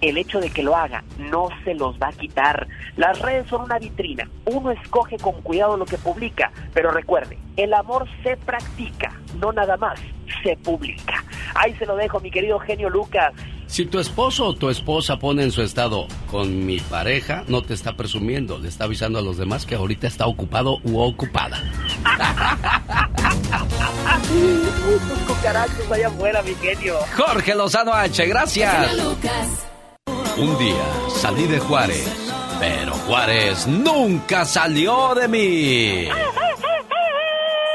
Speaker 60: el hecho de que lo haga no se los va a quitar. Las redes son una vitrina. Uno escoge con cuidado lo que publica, pero recuerde, el amor se practica, no nada más se publica. Ahí se lo dejo, mi querido genio Lucas.
Speaker 2: Si tu esposo o tu esposa pone en su estado con mi pareja, no te está presumiendo, le está avisando a los demás que ahorita está ocupado u ocupada. (laughs)
Speaker 60: Cucarachos allá afuera, mi genio.
Speaker 2: Jorge Lozano H, gracias. Un día salí de Juárez, pero Juárez nunca salió de mí.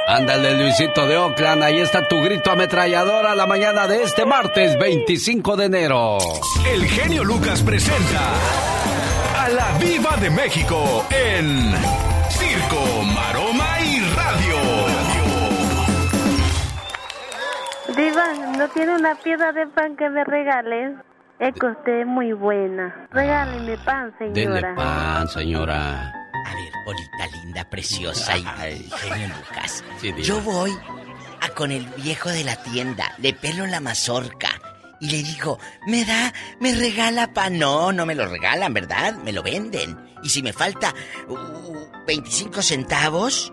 Speaker 2: Ándale, Luisito de Oakland, ahí está tu grito ametralladora la mañana de este martes 25 de enero.
Speaker 9: El genio Lucas presenta a la Viva de México en Circo, Maroma y Radio.
Speaker 61: Diva, ¿no tiene una piedra de pan que me regales? Es que usted es muy buena. Regáleme pan,
Speaker 2: Denle
Speaker 61: señora.
Speaker 2: pan, señora.
Speaker 44: A ver, bonita, linda, preciosa y genio Lucas.
Speaker 2: Sí.
Speaker 44: Yo voy a con el viejo de la tienda, le pelo la mazorca y le digo, ¿me da, me regala pan? No, no me lo regalan, ¿verdad? Me lo venden. Y si me falta uh, 25 centavos,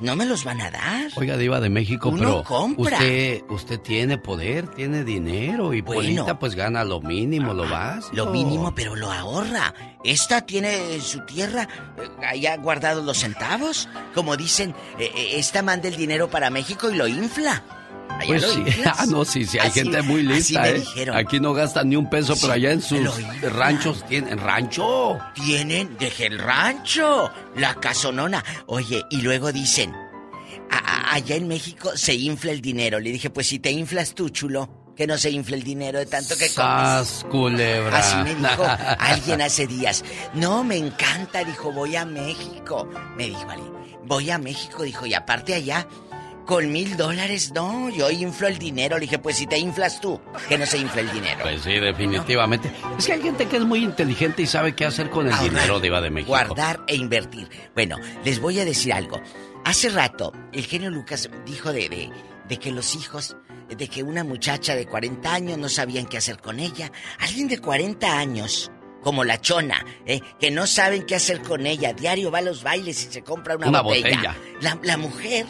Speaker 44: no me los van a dar.
Speaker 2: Oiga, Diva de México,
Speaker 44: Uno
Speaker 2: pero
Speaker 44: compra.
Speaker 2: usted usted tiene poder, tiene dinero y
Speaker 44: Bueno.
Speaker 2: Polita pues gana lo mínimo, lo básico.
Speaker 44: Lo mínimo, pero lo ahorra. Esta tiene en su tierra eh, allá guardados los centavos. Como dicen, eh, eh, esta manda el dinero para México y lo infla. Allá
Speaker 2: Pues sí, (laughs) ah, no, sí, sí, hay
Speaker 44: Así-
Speaker 2: gente muy lista, ¿eh? Aquí no gastan ni un peso, pero allá en sus ranchos tienen rancho.
Speaker 44: Tienen, deje el rancho, la casonona. Oye, y luego dicen, "A- a- allá en México se infla el dinero. Le dije, pues si te inflas tú, chulo, que no se infle el dinero de tanto que comes.
Speaker 2: Culebra.
Speaker 44: Así me dijo (laughs) alguien hace días. No, me encanta, dijo, voy a México. Me dijo, vale, voy a México, dijo, y aparte allá, con mil dólares, no, yo inflo el dinero. Le dije, pues si te inflas tú, que no se infle el dinero.
Speaker 2: Pues sí, definitivamente. Es que hay gente que es muy inteligente y sabe qué hacer con el
Speaker 44: Ahorrar,
Speaker 2: dinero, Diva de México.
Speaker 44: Guardar e invertir. Bueno, les voy a decir algo. Hace rato, el genio Lucas dijo de, de, de que los hijos, de que una muchacha de 40 años no sabían qué hacer con ella. Alguien de 40 años, como la chona, ¿eh? que no saben qué hacer con ella. Diario va a los bailes y se compra una,
Speaker 2: Una
Speaker 44: botella.
Speaker 2: botella.
Speaker 44: La, la mujer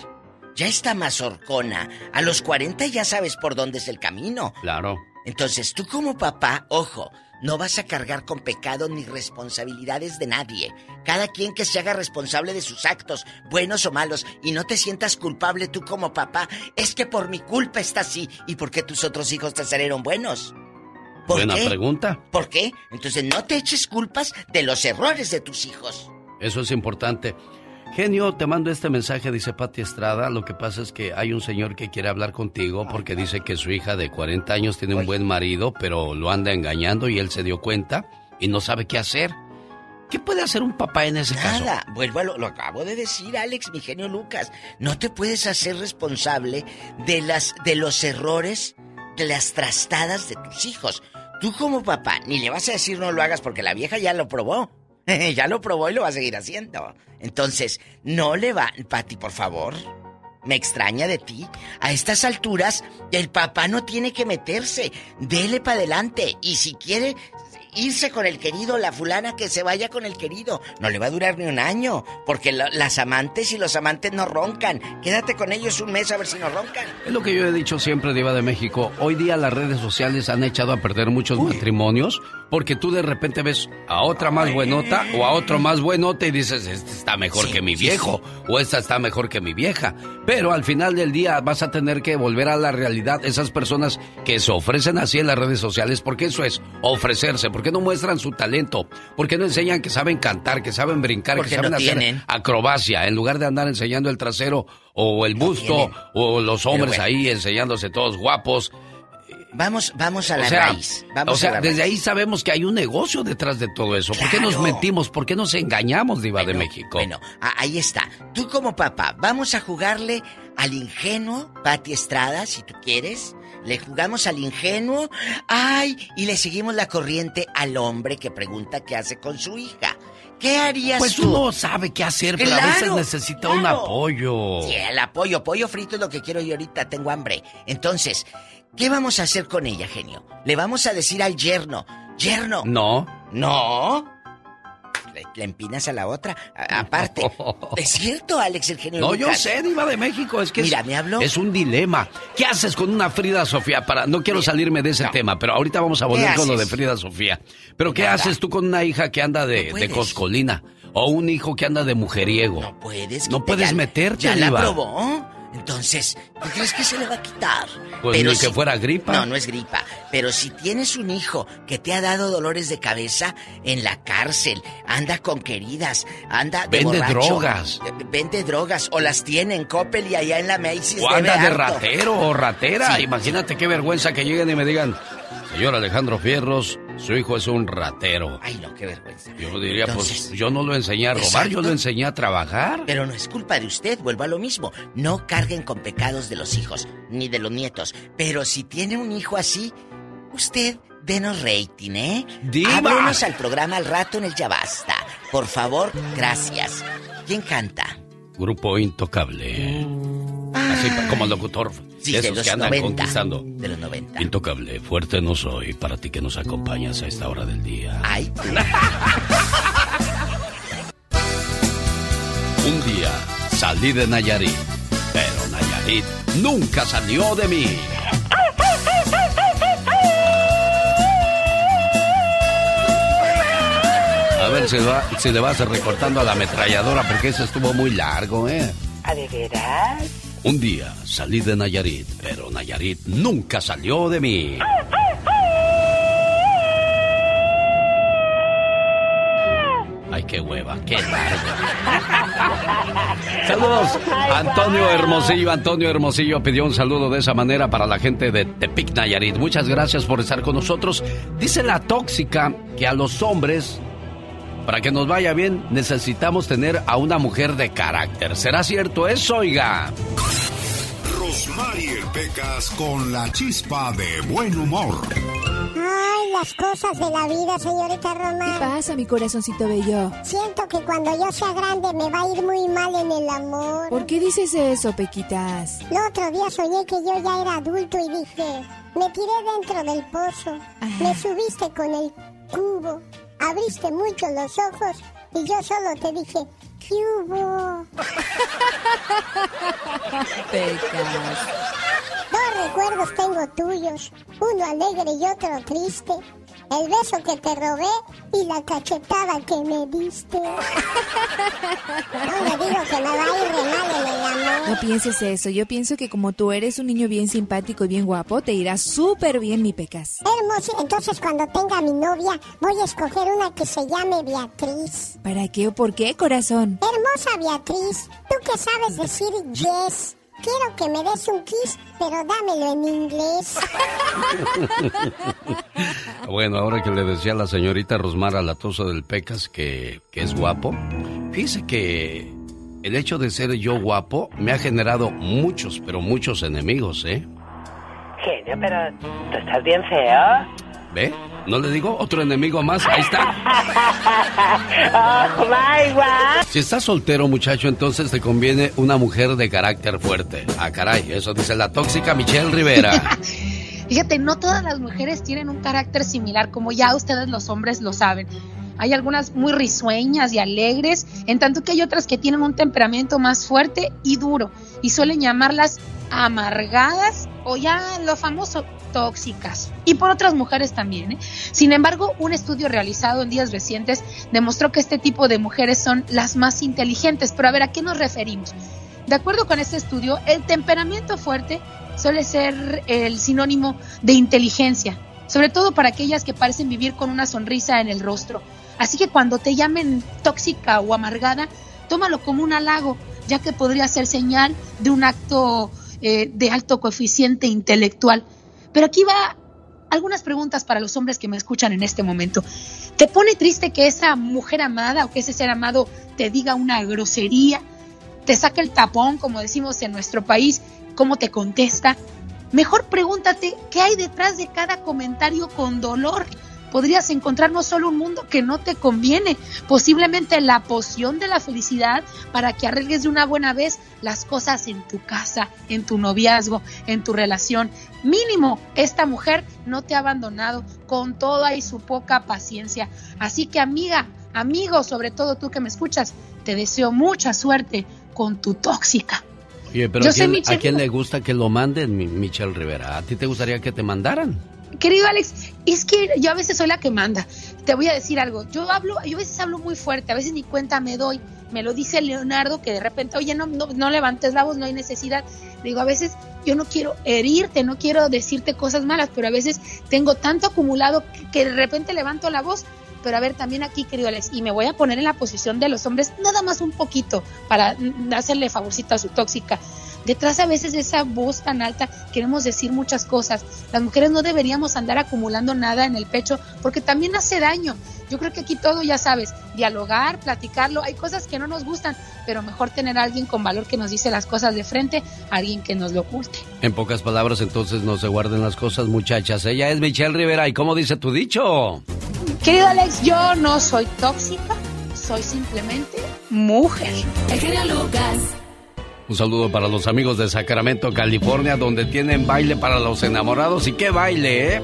Speaker 44: ya está mazorcona. A los 40 ya sabes por dónde es el camino.
Speaker 2: Claro.
Speaker 44: Entonces, tú como papá, ojo, no vas a cargar con pecado ni responsabilidades de nadie. Cada quien que se haga responsable de sus actos, buenos o malos, y no te sientas culpable tú como papá. Es que por mi culpa está así. ¿Y por qué tus otros hijos te salieron buenos? ¿Por
Speaker 2: Buena
Speaker 44: qué?
Speaker 2: pregunta.
Speaker 44: ¿Por qué? Entonces no te eches culpas de los errores de tus hijos.
Speaker 2: Eso es importante. Genio, te mando este mensaje, dice Pati Estrada. Lo que pasa es que hay un señor que quiere hablar contigo porque dice que su hija de 40 años tiene un buen marido, pero lo anda engañando y él se dio cuenta y no sabe qué hacer. ¿Qué puede hacer un papá en ese caso?
Speaker 44: Nada, vuelvo a lo, lo acabo de decir, Alex, mi genio Lucas. No te puedes hacer responsable de las de los errores, de las trastadas de tus hijos. Tú como papá ni le vas a decir no lo hagas porque la vieja ya lo probó. (laughs) ya lo probó y lo va a seguir haciendo. Entonces, no le va, Pati, por favor. Me extraña de ti. A estas alturas, el papá no tiene que meterse. Dele para adelante. Y si quiere irse con el querido, la fulana que se vaya con el querido. No le va a durar ni un año. Porque la- las amantes y los amantes no roncan. Quédate con ellos un mes a ver si no roncan.
Speaker 2: Es lo que yo he dicho siempre, Diva de México. Hoy día las redes sociales han echado a perder muchos matrimonios porque tú de repente ves a otra más buenota o a otro más buenote y dices, este está mejor que mi viejo o esta está mejor que mi vieja. Pero al final del día vas a tener que volver a la realidad esas personas que se ofrecen así en las redes sociales, porque eso es ofrecerse, porque no muestran su talento, porque no enseñan que saben cantar, que saben brincar, que saben hacer acrobacia, en lugar de andar enseñando el trasero o el busto o los hombres ahí enseñándose todos guapos.
Speaker 44: Vamos, vamos a la raíz. Vamos
Speaker 2: o sea, desde ahí sabemos que hay un negocio detrás de todo eso. ¿Por qué nos mentimos? ¿Por qué nos engañamos, Diva de México?
Speaker 44: Bueno, ahí está. Tú como papá, vamos a jugarle al ingenuo, Pati Estrada, si tú quieres. Le jugamos al ingenuo, ay, y le seguimos la corriente al hombre que pregunta qué hace con su hija. ¿Qué harías
Speaker 2: pues
Speaker 44: tú?
Speaker 2: no sabe qué hacer, pero a veces necesita un apoyo.
Speaker 44: Sí, el apoyo, pollo frito es lo que quiero yo ahorita, tengo hambre. Entonces, ¿qué vamos a hacer con ella, genio? Le vamos a decir al yerno, yerno.
Speaker 2: No.
Speaker 44: No le, empinas a la otra. aparte, (laughs) es cierto, Alex, el genio.
Speaker 2: No, yo sé, Diva de México, es que
Speaker 44: Mira,
Speaker 2: es,
Speaker 44: me habló.
Speaker 2: es un dilema. ¿Qué haces con una Frida Sofía? Para, no quiero salirme de ese tema, pero ahorita vamos a volver con lo de Frida Sofía. Pero ¿qué haces tú con una hija que anda de, de coscolina? O un hijo que anda de mujeriego.
Speaker 44: No puedes.
Speaker 2: No puedes meterte,
Speaker 44: ya
Speaker 2: Diva.
Speaker 44: la probó. Entonces, ¿tú crees que se le va a quitar?
Speaker 2: Pues ni que fuera gripa.
Speaker 44: No, no es gripa. Pero si tienes un hijo que te ha dado dolores de cabeza en la cárcel, anda con queridas, anda de
Speaker 2: Vende
Speaker 44: borracho,
Speaker 2: drogas.
Speaker 44: eh, Vende drogas o las tiene en Coppel y allá en la Macy's.
Speaker 2: O anda de ratero o ratera.
Speaker 44: Sí.
Speaker 2: Imagínate qué vergüenza que lleguen y me digan, señor Alejandro Fierros, su hijo es un ratero.
Speaker 44: Ay, no, qué vergüenza.
Speaker 2: Yo diría,
Speaker 44: Entonces,
Speaker 2: pues yo no lo enseñé a robar,
Speaker 44: Exacto.
Speaker 2: yo lo enseñé a trabajar.
Speaker 44: Pero no es culpa de usted, vuelvo a lo mismo. No carguen con pecados de los hijos, ni de los nietos. Pero si tiene un hijo así, usted denos rating, ¿eh?
Speaker 2: ¡Diva!
Speaker 44: Háblenos al programa al rato en el Ya Basta. Por favor, gracias. ¿Quién canta?
Speaker 2: Grupo Intocable. Así como locutor.
Speaker 44: Sí,
Speaker 2: de
Speaker 44: de
Speaker 2: esos
Speaker 44: los
Speaker 2: que andan
Speaker 44: 90.
Speaker 2: conquistando.
Speaker 44: De los 90.
Speaker 2: Intocable, fuerte no soy para ti que nos acompañas a esta hora del día.
Speaker 44: Ay, (laughs)
Speaker 2: Un día salí de Nayarit, pero Nayarit nunca salió de mí. A ver si, va- si le vas recortando a la ametralladora porque eso estuvo muy largo, ¿eh?
Speaker 4: ¿A de veras?
Speaker 2: Un día salí de Nayarit, pero Nayarit nunca salió de mí. Ay, qué hueva, qué largo. Saludos, Antonio Hermosillo. Antonio Hermosillo pidió un saludo de esa manera para la gente de Tepic Nayarit. Muchas gracias por estar con nosotros. Dice la tóxica que a los hombres, para que nos vaya bien, necesitamos tener a una mujer de carácter. ¿Será cierto eso, oiga?
Speaker 9: Rosmarie Pecas con la chispa de buen humor.
Speaker 10: Ay, las cosas de la vida, señorita Roma.
Speaker 11: ¿Qué pasa, mi corazoncito bello?
Speaker 10: Siento que cuando yo sea grande me va a ir muy mal en el amor.
Speaker 11: ¿Por qué dices eso, Pequitas?
Speaker 10: El otro día soñé que yo ya era adulto y dije, me tiré dentro del pozo, me subiste con el cubo, abriste mucho los ojos y yo solo te dije, ¿qué hubo? (laughs)
Speaker 11: Pecas.
Speaker 10: Dos recuerdos tengo tuyos, uno alegre y otro triste. El beso que te robé y la cachetada que me diste. (laughs) No le digo que me va a ir re mal en el amor.
Speaker 11: No pienses eso. Yo pienso que como tú eres un niño bien simpático y bien guapo, te irá súper bien, mi Pecas.
Speaker 10: Hermoso, entonces cuando tenga mi novia voy a escoger una que se llame Beatriz.
Speaker 11: ¿Para qué o por qué, corazón?
Speaker 10: Hermosa Beatriz, tú que sabes decir yes. Quiero que me des un kiss, pero dámelo en inglés. (laughs)
Speaker 2: Bueno, ahora que le decía a la señorita Rosmar Alatoso del Pecas que, que es guapo, fíjese que el hecho de ser yo guapo me ha generado muchos, pero muchos enemigos, ¿eh?
Speaker 4: Genio, pero tú estás bien feo.
Speaker 2: ¿Ve? ¿No le digo? Otro enemigo más, ahí está. (laughs)
Speaker 4: oh, my God.
Speaker 2: Si estás soltero, muchacho, entonces te conviene una mujer de carácter fuerte. Ah, caray, eso dice la tóxica Michelle Rivera. (laughs)
Speaker 29: Fíjate, no todas las mujeres tienen un carácter similar, como ya ustedes los hombres lo saben. Hay algunas muy risueñas y alegres, en tanto que hay otras que tienen un temperamento más fuerte y duro, y suelen llamarlas amargadas o ya lo famoso tóxicas y por otras mujeres también. ¿eh? Sin embargo, un estudio realizado en días recientes demostró que este tipo de mujeres son las más inteligentes. Pero a ver, ¿a qué nos referimos? De acuerdo con este estudio, el temperamento fuerte suele ser el sinónimo de inteligencia, sobre todo para aquellas que parecen vivir con una sonrisa en el rostro. Así que cuando te llamen tóxica o amargada, tómalo como un halago, ya que podría ser señal de un acto eh, de alto coeficiente intelectual. Pero aquí va algunas preguntas para los hombres que me escuchan en este momento. ¿Te pone triste que esa mujer amada o que ese ser amado te diga una grosería? ¿Te saca el tapón, como decimos en nuestro país? ¿Cómo te contesta? Mejor pregúntate qué hay detrás de cada comentario con dolor podrías encontrar no solo un mundo que no te conviene, posiblemente la poción de la felicidad para que arregles de una buena vez las cosas en tu casa, en tu noviazgo, en tu relación. Mínimo, esta mujer no te ha abandonado con toda y su poca paciencia. Así que amiga, amigo, sobre todo tú que me escuchas, te deseo mucha suerte con tu tóxica.
Speaker 2: Oye, pero ¿a quién, ¿a quién, le gusta que lo manden, Michelle Rivera? ¿A ti te gustaría que te mandaran?
Speaker 29: Querido Alex, es que yo a veces soy la que manda. Te voy a decir algo. Yo hablo, yo a veces hablo muy fuerte, a veces ni cuenta me doy. Me lo dice Leonardo que de repente, oye, no, no, levantes la voz, no hay necesidad. Digo, a veces yo no quiero herirte, no quiero decirte cosas malas, pero a veces tengo tanto acumulado que, de repente levanto la voz. Pero a ver, también aquí, querido Alex, y me voy a poner en la posición de los hombres, nada más un poquito, para hacerle favorcito a su tóxica. Detrás a veces de esa voz tan alta queremos decir muchas cosas. Las mujeres no deberíamos andar acumulando nada en el pecho porque también hace daño. Yo creo que aquí todo, ya sabes, dialogar, platicarlo. Hay cosas que no nos gustan, pero mejor tener a alguien con valor que nos dice las cosas de frente, alguien que nos lo oculte.
Speaker 2: En pocas palabras, entonces no se guarden las cosas, muchachas. Ella es Michelle Rivera. ¿Y cómo dice tu dicho?
Speaker 29: Querido Alex, yo no soy tóxica, soy simplemente mujer.
Speaker 7: El Lucas.
Speaker 2: Un saludo para los amigos de Sacramento, California, donde tienen baile para los enamorados. ¿Y qué baile, eh?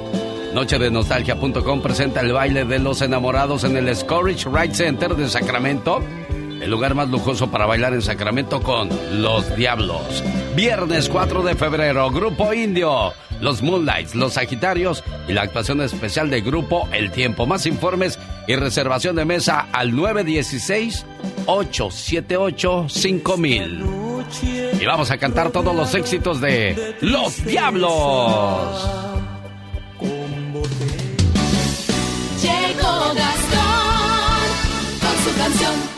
Speaker 2: Noche de Nostalgia.com presenta el baile de los enamorados en el Scorich Ride Center de Sacramento. El lugar más lujoso para bailar en Sacramento con Los Diablos. Viernes 4 de febrero, Grupo Indio, Los Moonlights, Los Sagitarios y la actuación especial del grupo El Tiempo. Más informes y reservación de mesa al 916-878-5000. Y vamos a cantar todos los éxitos de Los Diablos.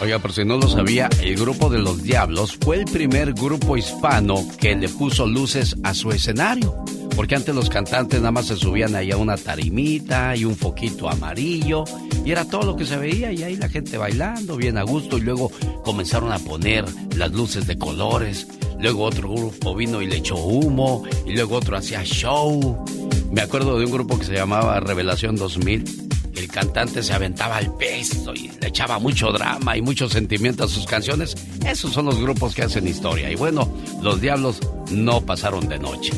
Speaker 2: Oiga, por si no lo sabía, el grupo de Los Diablos fue el primer grupo hispano que le puso luces a su escenario. Porque antes los cantantes nada más se subían ahí a una tarimita y un foquito amarillo y era todo lo que se veía y ahí la gente bailando bien a gusto y luego comenzaron a poner las luces de colores. Luego otro grupo vino y le echó humo y luego otro hacía show. Me acuerdo de un grupo que se llamaba Revelación 2000. El cantante se aventaba al peso y le echaba mucho drama y mucho sentimiento a sus canciones. Esos son los grupos que hacen historia. Y bueno, los diablos no pasaron de noche.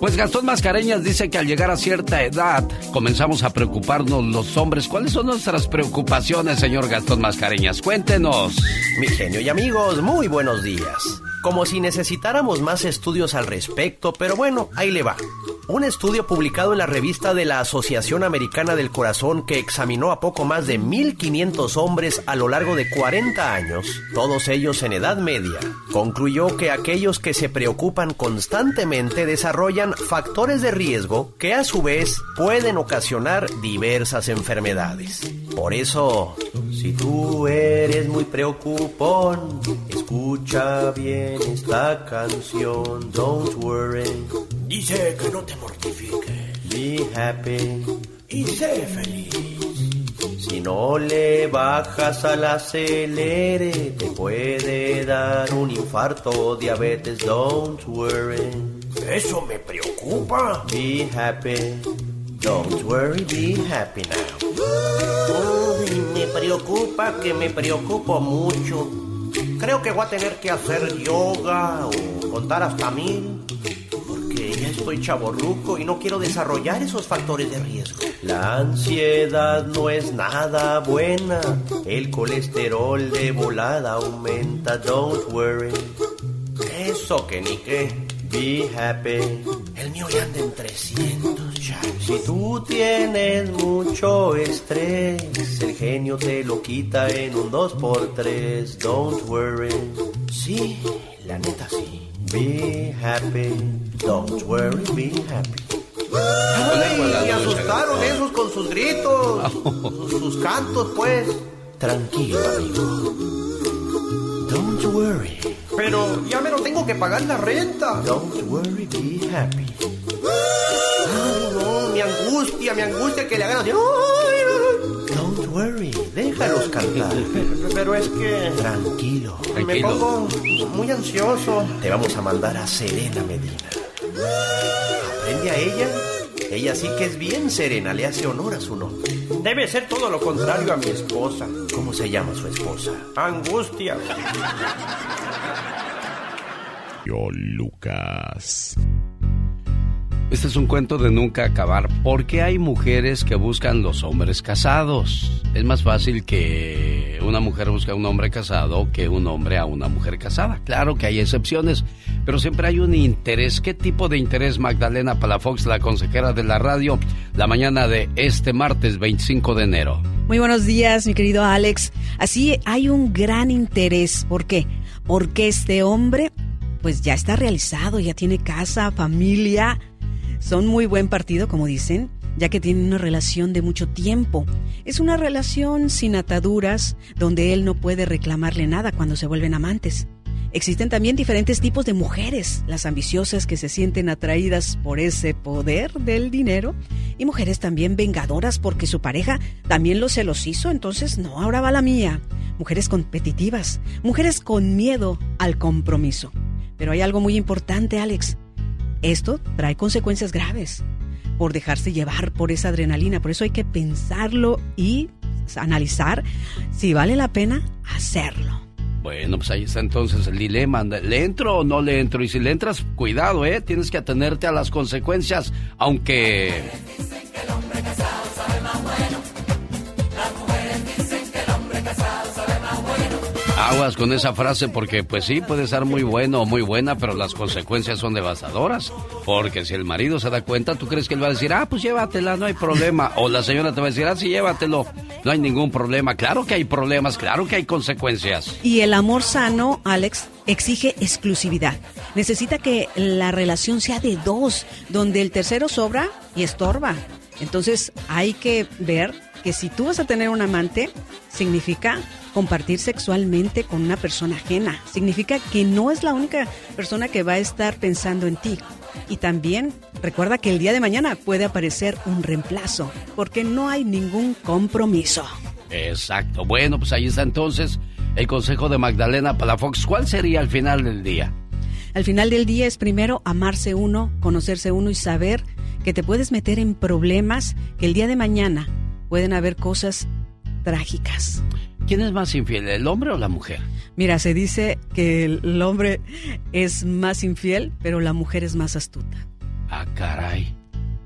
Speaker 2: Pues Gastón Mascareñas dice que al llegar a cierta edad comenzamos a preocuparnos los hombres. ¿Cuáles son nuestras preocupaciones, señor Gastón Mascareñas? Cuéntenos.
Speaker 17: Mi genio y amigos, muy buenos días. Como si necesitáramos más estudios al respecto, pero bueno, ahí le va. Un estudio publicado en la revista de la Asociación Americana del Corazón que examinó a poco más de 1.500 hombres a lo largo de 40 años, todos ellos en edad media, concluyó que aquellos que se preocupan constantemente desarrollan factores de riesgo que a su vez pueden ocasionar diversas enfermedades. Por eso, si tú eres muy preocupón, escucha bien esta canción, don't worry.
Speaker 62: Dice que no te mortifiques.
Speaker 17: Be happy.
Speaker 62: Y sé feliz.
Speaker 17: Si no le bajas al acelere, te puede dar un infarto o diabetes, don't worry.
Speaker 62: Eso me preocupa.
Speaker 17: Be happy. Don't worry, be happy now.
Speaker 62: Uy, me preocupa que me preocupo mucho. Creo que voy a tener que hacer yoga o contar hasta mil. Porque ya estoy chaborruco y no quiero desarrollar esos factores de riesgo.
Speaker 17: La ansiedad no es nada buena. El colesterol de volada aumenta. Don't worry.
Speaker 62: Eso que ni qué.
Speaker 17: Be happy. mío ya anda en 300, chale. Si tú tienes mucho estrés, el genio te lo quita en un 2x3. Don't worry. Sí, la neta sí. Be happy. Don't worry, be happy. ¡Ay! Me asustaron esos con sus gritos. Sus, sus cantos, pues. Tranquilo, amigo. Don't worry. Pero ya me lo tengo que pagar la renta. Don't worry, be happy. Ay, no, mi angustia, mi angustia que le hagan así. Ay, Don't worry, déjalos cantar. Pero es que. Tranquilo. Me
Speaker 2: Tranquilo.
Speaker 17: pongo muy ansioso. Te vamos a mandar a Serena Medina. Aprende a ella. Ella sí que es bien serena, le hace honor a su nombre. Debe ser todo lo contrario a mi esposa. ¿Cómo se llama su esposa? Angustia.
Speaker 9: Yo, Lucas.
Speaker 2: Este es un cuento de nunca acabar porque hay mujeres que buscan los hombres casados. Es más fácil que una mujer busque a un hombre casado que un hombre a una mujer casada. Claro que hay excepciones, pero siempre hay un interés. ¿Qué tipo de interés, Magdalena Palafox, la consejera de la radio, la mañana de este martes 25 de enero?
Speaker 63: Muy buenos días, mi querido Alex. Así hay un gran interés. ¿Por qué? Porque este hombre, pues ya está realizado, ya tiene casa, familia. Son muy buen partido, como dicen, ya que tienen una relación de mucho tiempo. Es una relación sin ataduras, donde él no puede reclamarle nada cuando se vuelven amantes. Existen también diferentes tipos de mujeres, las ambiciosas que se sienten atraídas por ese poder del dinero y mujeres también vengadoras porque su pareja también lo se los hizo, entonces no, ahora va la mía. Mujeres competitivas, mujeres con miedo al compromiso. Pero hay algo muy importante, Alex. Esto trae consecuencias graves por dejarse llevar por esa adrenalina, por eso hay que pensarlo y analizar si vale la pena hacerlo.
Speaker 2: Bueno, pues ahí está entonces el dilema. ¿Le entro o no le entro? Y si le entras, cuidado, ¿eh? Tienes que atenerte a las consecuencias, aunque... Aguas con esa frase porque pues sí, puede ser muy bueno o muy buena, pero las consecuencias son devastadoras. Porque si el marido se da cuenta, ¿tú crees que él va a decir, ah, pues llévatela, no hay problema? O la señora te va a decir, ah, sí, llévatelo, no hay ningún problema. Claro que hay problemas, claro que hay consecuencias.
Speaker 63: Y el amor sano, Alex, exige exclusividad. Necesita que la relación sea de dos, donde el tercero sobra y estorba. Entonces hay que ver que si tú vas a tener un amante, significa compartir sexualmente con una persona ajena. Significa que no es la única persona que va a estar pensando en ti. Y también recuerda que el día de mañana puede aparecer un reemplazo, porque no hay ningún compromiso.
Speaker 2: Exacto. Bueno, pues ahí está entonces el consejo de Magdalena Palafox. ¿Cuál sería al final del día?
Speaker 63: Al final del día es primero amarse uno, conocerse uno y saber que te puedes meter en problemas que el día de mañana pueden haber cosas trágicas.
Speaker 2: ¿Quién es más infiel, el hombre o la mujer?
Speaker 63: Mira, se dice que el hombre es más infiel, pero la mujer es más astuta.
Speaker 2: Ah, caray.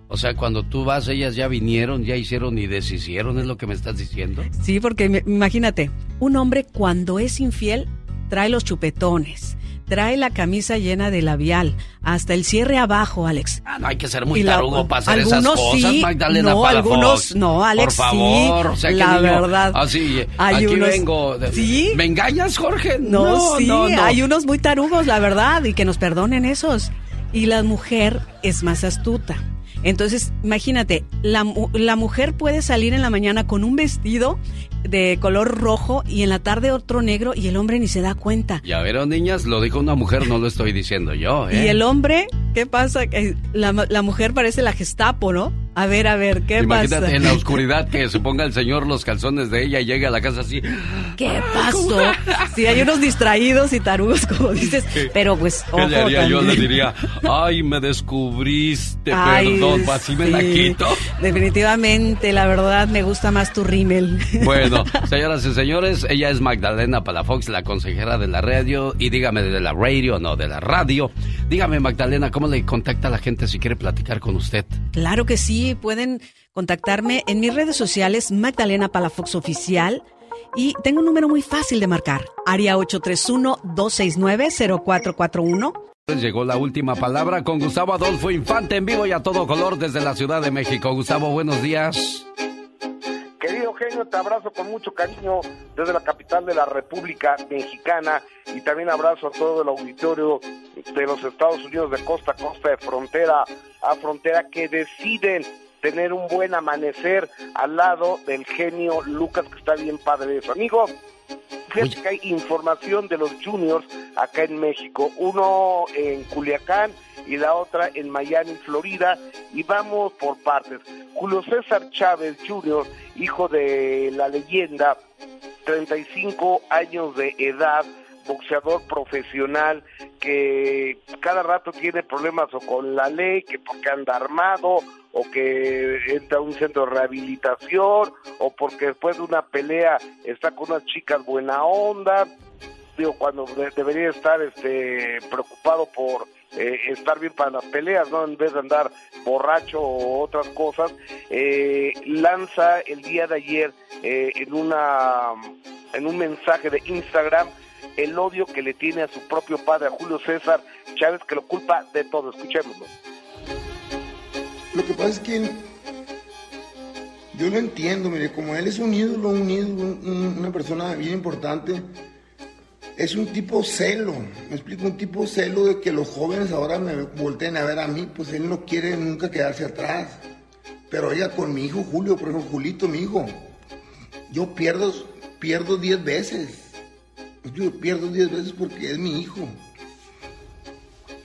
Speaker 2: O sea, cuando tú vas, ellas ya vinieron, ya hicieron y deshicieron, ¿es lo que me estás diciendo?
Speaker 63: Sí, porque imagínate, un hombre cuando es infiel trae los chupetones, trae la camisa llena de labial, hasta el cierre abajo, Alex.
Speaker 2: Ah, no hay que ser muy
Speaker 63: la-
Speaker 2: tarugo para hacer esas cosas,
Speaker 63: sí,
Speaker 2: Magdalena
Speaker 63: no,
Speaker 2: Palafox.
Speaker 63: algunos no, Alex,
Speaker 2: Por favor,
Speaker 63: sí,
Speaker 2: o sea
Speaker 63: la
Speaker 2: niño,
Speaker 63: verdad.
Speaker 2: Así,
Speaker 63: Hay
Speaker 2: aquí
Speaker 63: unos-
Speaker 2: vengo.
Speaker 63: ¿Sí?
Speaker 2: ¿Me engañas, Jorge?
Speaker 63: No, sí,
Speaker 2: no, no.
Speaker 63: hay unos muy tarugos, la verdad, y que nos perdonen esos. Y la mujer es más astuta. Entonces, imagínate, la, la mujer puede salir en la mañana con un vestido de color rojo y en la tarde otro negro y el hombre ni se da cuenta.
Speaker 2: Ya vieron, niñas, lo dijo una mujer, no lo estoy diciendo yo, ¿eh?
Speaker 63: Y el hombre, ¿qué pasa? Que La, la mujer parece la Gestapo, ¿no? A ver, a ver, ¿qué
Speaker 2: Imagínate
Speaker 63: pasa?
Speaker 2: en la (laughs) oscuridad que se ponga el señor los calzones de ella y llegue a la casa así.
Speaker 63: ¿Qué pasó? Sí, hay unos distraídos y tarugos, (laughs) como dices, pero pues,
Speaker 2: ¿Qué
Speaker 63: ojo
Speaker 2: le haría? Yo le diría, ay, me descubriste,
Speaker 63: Ay,
Speaker 2: perdón, así me la quito.
Speaker 63: Definitivamente, la verdad, me gusta más tu rímel. (laughs)
Speaker 2: Bueno, señoras y señores, ella es Magdalena Palafox, la consejera de la radio. Y dígame, de la radio, no, de la radio. Dígame, Magdalena, ¿cómo le contacta a la gente si quiere platicar con usted?
Speaker 63: Claro que sí, pueden contactarme en mis redes sociales, Magdalena Palafox Oficial. Y tengo un número muy fácil de marcar, área 831-269-0441.
Speaker 2: Llegó la última palabra con Gustavo Adolfo Infante en vivo y a todo color desde la Ciudad de México. Gustavo, buenos días.
Speaker 24: Querido genio, te abrazo con mucho cariño desde la capital de la República Mexicana y también abrazo a todo el auditorio de los Estados Unidos de costa a costa, de frontera a frontera, que deciden tener un buen amanecer al lado del genio Lucas, que está bien padre de eso. Amigo, fíjate que hay información de los juniors acá en México, uno en Culiacán y la otra en Miami, Florida, y vamos por partes. Julio César Chávez Jr., hijo de la leyenda, 35 años de edad, boxeador profesional que cada rato tiene problemas o con la ley, que porque anda armado, o que entra a un centro de rehabilitación, o porque después de una pelea está con unas chicas buena onda, digo, cuando de- debería estar este preocupado por eh, estar bien para las peleas, ¿no? En vez de andar borracho o otras cosas, eh, lanza el día de ayer eh, en una en un mensaje de Instagram el odio que le tiene a su propio padre, a Julio César Chávez, que lo culpa de todo. Escuchémoslo.
Speaker 64: Lo que pasa es que yo lo entiendo, mire, como él es un ídolo, un ídolo, un- un- una persona bien importante, es un tipo celo, me explico, un tipo celo de que los jóvenes ahora me volteen a ver a mí, pues él no quiere nunca quedarse atrás. Pero oiga, con mi hijo Julio, por ejemplo, Julito, mi hijo, yo pierdo, pierdo 10 veces. Yo pierdo 10 veces porque es mi hijo.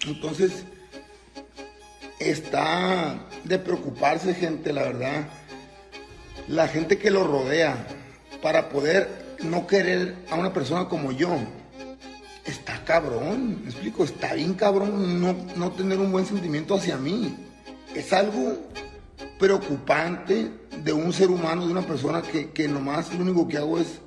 Speaker 64: Entonces, está de preocuparse gente, la verdad. La gente que lo rodea para poder no querer a una persona como yo. Está cabrón, me explico, está bien cabrón no, no tener un buen sentimiento hacia mí. Es algo preocupante de un ser humano, de una persona que, que nomás lo único que hago es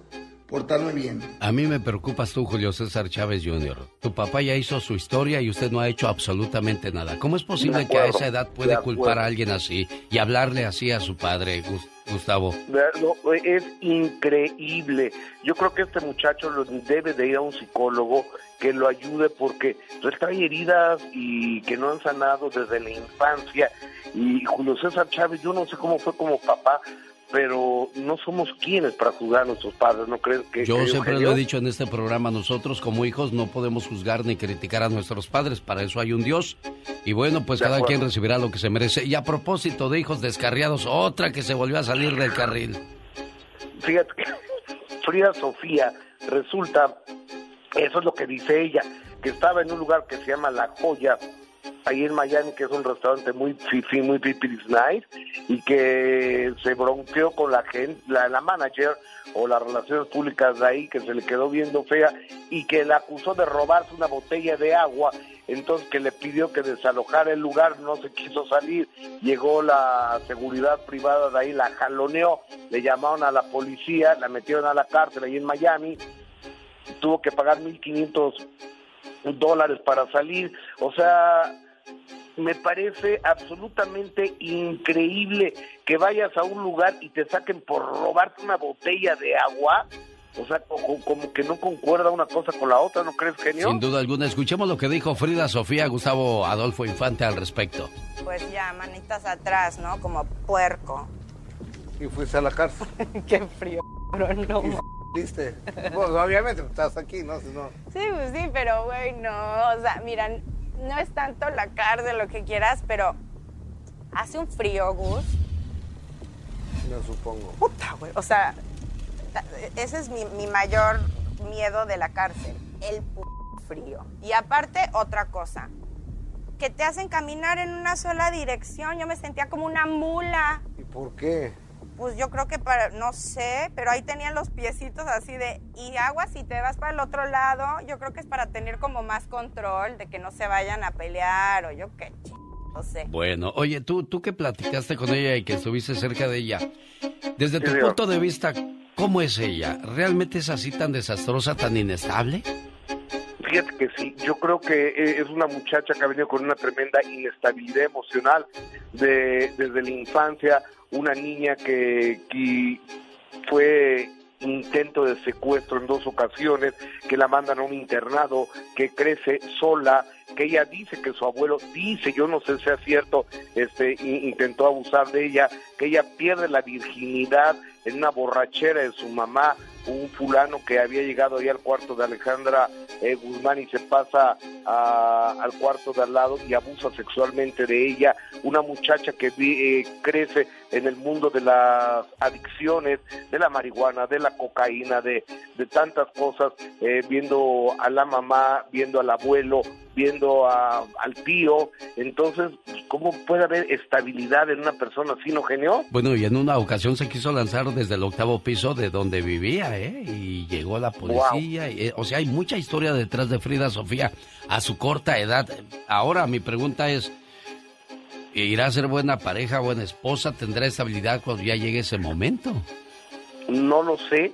Speaker 64: portarme bien.
Speaker 2: A mí me preocupas tú, Julio César Chávez Jr. Tu papá ya hizo su historia y usted no ha hecho absolutamente nada. ¿Cómo es posible que a esa edad
Speaker 24: de
Speaker 2: puede culpar a alguien así y hablarle así a su padre, Gus- Gustavo?
Speaker 24: No, es increíble. Yo creo que este muchacho lo- debe de ir a un psicólogo que lo ayude porque él trae heridas y que no han sanado desde la infancia. Y Julio César Chávez, yo no sé cómo fue como papá, pero no somos quienes para juzgar a nuestros padres, ¿no crees que
Speaker 2: Yo siempre lo he dicho en este programa, nosotros como hijos no podemos juzgar ni criticar a nuestros padres, para eso hay un Dios. Y bueno, pues
Speaker 24: De
Speaker 2: cada
Speaker 24: acuerdo.
Speaker 2: quien recibirá lo que se merece. Y a propósito de hijos descarriados, otra que se volvió a salir del carril.
Speaker 24: Fíjate que (laughs) Frida Sofía resulta, eso es lo que dice ella, que estaba en un lugar que se llama La Joya, ahí en Miami, que es un restaurante muy fifi, muy pipiris nice, y que se bronqueó con la gente, la, la manager o las relaciones públicas de ahí, que se le quedó viendo fea, y que la acusó de robarse una botella de agua, entonces que le pidió que desalojara el lugar, no se quiso salir, llegó la seguridad privada de ahí, la jaloneó, le llamaron a la policía, la metieron a la cárcel ahí en Miami, tuvo que pagar 1.500 dólares para salir, o sea, me parece absolutamente increíble que vayas a un lugar y te saquen por robarte una botella de agua, o sea, co- como, que no concuerda una cosa con la otra, ¿no crees, genio?
Speaker 2: Sin duda alguna, escuchemos lo que dijo Frida Sofía Gustavo Adolfo Infante al respecto.
Speaker 65: Pues ya, manitas atrás, ¿no? Como puerco.
Speaker 66: Y fuiste a la cárcel. (laughs)
Speaker 65: Qué frío, bro, no.
Speaker 66: ¿Viste? Pues obviamente estás aquí, ¿no? Si no.
Speaker 65: Sí, pues sí, pero güey, no. O sea, mira, no es tanto la cárcel, lo que quieras, pero hace un frío, Gus.
Speaker 66: No supongo.
Speaker 65: Puta, güey. O sea, ese es mi, mi mayor miedo de la cárcel, el pu- frío. Y aparte, otra cosa, que te hacen caminar en una sola dirección. Yo me sentía como una mula.
Speaker 66: ¿Y por qué?
Speaker 65: Pues yo creo que para, no sé, pero ahí tenían los piecitos así de, y agua si te vas para el otro lado, yo creo que es para tener como más control de que no se vayan a pelear o yo qué, no sé.
Speaker 2: Bueno, oye, tú, tú que platicaste con ella y que estuviste cerca de ella, desde tu punto de vista, ¿cómo es ella? ¿Realmente es así tan desastrosa, tan inestable?
Speaker 24: Fíjate que sí, yo creo que eh, es una muchacha que ha venido con una tremenda inestabilidad emocional de, desde la infancia, una niña que, que fue intento de secuestro en dos ocasiones, que la mandan a un internado, que crece sola, que ella dice que su abuelo dice, yo no sé si es cierto, este intentó abusar de ella, que ella pierde la virginidad en una borrachera de su mamá, un fulano que había llegado ahí al cuarto de Alejandra eh, Guzmán y se pasa a- al cuarto de al lado y abusa sexualmente de ella, una muchacha que eh, crece en el mundo de las adicciones, de la marihuana, de la cocaína, de, de tantas cosas, eh, viendo a la mamá, viendo al abuelo, viendo a- al tío, entonces, ¿cómo puede haber estabilidad en una persona así, no genio?
Speaker 2: Bueno, y en una ocasión se quiso lanzar desde el octavo piso de donde vivía, ¿eh? Y llegó la policía. y, eh, o sea, hay mucha historia detrás de Frida Sofía a su corta edad. Ahora mi pregunta es, ¿irá a ser buena pareja, buena esposa? ¿Tendrá estabilidad cuando ya llegue ese momento?
Speaker 24: No lo sé,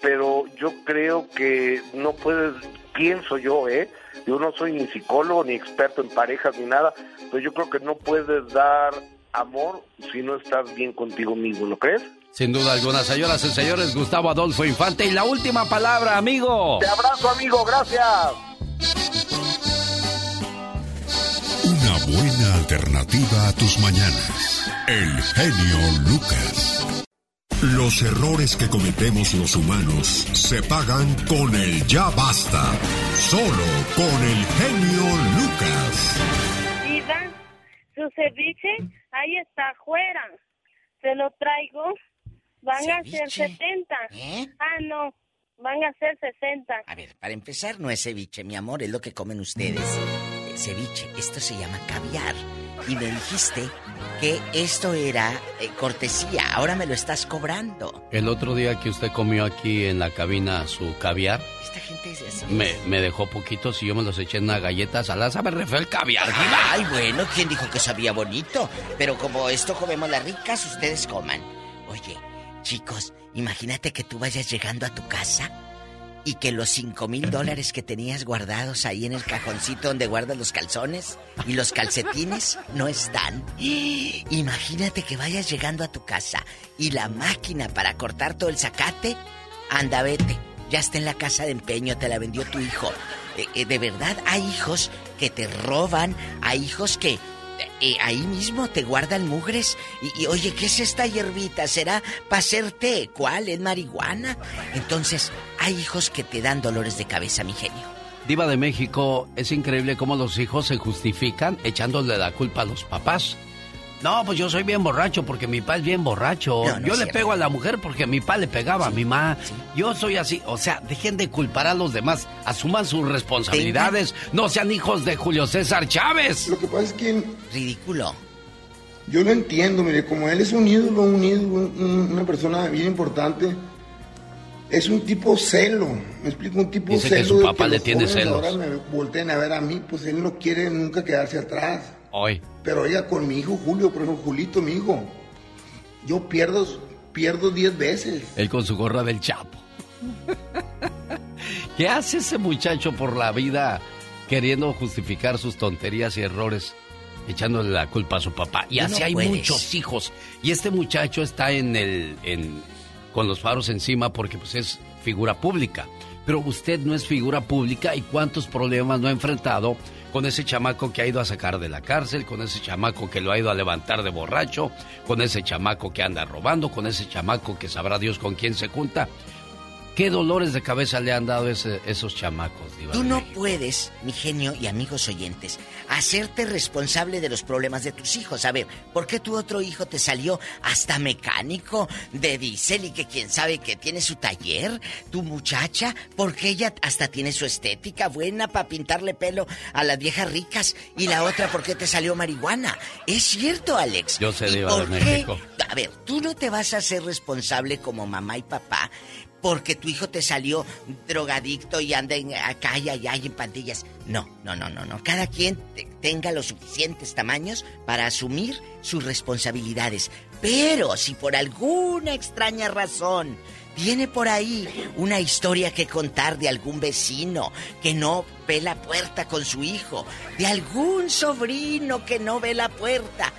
Speaker 24: pero yo creo que no puedes, pienso yo, ¿eh? Yo no soy ni psicólogo, ni experto en parejas, ni nada, pero yo creo que no puedes dar amor si no estás bien contigo mismo, ¿lo crees?
Speaker 2: Sin duda alguna, señoras y señores, Gustavo Adolfo Infante. Y la última palabra, amigo.
Speaker 24: Te abrazo, amigo, gracias.
Speaker 9: Una buena alternativa a tus mañanas. El genio Lucas. Los errores que cometemos los humanos se pagan con el ya basta. Solo con el genio Lucas.
Speaker 61: Diva, su ceviche ahí está afuera. Se lo traigo. Van a ser 70. Ah, no. Van a ser 60.
Speaker 44: A ver, para empezar, no es ceviche, mi amor, es lo que comen ustedes. Eh, Ceviche, esto se llama caviar. Y me dijiste que esto era eh, cortesía, ahora me lo estás cobrando.
Speaker 2: El otro día que usted comió aquí en la cabina su caviar,
Speaker 44: Esta gente es así.
Speaker 2: me, me dejó poquitos y yo me los eché en una galleta salada. ¿Sabe re feo el caviar?
Speaker 44: Ay, bueno, ¿quién dijo que sabía bonito? Pero como esto comemos las ricas, ustedes coman. Oye, chicos, imagínate que tú vayas llegando a tu casa y que los cinco mil dólares que tenías guardados ahí en el cajoncito donde guardas los calzones y los calcetines no están. Imagínate que vayas llegando a tu casa y la máquina para cortar todo el zacate, anda, vete. Ya está en la casa de empeño, te la vendió tu hijo. Eh, eh, de verdad, hay hijos que te roban, hay hijos que eh, ahí mismo te guardan mugres. Y, y, oye, ¿qué es esta hierbita? ¿Será para hacer té? ¿Cuál? ¿Es marihuana? Entonces, hay hijos que te dan dolores de cabeza, mi genio.
Speaker 2: Diva de México, es increíble cómo los hijos se justifican echándole la culpa a los papás. No, pues yo soy bien borracho porque mi papá es bien borracho.
Speaker 44: No, no
Speaker 2: yo le
Speaker 44: cierto.
Speaker 2: pego a la mujer porque mi papá le pegaba a mi mamá. Yo soy así. O sea, dejen de culpar a los demás. Asuman sus responsabilidades. No sean hijos de Julio César Chávez.
Speaker 64: Lo que pasa es que...
Speaker 44: Ridículo.
Speaker 64: Yo lo entiendo, mire, como él es un ídolo, un ídolo, un- una persona bien importante, es un tipo celo, me explico, un tipo
Speaker 2: Dice que
Speaker 64: celo.
Speaker 2: su
Speaker 64: de
Speaker 2: papá le tiene celos.
Speaker 64: Ahora me volteen a ver a mí, pues él no quiere nunca quedarse atrás.
Speaker 2: Hoy.
Speaker 64: Pero oiga, con mi hijo Julio, por ejemplo, Julito, mi hijo, yo pierdo, pierdo 10 veces.
Speaker 2: Él con su gorra del Chapo. ¿Qué hace ese muchacho por la vida queriendo justificar sus tonterías y errores, echándole la culpa a su papá? Y así
Speaker 44: no
Speaker 2: hay
Speaker 44: puedes.
Speaker 2: muchos hijos. Y este muchacho está en el, en, con los faros encima porque pues es figura pública. Pero usted no es figura pública y cuántos problemas no ha enfrentado con ese chamaco que ha ido a sacar de la cárcel, con ese chamaco que lo ha ido a levantar de borracho, con ese chamaco que anda robando, con ese chamaco que sabrá Dios con quién se junta. ¿Qué dolores de cabeza le han dado ese- esos chamacos, Diva?
Speaker 44: Tú no puedes, mi genio y amigos oyentes, hacerte responsable de los problemas de tus hijos. A ver, ¿por qué tu otro hijo te salió hasta mecánico de diésel y que quién sabe que tiene su taller? Tu muchacha, ¿por qué ella hasta tiene su estética buena para pintarle pelo a las viejas ricas? Y la otra, ¿por qué te salió marihuana? Es cierto, Alex.
Speaker 2: Yo sé,
Speaker 44: ¿Y
Speaker 2: Diva de? México.
Speaker 44: A ver, tú no te vas a hacer responsable como mamá y papá porque tu hijo te salió drogadicto y anda en, acá y allá y en pandillas. No, no, no, no, no. Cada quien te- tenga los suficientes tamaños para asumir sus responsabilidades. Pero si por alguna extraña razón tiene por ahí una historia que contar de algún vecino que no ve la puerta con su hijo, de algún sobrino que no ve la puerta,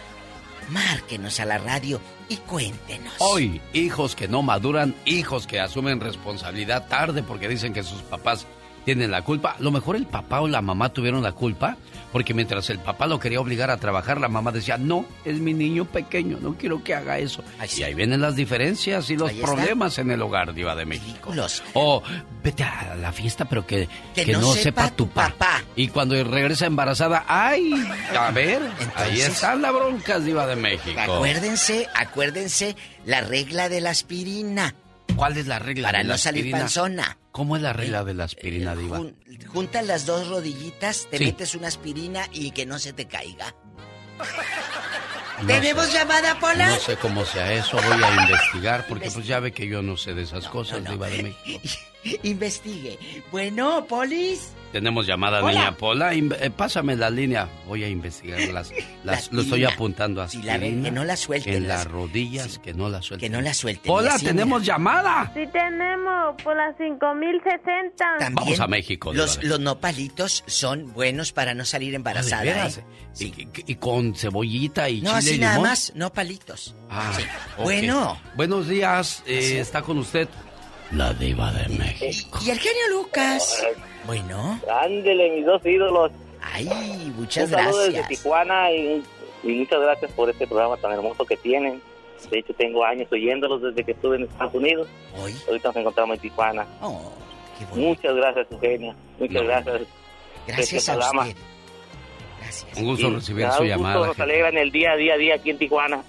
Speaker 44: márquenos a la radio Y cuéntenos.
Speaker 2: Hoy, hijos que no maduran, hijos que asumen responsabilidad tarde porque dicen que sus papás tienen la culpa. A lo mejor el papá o la mamá tuvieron la culpa porque mientras el papá lo quería obligar a trabajar, la mamá decía, no, es mi niño pequeño, no quiero que haga eso. Y ahí vienen las diferencias y los
Speaker 44: está.
Speaker 2: problemas en el hogar, Diva de México.
Speaker 44: Ridículos.
Speaker 2: O vete a la fiesta, pero que,
Speaker 44: Que
Speaker 2: que
Speaker 44: no
Speaker 2: no,
Speaker 44: sepa
Speaker 2: sepa, tu papá. Y cuando regresa embarazada, ¡ay! A ver, ahí
Speaker 44: Entonces-
Speaker 2: está la bronca, Diva de México.
Speaker 44: Acuérdense, acuérdense la regla de la aspirina.
Speaker 2: ¿Cuál es la regla
Speaker 44: Para
Speaker 2: de
Speaker 44: no
Speaker 2: la
Speaker 44: salir
Speaker 2: aspirina?
Speaker 44: panzona.
Speaker 2: ¿Cómo es la regla de la aspirina, Diva?
Speaker 44: Jun- juntas las dos rodillitas, te
Speaker 2: Sí.
Speaker 44: metes una aspirina y que no se te caiga.
Speaker 2: No
Speaker 44: ¿Tenemos
Speaker 2: sé.
Speaker 44: llamada, Pola?
Speaker 2: No sé cómo sea eso, voy a investigar porque pues ya ve que yo no sé de esas cosas, Diva de México. (laughs)
Speaker 44: Investigue. Bueno, Polis.
Speaker 2: Tenemos llamada,
Speaker 44: Hola.
Speaker 2: niña Pola. Eh, pásame la línea. Voy a investigar las. (laughs) las- lo estoy apuntando
Speaker 44: Si la ven, que no la suelten,
Speaker 2: En
Speaker 44: las-
Speaker 2: las rodillas, que no la suelten.
Speaker 44: Que no la suelten.
Speaker 2: Pola,
Speaker 44: así,
Speaker 2: tenemos
Speaker 44: mira.
Speaker 2: llamada.
Speaker 61: Sí tenemos por las 5060.
Speaker 44: También
Speaker 2: Vamos a México,
Speaker 44: Los, los nopalitos son buenos para no salir embarazada,
Speaker 2: Ah, ¿de veras?
Speaker 44: ¿eh?
Speaker 2: Y, y- y con cebollita y
Speaker 44: No,
Speaker 2: chile
Speaker 44: así
Speaker 2: y
Speaker 44: nada
Speaker 2: limón.
Speaker 44: más, no palitos.
Speaker 2: Ah,
Speaker 44: Sí. Bueno.
Speaker 2: Buenos días, eh, está con usted la diva de México.
Speaker 44: Y el genio Lucas. Bueno.
Speaker 67: Ándele, mis dos ídolos.
Speaker 44: Ay, muchas
Speaker 67: Un saludo desde
Speaker 44: gracias.
Speaker 67: Tijuana y, y muchas gracias por este programa tan hermoso que tienen. De hecho, tengo años oyéndolos desde que estuve en Estados Unidos.
Speaker 44: Hoy.
Speaker 67: Ahorita nos encontramos en Tijuana.
Speaker 44: Oh,
Speaker 67: muchas gracias, Eugenia. Muchas
Speaker 2: No.
Speaker 67: gracias.
Speaker 44: Gracias a
Speaker 67: programa.
Speaker 44: usted.
Speaker 2: Un gusto recibir su
Speaker 67: un gusto,
Speaker 2: llamada.
Speaker 67: Nos
Speaker 2: jefe.
Speaker 67: alegran el día a día, día aquí en Tijuana.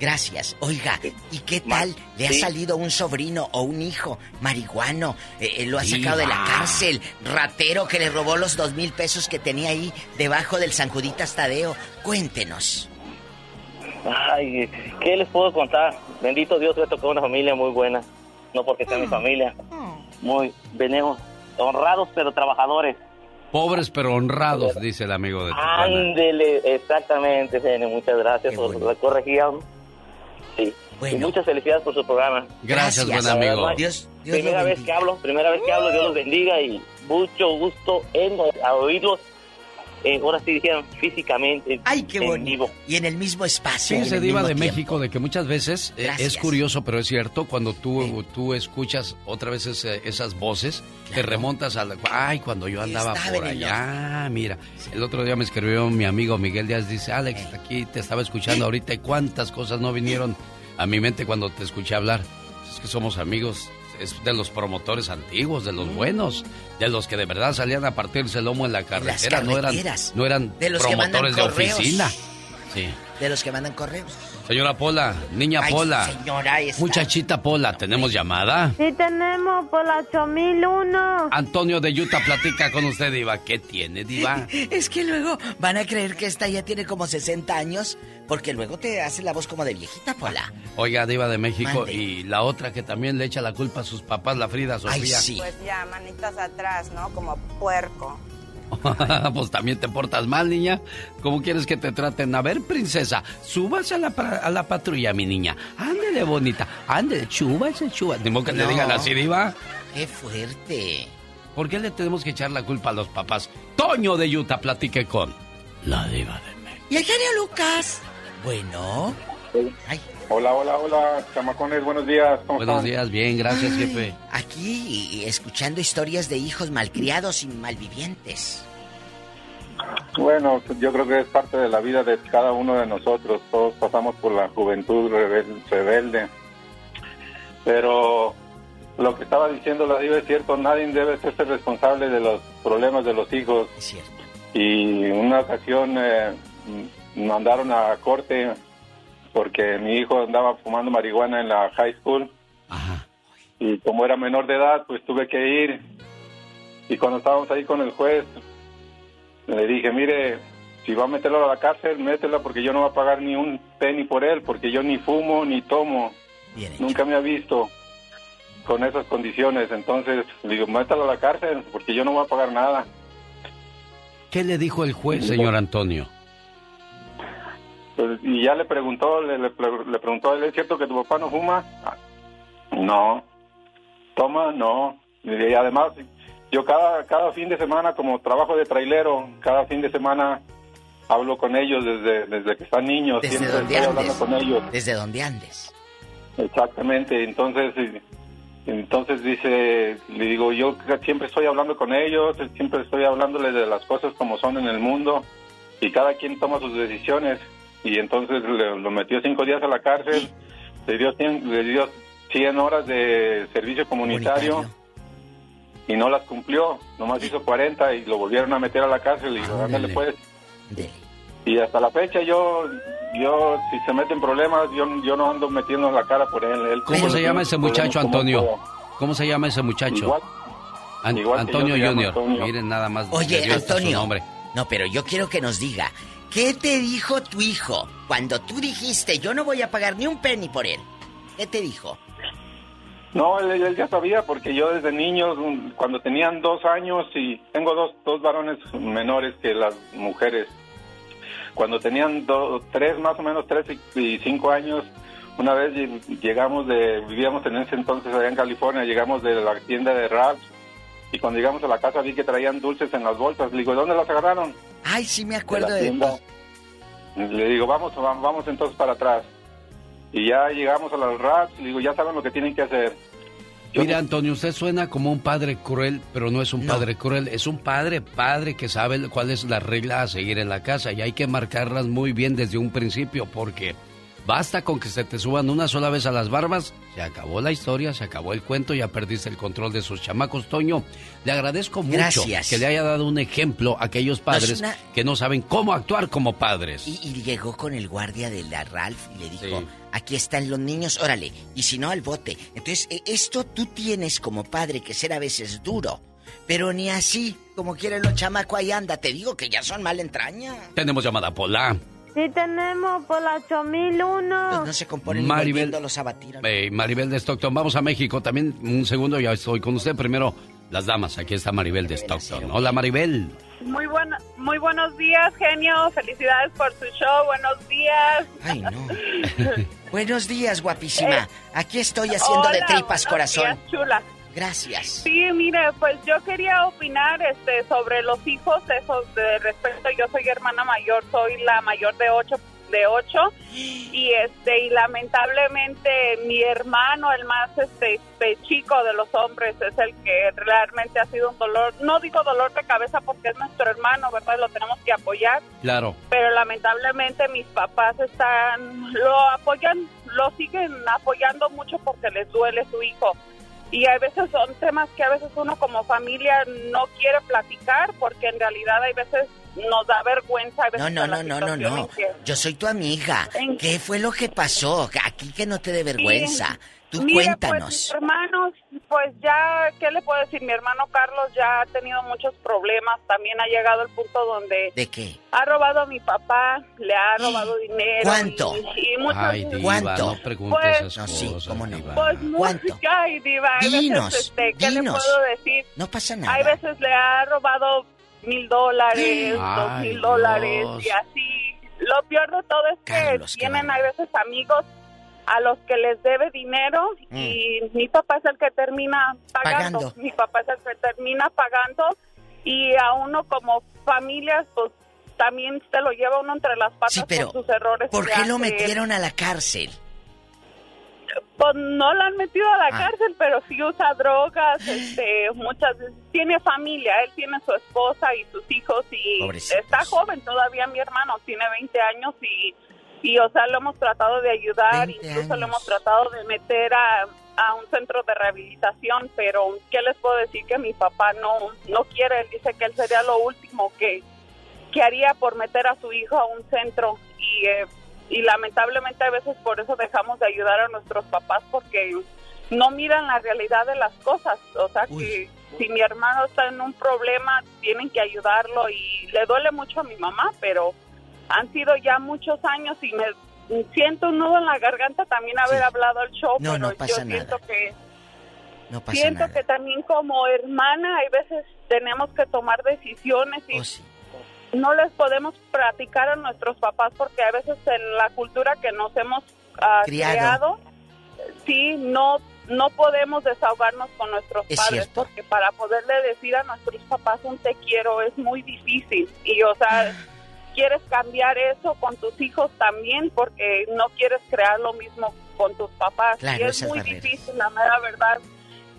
Speaker 44: Gracias. Oiga, ¿y qué tal? ¿Le ha salido un sobrino o un hijo marihuano? Eh, eh, lo ha sacado de la cárcel. Ratero que le robó los dos mil pesos que tenía ahí debajo del San Juditas Tadeo. Cuéntenos.
Speaker 67: Ay, ¿qué les puedo contar? Bendito Dios, me tocó una familia muy buena. No porque sea mi
Speaker 44: Mm.
Speaker 67: familia. Muy, venimos honrados pero trabajadores.
Speaker 2: Pobres pero honrados, dice el amigo de Tijuana.
Speaker 67: Ándele, exactamente, Genio. Muchas gracias por la Y muchas felicidades por su programa.
Speaker 2: Gracias, buen amigo.
Speaker 44: Dios,
Speaker 67: primera vez que hablo, primera vez que hablo, Dios los bendiga y mucho gusto en oírlos. Eh, ahora sí dijeron físicamente.
Speaker 44: Ay, qué
Speaker 67: en
Speaker 44: bonito.
Speaker 67: vivo.
Speaker 44: Y en el mismo espacio.
Speaker 2: Fíjese,
Speaker 44: el
Speaker 2: Diva
Speaker 44: mismo
Speaker 2: de
Speaker 44: tiempo.
Speaker 2: México, de que muchas veces eh, es curioso, pero es cierto, cuando tú, tú escuchas otra vez ese- esas voces, te remontas a la... Ay, cuando yo andaba por allá, mira. El otro día me escribió mi amigo Miguel Díaz, dice, Alex, aquí te estaba escuchando ahorita y cuántas cosas no vinieron a mi mente cuando te escuché hablar. Es que somos amigos, es de los promotores antiguos, de los buenos, de los que de verdad salían a partirse el lomo en la carretera, no eran, no eran
Speaker 44: De los que
Speaker 2: promotores de oficina. Sí.
Speaker 44: De los que mandan correos.
Speaker 2: Señora Pola, niña
Speaker 44: Ay,
Speaker 2: Pola,
Speaker 44: señora,
Speaker 2: muchachita Pola, ¿tenemos llamada?
Speaker 61: Sí tenemos por la 8001.
Speaker 2: Antonio de Utah platica con usted, Diva. ¿Qué tiene, Diva? (laughs)
Speaker 44: Es que luego van a creer que esta ya tiene como 60 años, porque luego te hace la voz como de viejita, Pola.
Speaker 2: Oiga, Diva de México,
Speaker 44: Mande.
Speaker 2: y la otra que también le echa la culpa a sus papás, la Frida Sofía.
Speaker 65: Pues ya, manitas atrás, ¿no? Como puerco. (laughs)
Speaker 2: pues también te portas mal, niña. ¿Cómo quieres que te traten? A ver, princesa, súbase a la, a la patrulla, mi niña. Ándele, bonita. Ándele, chúbase, chúbase. Ni modo que le
Speaker 44: No.
Speaker 2: digan así, Diva.
Speaker 44: ¡Qué fuerte!
Speaker 2: ¿Por qué le tenemos que echar la culpa a los papás? Toño de Utah platique con la Diva de
Speaker 44: ¿Y el genio Lucas? Bueno. Ay,
Speaker 68: Hola, hola, hola, chamacones, buenos días. ¿Cómo
Speaker 2: Buenos
Speaker 68: están?
Speaker 2: días, bien, gracias,
Speaker 44: Ay,
Speaker 2: jefe.
Speaker 44: Aquí escuchando historias de hijos malcriados y malvivientes.
Speaker 68: Bueno, yo creo que es parte de la vida de cada uno de nosotros. Todos pasamos por la juventud rebel- rebelde. Pero lo que estaba diciendo la diva es cierto, nadie debe ser responsable de los problemas de los hijos.
Speaker 44: Es cierto.
Speaker 68: Y una ocasión eh, mandaron a corte porque mi hijo andaba fumando marihuana en la high school. Y como era menor de edad, pues tuve que ir. Y cuando estábamos ahí con el juez, le dije, mire, si va a meterlo a la cárcel, métela porque yo no voy a pagar ni un penny por él, porque yo ni fumo ni tomo. Nunca me ha visto con esas condiciones. Entonces, le digo, mételo a la cárcel porque yo no voy a pagar nada.
Speaker 2: ¿Qué le dijo el juez, señor Antonio?
Speaker 68: Pues, y ya le preguntó, le, le, le preguntó, ¿es cierto que tu papá no fuma? "Ah, No. ¿Toma? No. Y además, yo cada, cada fin de semana, como trabajo de trailero, cada fin de semana hablo con ellos desde, desde que están niños,
Speaker 44: Desde
Speaker 68: siempre
Speaker 44: donde
Speaker 68: estoy hablando
Speaker 44: andes.
Speaker 68: con ellos.
Speaker 44: Desde donde andes.
Speaker 68: Exactamente, entonces entonces dice, le digo, yo siempre estoy hablando con ellos, siempre estoy hablándole de las cosas como son en el mundo y cada quien toma sus decisiones y entonces le- lo metió cinco días a la cárcel, le dio 100, le dio 100 horas de servicio comunitario, y no las cumplió, nomás hizo 40 y lo volvieron a meter a la cárcel y digo, ándale pues. Y hasta la fecha yo, yo si se mete en problemas, yo, yo no ando metiendo la cara por él. él
Speaker 2: ¿Cómo se llama ese muchacho, Antonio? ¿Cómo se llama ese muchacho?
Speaker 68: Igual-
Speaker 2: An-
Speaker 68: igual que yo
Speaker 2: Antonio Junior.
Speaker 68: Antonio.
Speaker 2: Miren nada más.
Speaker 44: Oye,
Speaker 2: su
Speaker 44: Antonio.
Speaker 2: nombre.
Speaker 44: No, pero yo quiero que nos diga, ¿qué te dijo tu hijo cuando tú dijiste, yo no voy a pagar ni un penny por él? ¿Qué te dijo?
Speaker 68: No, él, ya sabía porque yo desde niño, cuando tenían dos años y tengo dos, dos varones menores que las mujeres, cuando tenían tres, más o menos tres y, cinco años, una vez lle- llegamos de, vivíamos en ese entonces allá en California, llegamos de la tienda de Ralph y cuando llegamos a la casa vi que traían dulces en las bolsas. Le digo, ¿dónde las agarraron?
Speaker 44: Ay, sí me
Speaker 68: de
Speaker 44: acuerdo
Speaker 68: la
Speaker 44: de,
Speaker 68: tienda. Le digo, vamos, vamos, vamos entonces para atrás. Y ya llegamos a las RAPs, le digo, ya saben lo que tienen que hacer.
Speaker 2: Mire, Antonio, usted suena como un padre cruel, pero no es un padre cruel, es un padre, padre que sabe cuál es la regla a seguir en la casa y hay que marcarlas muy bien desde un principio porque basta con que se te suban una sola vez a las barbas, se acabó la historia, se acabó el cuento, ya perdiste el control de sus chamacos. Toño, le agradezco mucho que le haya dado un ejemplo a aquellos padres
Speaker 44: una-
Speaker 2: que no saben cómo actuar como padres.
Speaker 44: Y, y llegó con el guardia de la Ralph y le dijo, aquí están los niños, órale, y si no al bote. Entonces, e- esto tú tienes como padre que ser a veces duro, pero ni así, como quieren los chamacos, ahí anda, te digo que ya son mal entraña.
Speaker 2: Tenemos llamada Pola.
Speaker 61: Sí tenemos por la 8001.
Speaker 44: Pues no se componen
Speaker 2: Maribel,
Speaker 44: volviéndolos a batir.
Speaker 2: eh, Maribel de Stockton, vamos a México. También un segundo, ya estoy con usted. Primero, las damas. Aquí está Maribel de Stockton. Hola, Maribel.
Speaker 69: Muy, buena, muy buenos días, genio. Felicidades por su show. Buenos días.
Speaker 44: Ay, no. (laughs) Buenos días, guapísima. Aquí estoy haciendo de
Speaker 69: Hola,
Speaker 44: tripas
Speaker 69: buenos
Speaker 44: corazón.
Speaker 69: días, chula.
Speaker 44: Gracias.
Speaker 69: Sí, mire, pues yo quería opinar este sobre los hijos, eso de respecto. Yo soy hermana mayor, soy la mayor de ocho, de ocho, y este y lamentablemente mi hermano, el más este, este chico de los hombres, es el que realmente ha sido un dolor. No digo dolor de cabeza porque es nuestro hermano, verdad, lo tenemos que apoyar.
Speaker 2: Claro.
Speaker 69: pero lamentablemente mis papás están lo apoyan lo siguen apoyando mucho porque les duele su hijo y a veces son temas que a veces uno como familia no quiere platicar porque en realidad hay veces nos da vergüenza a veces
Speaker 44: No, no, no, no, no, no.
Speaker 69: que-
Speaker 44: Yo soy tu amiga. ¿Qué fue lo que pasó? Aquí que no te dé vergüenza. Tú
Speaker 69: Mira,
Speaker 44: cuéntanos.
Speaker 69: Pues, hermanos, pues ya, ¿qué le puedo decir? Mi hermano Carlos ya ha tenido muchos problemas. También ha llegado al punto donde
Speaker 44: ¿De qué?
Speaker 69: ha robado a mi papá, le ha robado dinero.
Speaker 44: ¿Cuánto?
Speaker 69: Y, y muchos,
Speaker 2: Ay, Diva,
Speaker 44: ¿Cuánto?
Speaker 2: no preguntes
Speaker 69: Pues-
Speaker 2: esas
Speaker 44: No, sí,
Speaker 2: cosas,
Speaker 44: cómo no.
Speaker 2: Diva.
Speaker 69: Pues
Speaker 44: ¿Cuánto? (laughs)
Speaker 69: ay, diva, hay
Speaker 44: Dinos,
Speaker 69: veces, este, ¿qué le
Speaker 44: dinos.
Speaker 69: puedo decir?
Speaker 44: No pasa nada.
Speaker 69: Hay veces le ha robado mil dólares, (gasps) dos mil dólares y así. Lo peor de todo es que
Speaker 44: Carlos, qué
Speaker 69: tienen a veces amigos a los que les debe dinero y mi papá es el que termina pagando.
Speaker 44: Pagando.
Speaker 69: Mi papá es el que termina pagando y a uno como familias pues también se lo lleva uno entre las patas
Speaker 44: Sí, pero
Speaker 69: sus errores.
Speaker 44: ¿Por qué lo metieron a la cárcel?
Speaker 69: Pues no la han metido a la
Speaker 44: Ah.
Speaker 69: cárcel, pero sí usa drogas, (gasps) este, muchas veces tiene familia, él tiene su esposa y sus hijos y
Speaker 44: Pobrecitos.
Speaker 69: está joven todavía mi hermano, tiene 20 años y, y o sea, lo hemos tratado de ayudar,
Speaker 44: 20
Speaker 69: incluso lo hemos tratado de meter a, a un centro de rehabilitación, pero ¿qué les puedo decir? Que mi papá no, no quiere, él dice que él sería lo último que, que haría por meter a su hijo a un centro y, eh, y lamentablemente a veces por eso dejamos de ayudar a nuestros papás porque no miran la realidad de las cosas, o sea que si mi hermano está en un problema tienen que ayudarlo y le duele mucho a mi mamá, pero han sido ya muchos años y me siento un nudo en la garganta también haber hablado al show,
Speaker 44: No,
Speaker 69: pero
Speaker 44: no pasa
Speaker 69: yo siento
Speaker 44: nada.
Speaker 69: que
Speaker 44: No pasa
Speaker 69: siento
Speaker 44: nada.
Speaker 69: que también como hermana hay veces tenemos que tomar decisiones y
Speaker 44: Oh,
Speaker 69: no les podemos platicar a nuestros papás porque a veces en la cultura que nos hemos ah,
Speaker 44: Criado.
Speaker 69: creado, sí, no no podemos desahogarnos con nuestros
Speaker 44: Es
Speaker 69: padres
Speaker 44: cierto.
Speaker 69: porque para poderle decir a nuestros papás un te quiero es muy difícil y o sea quieres cambiar eso con tus hijos también porque no quieres crear lo mismo con tus papás.
Speaker 44: Claro,
Speaker 69: y es muy
Speaker 44: barreras.
Speaker 69: difícil, la mera verdad.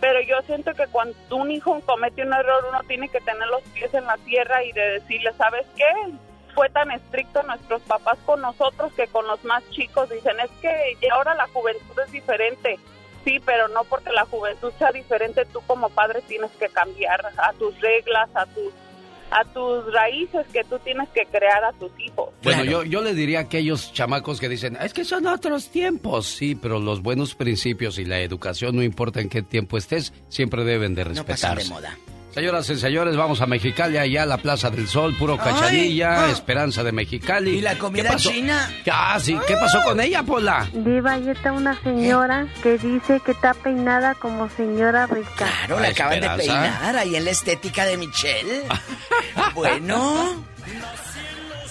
Speaker 69: Pero yo siento que cuando un hijo comete un error, uno tiene que tener los pies en la tierra y de decirle, ¿sabes qué? Fue tan estricto nuestros papás con nosotros que con los más chicos dicen, es que ahora la juventud es diferente. Sí, pero no porque la juventud sea diferente, tú como padre tienes que cambiar a tus reglas, a tus a tus raíces que tú tienes que crear a tus hijos.
Speaker 2: Bueno, yo, yo le diría a aquellos chamacos que dicen, es que son otros tiempos. Sí, pero los buenos principios y la educación, no importa en qué tiempo estés, siempre deben de
Speaker 44: No pasan de
Speaker 2: respetarse.
Speaker 44: moda.
Speaker 2: Señoras y señores, vamos a Mexicali, allá a la Plaza del Sol, puro cachanilla,
Speaker 44: ah.
Speaker 2: Esperanza de Mexicali.
Speaker 44: ¿Y la comida china?
Speaker 2: Ah, sí, ¿qué pasó con ella, Pola?
Speaker 70: Diva, ahí está una señora que dice que está peinada como señora rica.
Speaker 44: Claro, la acaban de peinar ahí en la estética de Michelle. (laughs) bueno.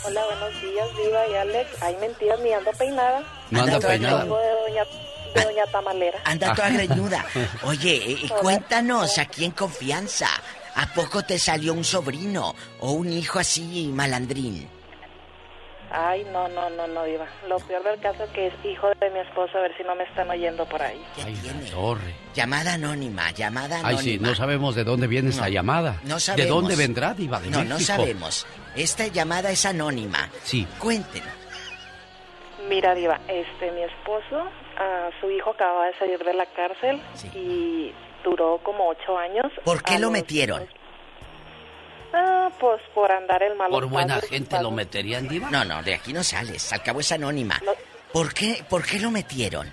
Speaker 70: Hola, buenos días, Diva y Alex. Ay, mentiras, ni ando peinada.
Speaker 2: No anda peinada.
Speaker 70: Vengo de doña, de (laughs) doña Tamalera.
Speaker 44: Anda toda greñuda. Oye, eh, eh, cuéntanos aquí en confianza. ¿A poco te salió un sobrino o un hijo así malandrín?
Speaker 70: Ay, no, no, no, no, Diva. Lo peor del caso es que es hijo de mi esposo, a ver si no me están oyendo por ahí.
Speaker 2: Ay, torre.
Speaker 44: Llamada anónima, llamada anónima.
Speaker 2: Ay, sí, no sabemos de dónde viene esa llamada.
Speaker 44: no
Speaker 2: ¿De
Speaker 44: sabemos.
Speaker 2: dónde vendrá, Diva de
Speaker 44: No,
Speaker 2: México?
Speaker 44: no sabemos. Esta llamada es anónima.
Speaker 2: Sí.
Speaker 44: Cuenten.
Speaker 70: Mira, Diva, este, mi esposo, ah, su hijo acaba de salir de la cárcel y duró como ocho años.
Speaker 44: ¿Por qué lo metieron?
Speaker 70: Ah, pues por andar el malo.
Speaker 2: ¿Por buena gente lo meterían, Diva?
Speaker 44: No, no, de aquí no sales. Al cabo es anónima. ¿Por qué, ¿Por qué lo metieron?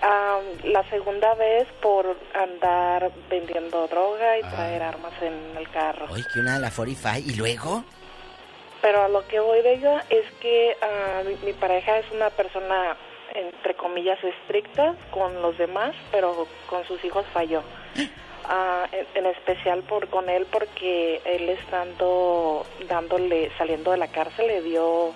Speaker 70: Ah, la segunda vez por andar vendiendo droga y traer armas en el carro.
Speaker 44: Ay, que una de la 45. ¿Y luego?
Speaker 70: Pero a lo que voy de ella es que ah, mi, mi pareja es una persona, entre comillas, estricta con los demás, pero con sus hijos falló. (gasps) Ah, en, en especial por con él porque él estando dándole saliendo de la cárcel le dio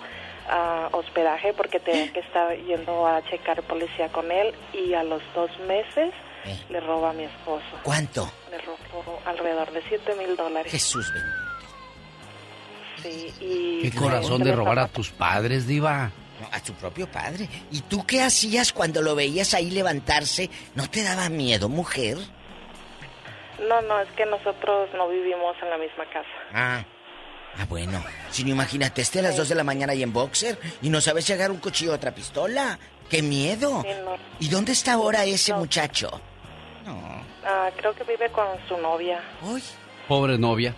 Speaker 70: ah, hospedaje porque tenía (gasps) que estar yendo a checar policía con él y a los dos meses le roba a mi esposo.
Speaker 44: ¿Cuánto?
Speaker 70: Le robó alrededor de 7 mil dólares.
Speaker 44: Jesús bendito.
Speaker 70: Sí, y
Speaker 2: Qué corazón de robar a tus padres, Diva.
Speaker 44: No, a tu propio padre. ¿Y tú qué hacías cuando lo veías ahí levantarse? ¿No te daba miedo, mujer?
Speaker 70: No, no, es que nosotros no vivimos en la misma casa.
Speaker 44: Ah. Ah, bueno. Si no, imagínate, esté a las 2 de la mañana y en boxer y no sabes llegar un cuchillo a otra pistola. ¡Qué miedo!
Speaker 70: Sí, no.
Speaker 44: ¿Y dónde está ahora ese muchacho?
Speaker 70: Ah, creo que vive con su novia.
Speaker 2: Pobre novia.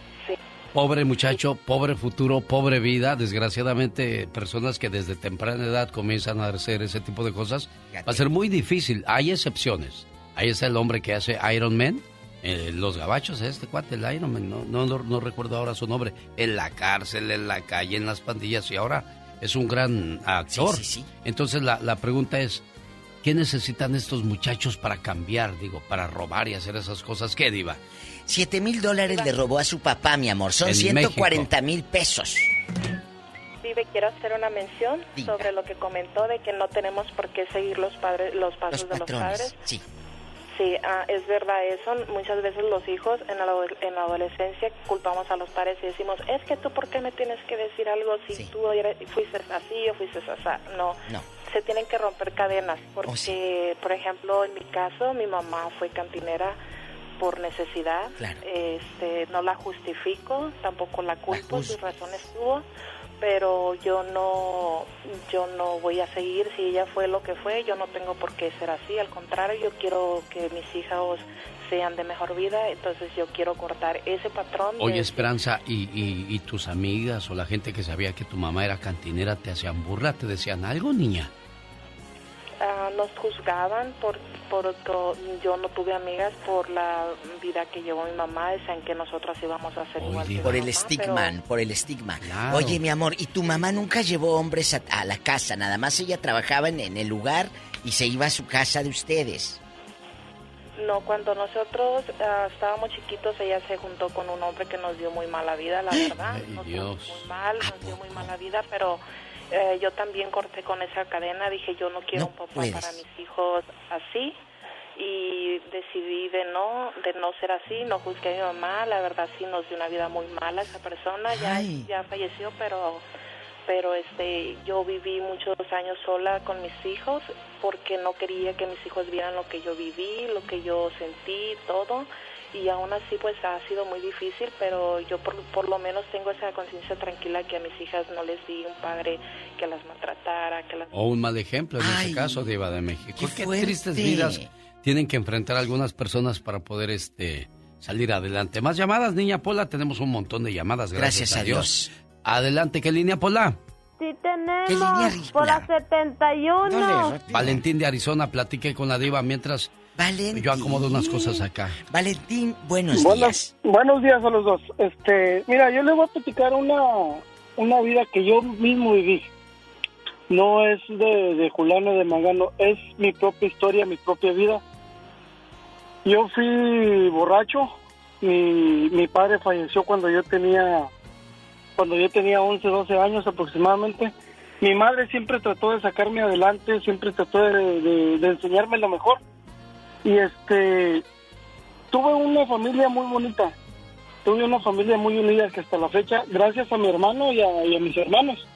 Speaker 2: Pobre muchacho, pobre futuro, pobre vida. Desgraciadamente, personas que desde temprana edad comienzan a hacer ese tipo de cosas, va a ser muy difícil. Hay excepciones. Ahí está el hombre que hace Iron Man. eh, los gabachos, este cuate, el Iron Man, no, no, no, no recuerdo ahora su nombre. En la cárcel, en la calle, en las pandillas y ahora es un gran actor.
Speaker 44: Sí, sí, sí.
Speaker 2: Entonces la, la pregunta es, ¿qué necesitan estos muchachos para cambiar? Digo, para robar y hacer esas cosas. ¿Qué, Diva?
Speaker 44: Siete mil dólares le robó a su papá, mi amor. Son
Speaker 2: En
Speaker 44: 140 mil pesos.
Speaker 70: Vive, quiero hacer una mención
Speaker 44: Diga.
Speaker 70: sobre lo que comentó de que no tenemos por qué seguir los padres, los pasos
Speaker 44: Los
Speaker 70: de los
Speaker 44: patrones.
Speaker 70: padres.
Speaker 44: Sí.
Speaker 70: Sí, ah, es verdad eso. Muchas veces los hijos en la, en la adolescencia culpamos a los padres y decimos, es que tú por qué me tienes que decir algo si tú eres- fuiste así o fuiste así. No.
Speaker 44: No.
Speaker 70: Se tienen que romper cadenas porque, por ejemplo, en mi caso, mi mamá fue cantinera por necesidad.
Speaker 44: Claro.
Speaker 70: Este, no la justifico, tampoco la culpo, sus razones tuvo, pero yo no yo no voy a seguir si ella fue lo que fue, yo no tengo por qué ser así, al contrario, yo quiero que mis hijos sean de mejor vida, entonces yo quiero cortar ese patrón.
Speaker 2: Oye,
Speaker 70: de-
Speaker 2: Esperanza, y, y, y tus amigas o la gente que sabía que tu mamá era cantinera te hacían burla? ¿Te decían algo, niña?
Speaker 70: Ah, nos juzgaban por, por otro, yo no tuve amigas por la vida que llevó mi mamá, decían que nosotros íbamos a ser igual que
Speaker 44: Por
Speaker 70: mi
Speaker 44: el
Speaker 70: mamá,
Speaker 44: estigma,
Speaker 70: pero-
Speaker 44: por el estigma. Oye, mi amor, ¿y tu mamá nunca llevó hombres a, a la casa? Nada más ella trabajaba en, en el lugar y se iba a su casa de ustedes.
Speaker 70: No, cuando nosotros ah, estábamos chiquitos, ella se juntó con un hombre que nos dio muy mala vida, la (gasps) verdad. Nos dio
Speaker 2: Dios.
Speaker 70: muy mal, nos dio muy mala vida, pero eh, yo también corté con esa cadena. Dije, yo no quiero un papá
Speaker 44: puedes.
Speaker 70: para mis hijos así. Y decidí de no, de no ser así, no juzgué a mi mamá, la verdad sí nos dio una vida muy mala esa persona, ya, ya falleció, pero pero este yo viví muchos años sola con mis hijos porque no quería que mis hijos vieran lo que yo viví, lo que yo sentí, todo y aún así pues ha sido muy difícil, pero yo por, por lo menos tengo esa conciencia tranquila que a mis hijas no les di un padre que las maltratara, que las...
Speaker 2: O un mal ejemplo en ese caso, Diva de México. Qué, tristes vidas tienen que enfrentar algunas personas para poder este salir adelante. Más llamadas, niña Pola, tenemos un montón de llamadas, gracias, a, Dios. Adelante, ¿qué línea Pola?
Speaker 71: Sí tenemos, por la 71.
Speaker 2: Valentín de Arizona, platique con la diva mientras
Speaker 44: Valentín.
Speaker 2: Yo acomodo unas cosas acá.
Speaker 44: Valentín, buenos
Speaker 72: días. Buenos días a los dos. Este, mira, yo les voy a platicar una, una vida que yo mismo viví. No es de, de Juliano de Magano, es mi propia historia, mi propia vida. Yo fui borracho, mi, mi padre falleció cuando yo tenía cuando yo tenía 11, 12 años aproximadamente. Mi madre siempre trató de sacarme adelante, siempre trató de, de enseñarme lo mejor y este, tuve una familia muy bonita, tuve una familia muy unida que hasta la fecha, gracias a mi hermano y a, mis hermanos,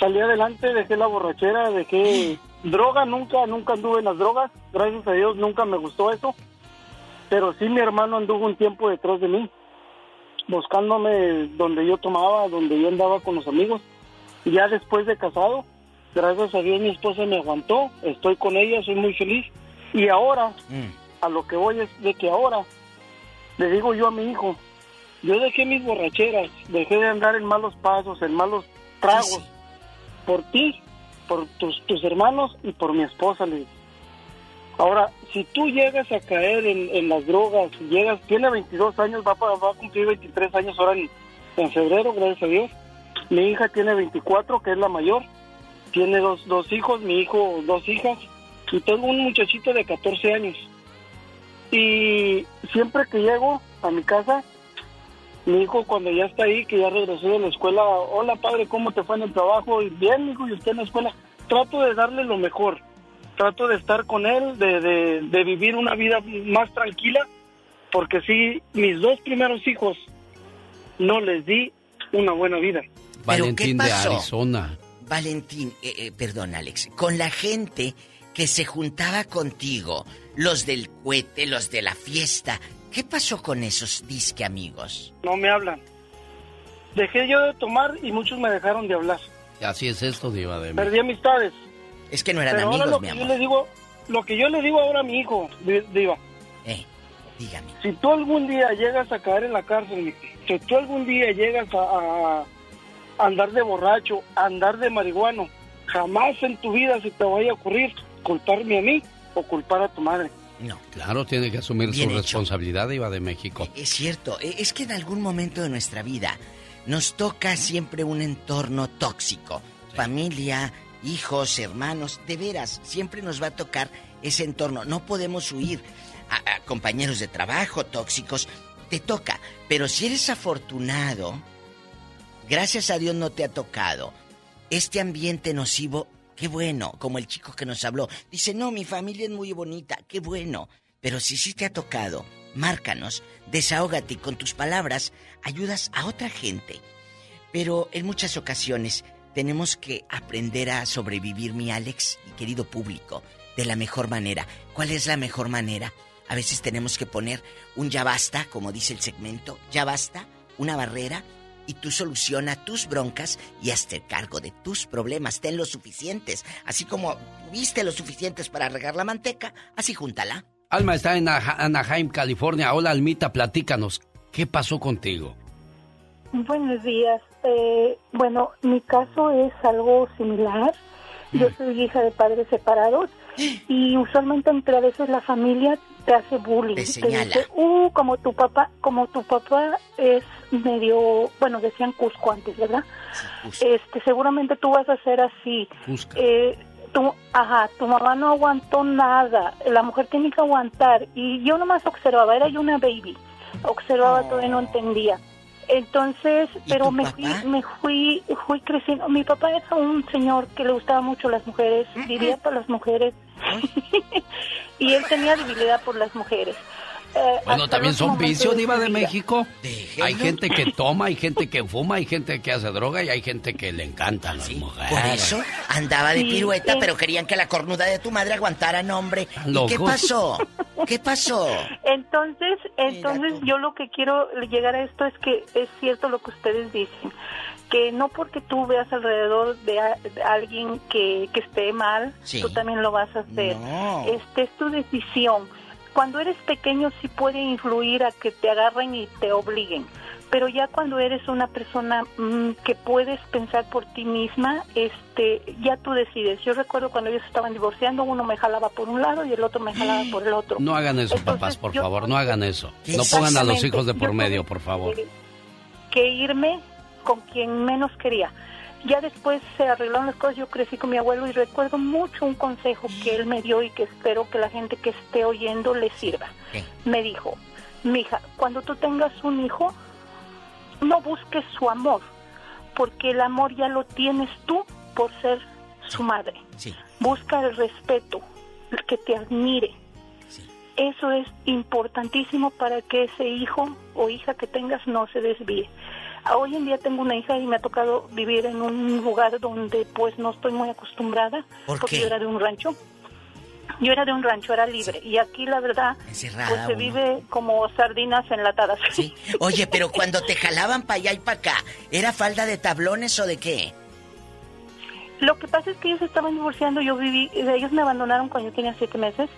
Speaker 72: salí adelante, dejé la borrachera, dejé (laughs) droga, nunca, nunca anduve en las drogas, gracias a Dios nunca me gustó eso, pero sí mi hermano anduvo un tiempo detrás de mí, buscándome donde yo tomaba, donde yo andaba con los amigos, y ya después de casado, gracias a Dios mi esposa me aguantó, estoy con ella, soy muy feliz, y ahora, mm. a lo que voy es de que ahora, le digo yo a mi hijo, yo dejé mis borracheras, dejé de andar en malos pasos, en malos tragos, por ti, por tus, tus hermanos y por mi esposa, le Ahora, si tú llegas a caer en, las drogas, llegas, tiene 22 años, va, va a cumplir 23 años ahora en, en, febrero, gracias a Dios. Mi hija tiene 24, que es la mayor. Tiene dos, dos hijos, mi hijo dos hijas. Y tengo un muchachito de 14 años. Y siempre que llego a mi casa, mi hijo cuando ya está ahí, que ya regresó de la escuela, hola padre, ¿cómo te fue en el trabajo? Y bien, hijo, y usted en la escuela. Trato de darle lo mejor. Trato de estar con él, de, de, vivir una vida más tranquila, porque sí, mis dos primeros hijos no les di una buena vida.
Speaker 2: Valentín de Arizona.
Speaker 44: Valentín, eh, eh, perdón Alex, con la gente que se juntaba contigo, los del cohete, los de la fiesta. ¿Qué pasó con esos disque amigos?
Speaker 72: No me hablan. Dejé yo de tomar y muchos me dejaron de hablar.
Speaker 2: Así es esto, Diva de
Speaker 72: Perdí amistades.
Speaker 44: Es que no eran amigos,
Speaker 72: lo
Speaker 44: mi
Speaker 72: que
Speaker 44: amor.
Speaker 72: Yo le digo, lo que yo le digo ahora a mi hijo, Diva.
Speaker 44: Eh, dígame.
Speaker 72: Si tú algún día llegas a caer en la cárcel, si tú algún día llegas a, a andar de borracho, a andar de marihuano, jamás en tu vida se te vaya a ocurrir culparme a mí o culpar a tu madre.
Speaker 44: No.
Speaker 2: Claro, tiene que asumir su responsabilidad, Iba de México.
Speaker 44: Es cierto, e, es que en algún momento de nuestra vida nos toca siempre un entorno tóxico. Familia, hijos, hermanos, de veras, siempre nos va a tocar ese entorno. No podemos huir a, compañeros de trabajo tóxicos. Te toca, pero si eres afortunado, gracias a Dios no te ha tocado. Este ambiente nocivo Qué bueno, como el chico que nos habló. Dice, no, mi familia es muy bonita, qué bueno. Pero si sí te ha tocado, márcanos, desahógate con tus palabras ayudas a otra gente. Pero en muchas ocasiones tenemos que aprender a sobrevivir, mi Alex y querido público, de la mejor manera. ¿Cuál es la mejor manera? A veces tenemos que poner un ya basta, como dice el segmento, ya basta, una barrera y tú soluciona tus broncas y hazte cargo de tus problemas. Ten los suficientes. Así como viste los suficientes para regar la manteca, así júntala.
Speaker 2: Alma está en Anaheim, California. Hola, Almita, platícanos. ¿Qué pasó contigo?
Speaker 73: Buenos días. Eh, bueno, mi caso es algo similar. Yo soy hija de padres separados y usualmente entre a veces la familia te hace bullying. Te, dice, uh, como tu papá, como tu papá es medio, bueno, decían Cusco antes, ¿verdad? este, seguramente tú vas a ser así. Eh, tu, ajá, tu mamá no aguantó nada, la mujer tiene que aguantar. Y yo nomás observaba, era yo una baby, observaba todo y no entendía. Entonces, pero me fui, me fui, fui creciendo. Mi papá era un señor que le gustaba mucho las mujeres, vivía por las mujeres. (laughs) y él tenía debilidad por las mujeres. Eh,
Speaker 2: bueno, también son vicios, Diva de México. Hay gente que (laughs) toma, hay gente que fuma, hay gente que hace droga y hay gente que le encantan las mujeres.
Speaker 44: Por eso andaba de pirueta, pero querían que la cornuda de tu madre aguantara nombre. ¿Y qué pasó? ¿Qué pasó?
Speaker 73: Entonces, entonces yo lo que quiero llegar a esto es que es cierto lo que ustedes dicen que no porque tú veas alrededor de, alguien que, que, esté mal, tú también lo vas a hacer. Este es tu decisión cuando eres pequeño sí puede influir a que te agarren y te obliguen, pero ya cuando eres una persona mm, que puedes pensar por ti misma, este, ya tú decides. Yo recuerdo cuando ellos estaban divorciando, uno me jalaba por un lado y el otro me jalaba (gasps) por el otro.
Speaker 2: No hagan eso, papás, por favor, no hagan eso. No pongan a los hijos de por medio, por favor.
Speaker 73: Que irme con quien menos quería. Ya después se arreglaron las cosas, yo crecí con mi abuelo y recuerdo mucho un consejo que él me dio y que espero que la gente que esté oyendo le sirva. Me dijo, mija, cuando tú tengas un hijo, no busques su amor, porque el amor ya lo tienes tú por ser su madre. Busca el respeto, el que te admire. Eso es importantísimo para que ese hijo o hija que tengas no se desvíe. Hoy en día tengo una hija y me ha tocado vivir en un lugar donde pues no estoy muy acostumbrada porque yo era de un rancho. Yo era de un rancho, era libre. Y aquí, la verdad, pues se vive como sardinas enlatadas.
Speaker 44: Sí. Oye, pero cuando te jalaban para allá y para acá, ¿era falda de tablones o de qué?
Speaker 73: Lo que pasa es que ellos estaban divorciando. Yo viví, ellos me abandonaron cuando yo tenía siete meses.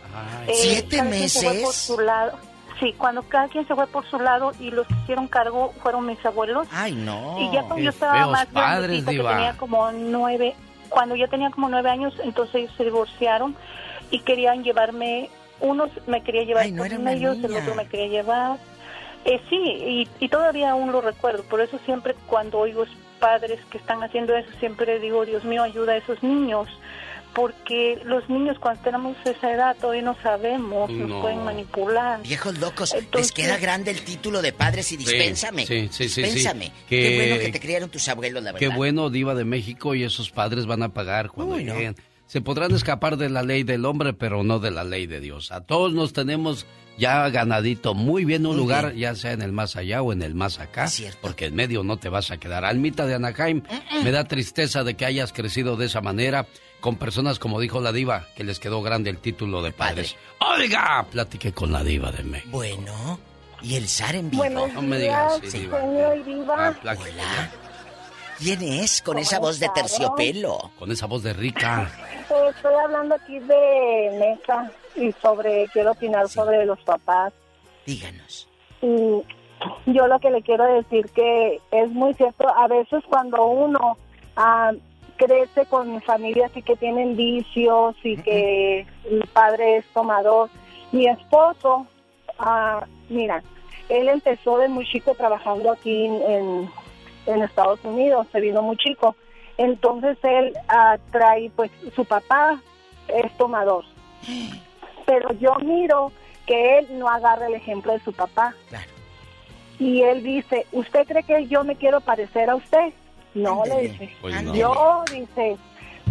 Speaker 44: Eh, ¿Siete meses?
Speaker 73: por su lado. Sí, cuando cada quien se fue por su lado y los que hicieron cargo fueron mis abuelos.
Speaker 44: Ay, no.
Speaker 73: Y ya cuando yo estaba más grande, que tenía como nueve, cuando yo tenía como nueve años, entonces ellos se divorciaron y querían llevarme, unos me quería llevar
Speaker 44: no
Speaker 73: con ellos, el otro me quería llevar. Eh, sí, y, y todavía aún lo recuerdo, por eso siempre cuando oigo padres que están haciendo eso, siempre digo, Dios mío, ayuda a esos niños porque los niños cuando tenemos esa edad todavía no sabemos, nos pueden manipular.
Speaker 44: Viejos locos, les queda grande el título de padres y dispénsame.
Speaker 2: Sí, sí, sí.
Speaker 44: dispénsame. Qué bueno que te criaron tus abuelos, la verdad.
Speaker 2: Qué bueno, Diva de México, y esos padres van a pagar cuando lleguen. Se podrán escapar de la ley del hombre, pero no de la ley de Dios. A todos nos tenemos ya ganadito muy bien un lugar, ya sea en el más allá o en el más acá, porque en medio no te vas a quedar. Almita de Anaheim, me da tristeza de que hayas crecido de esa manera con personas como dijo la diva, que les quedó grande el título de padres. Oiga, platiqué con la diva de México.
Speaker 44: Bueno, y el zar en vivo.
Speaker 73: no me digas, sí, diva. diva.
Speaker 44: Ah, ¿Quién es con esa voz de terciopelo?
Speaker 2: Con esa voz de rica.
Speaker 73: estoy hablando aquí de Mesa y sobre, quiero opinar sobre los papás.
Speaker 44: Díganos.
Speaker 73: Y yo lo que le quiero decir que es muy cierto, a veces cuando uno ah, crece con familias y que tienen vicios y que el padre es tomador. Mi esposo, ah, mira, él empezó de muy chico trabajando aquí en, en Estados Unidos, se vino muy chico. Entonces él ah, trae, pues su papá es tomador. Pero yo miro que él no agarra el ejemplo de su papá. Y él dice, ¿usted cree que yo me quiero parecer a usted? No, le dice. Pues yo, dice,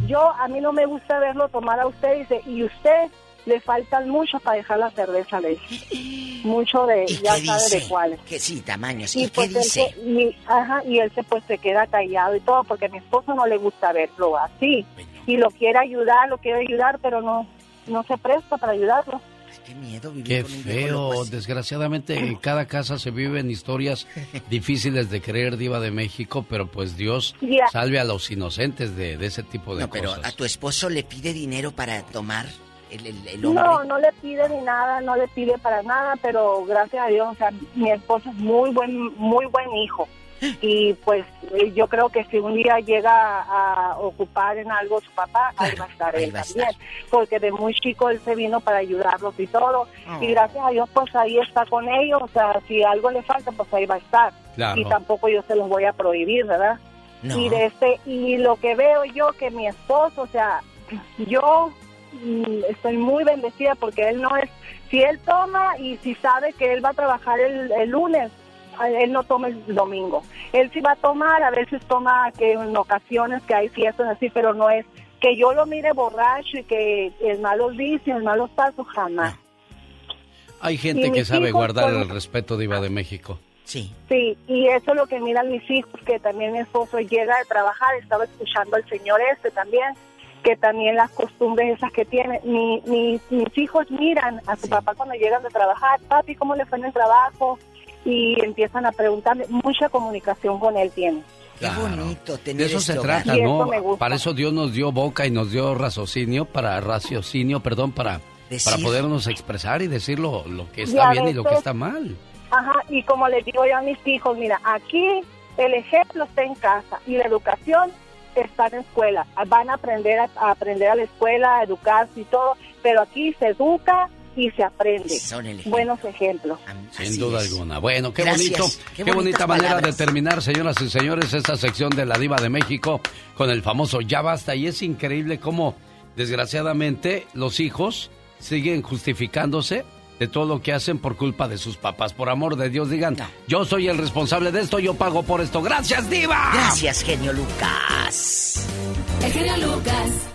Speaker 73: yo, a mí no me gusta verlo tomar a usted, dice, y usted le faltan mucho para dejar la cerveza, le dice. (gasps) Mucho de, ya sabe de cuáles.
Speaker 44: Que sí, tamaños. ¿Y, pues
Speaker 73: qué
Speaker 44: dice?
Speaker 73: y, ajá, y él se, pues se queda callado y todo, porque a mi esposo no le gusta verlo así. Y lo quiere ayudar, lo quiere ayudar, pero no, no se presta para ayudarlo.
Speaker 44: Qué miedo vivir
Speaker 2: Qué
Speaker 44: con un
Speaker 2: feo. Desgraciadamente en (laughs) cada casa se viven historias (laughs) difíciles de creer, Diva de México, pero pues Dios salve a los inocentes de, ese tipo de
Speaker 44: no,
Speaker 2: pero
Speaker 44: ¿a tu esposo le pide dinero para tomar el, el, hombre?
Speaker 73: No, no le pide ni nada, no le pide para nada, pero gracias a Dios, o sea, mi esposo es muy buen, muy buen hijo y pues eh, yo creo que si un día llega a ocupar en algo su papá, ahí va a estar él también, porque de muy chico él se vino para ayudarlos y todo, oh. y gracias a Dios pues ahí está con ellos, o sea, si algo le falta pues ahí va a estar, y tampoco yo se los voy a prohibir, ¿verdad? Y de este y lo que veo yo que mi esposo, o sea, yo mm, estoy muy bendecida porque él no es, si él toma y si sabe que él va a trabajar el, el lunes,
Speaker 74: él no toma el domingo. Él sí va a tomar, a veces toma que en ocasiones que hay fiestas así, pero no es que yo lo mire borracho y que el malos vicios, el malos pasos, jamás.
Speaker 2: Hay gente que sabe guardar el respeto, Diva de México.
Speaker 44: Sí.
Speaker 74: Sí, y eso es lo que miran mis hijos, que también mi esposo llega de trabajar, estaba escuchando al señor este también, que también las costumbres esas que tiene. Mi, mi- mis hijos miran a su papá cuando llegan de trabajar, papi, ¿cómo le fue en el trabajo? Y empiezan a preguntarle, mucha comunicación con él tiene.
Speaker 44: Qué bonito tener
Speaker 2: De eso se
Speaker 44: este hogar.
Speaker 2: trata, ¿no?
Speaker 74: eso.
Speaker 2: Para eso Dios nos dio boca y nos dio raciocinio, para raciocinio, perdón, para,
Speaker 74: Decir.
Speaker 2: para podernos expresar y decir lo, lo que está
Speaker 74: a
Speaker 2: bien y lo que
Speaker 74: veces-
Speaker 2: está mal.
Speaker 74: Ajá, y como les digo yo a mis hijos, mira, aquí el ejemplo está en casa y la educación está en escuela. Van a aprender a, a aprender a la escuela, a educarse y todo, pero aquí se educa y se aprende.
Speaker 44: Son el ejemplo.
Speaker 74: Buenos ejemplos.
Speaker 2: Sin duda alguna. Bueno, qué
Speaker 74: Gracias.
Speaker 2: bonito,
Speaker 74: Qué
Speaker 2: qué, bonita manera de terminar, señoras y señores, esta sección de la Diva de México con el famoso Ya basta. Y es increíble cómo, desgraciadamente, los hijos siguen justificándose de todo lo que hacen por culpa de sus papás. Por amor de Dios, digan, yo soy el responsable de esto, yo pago por esto. ¡Gracias, Diva!
Speaker 44: Gracias, genio Lucas.
Speaker 7: El genio Lucas.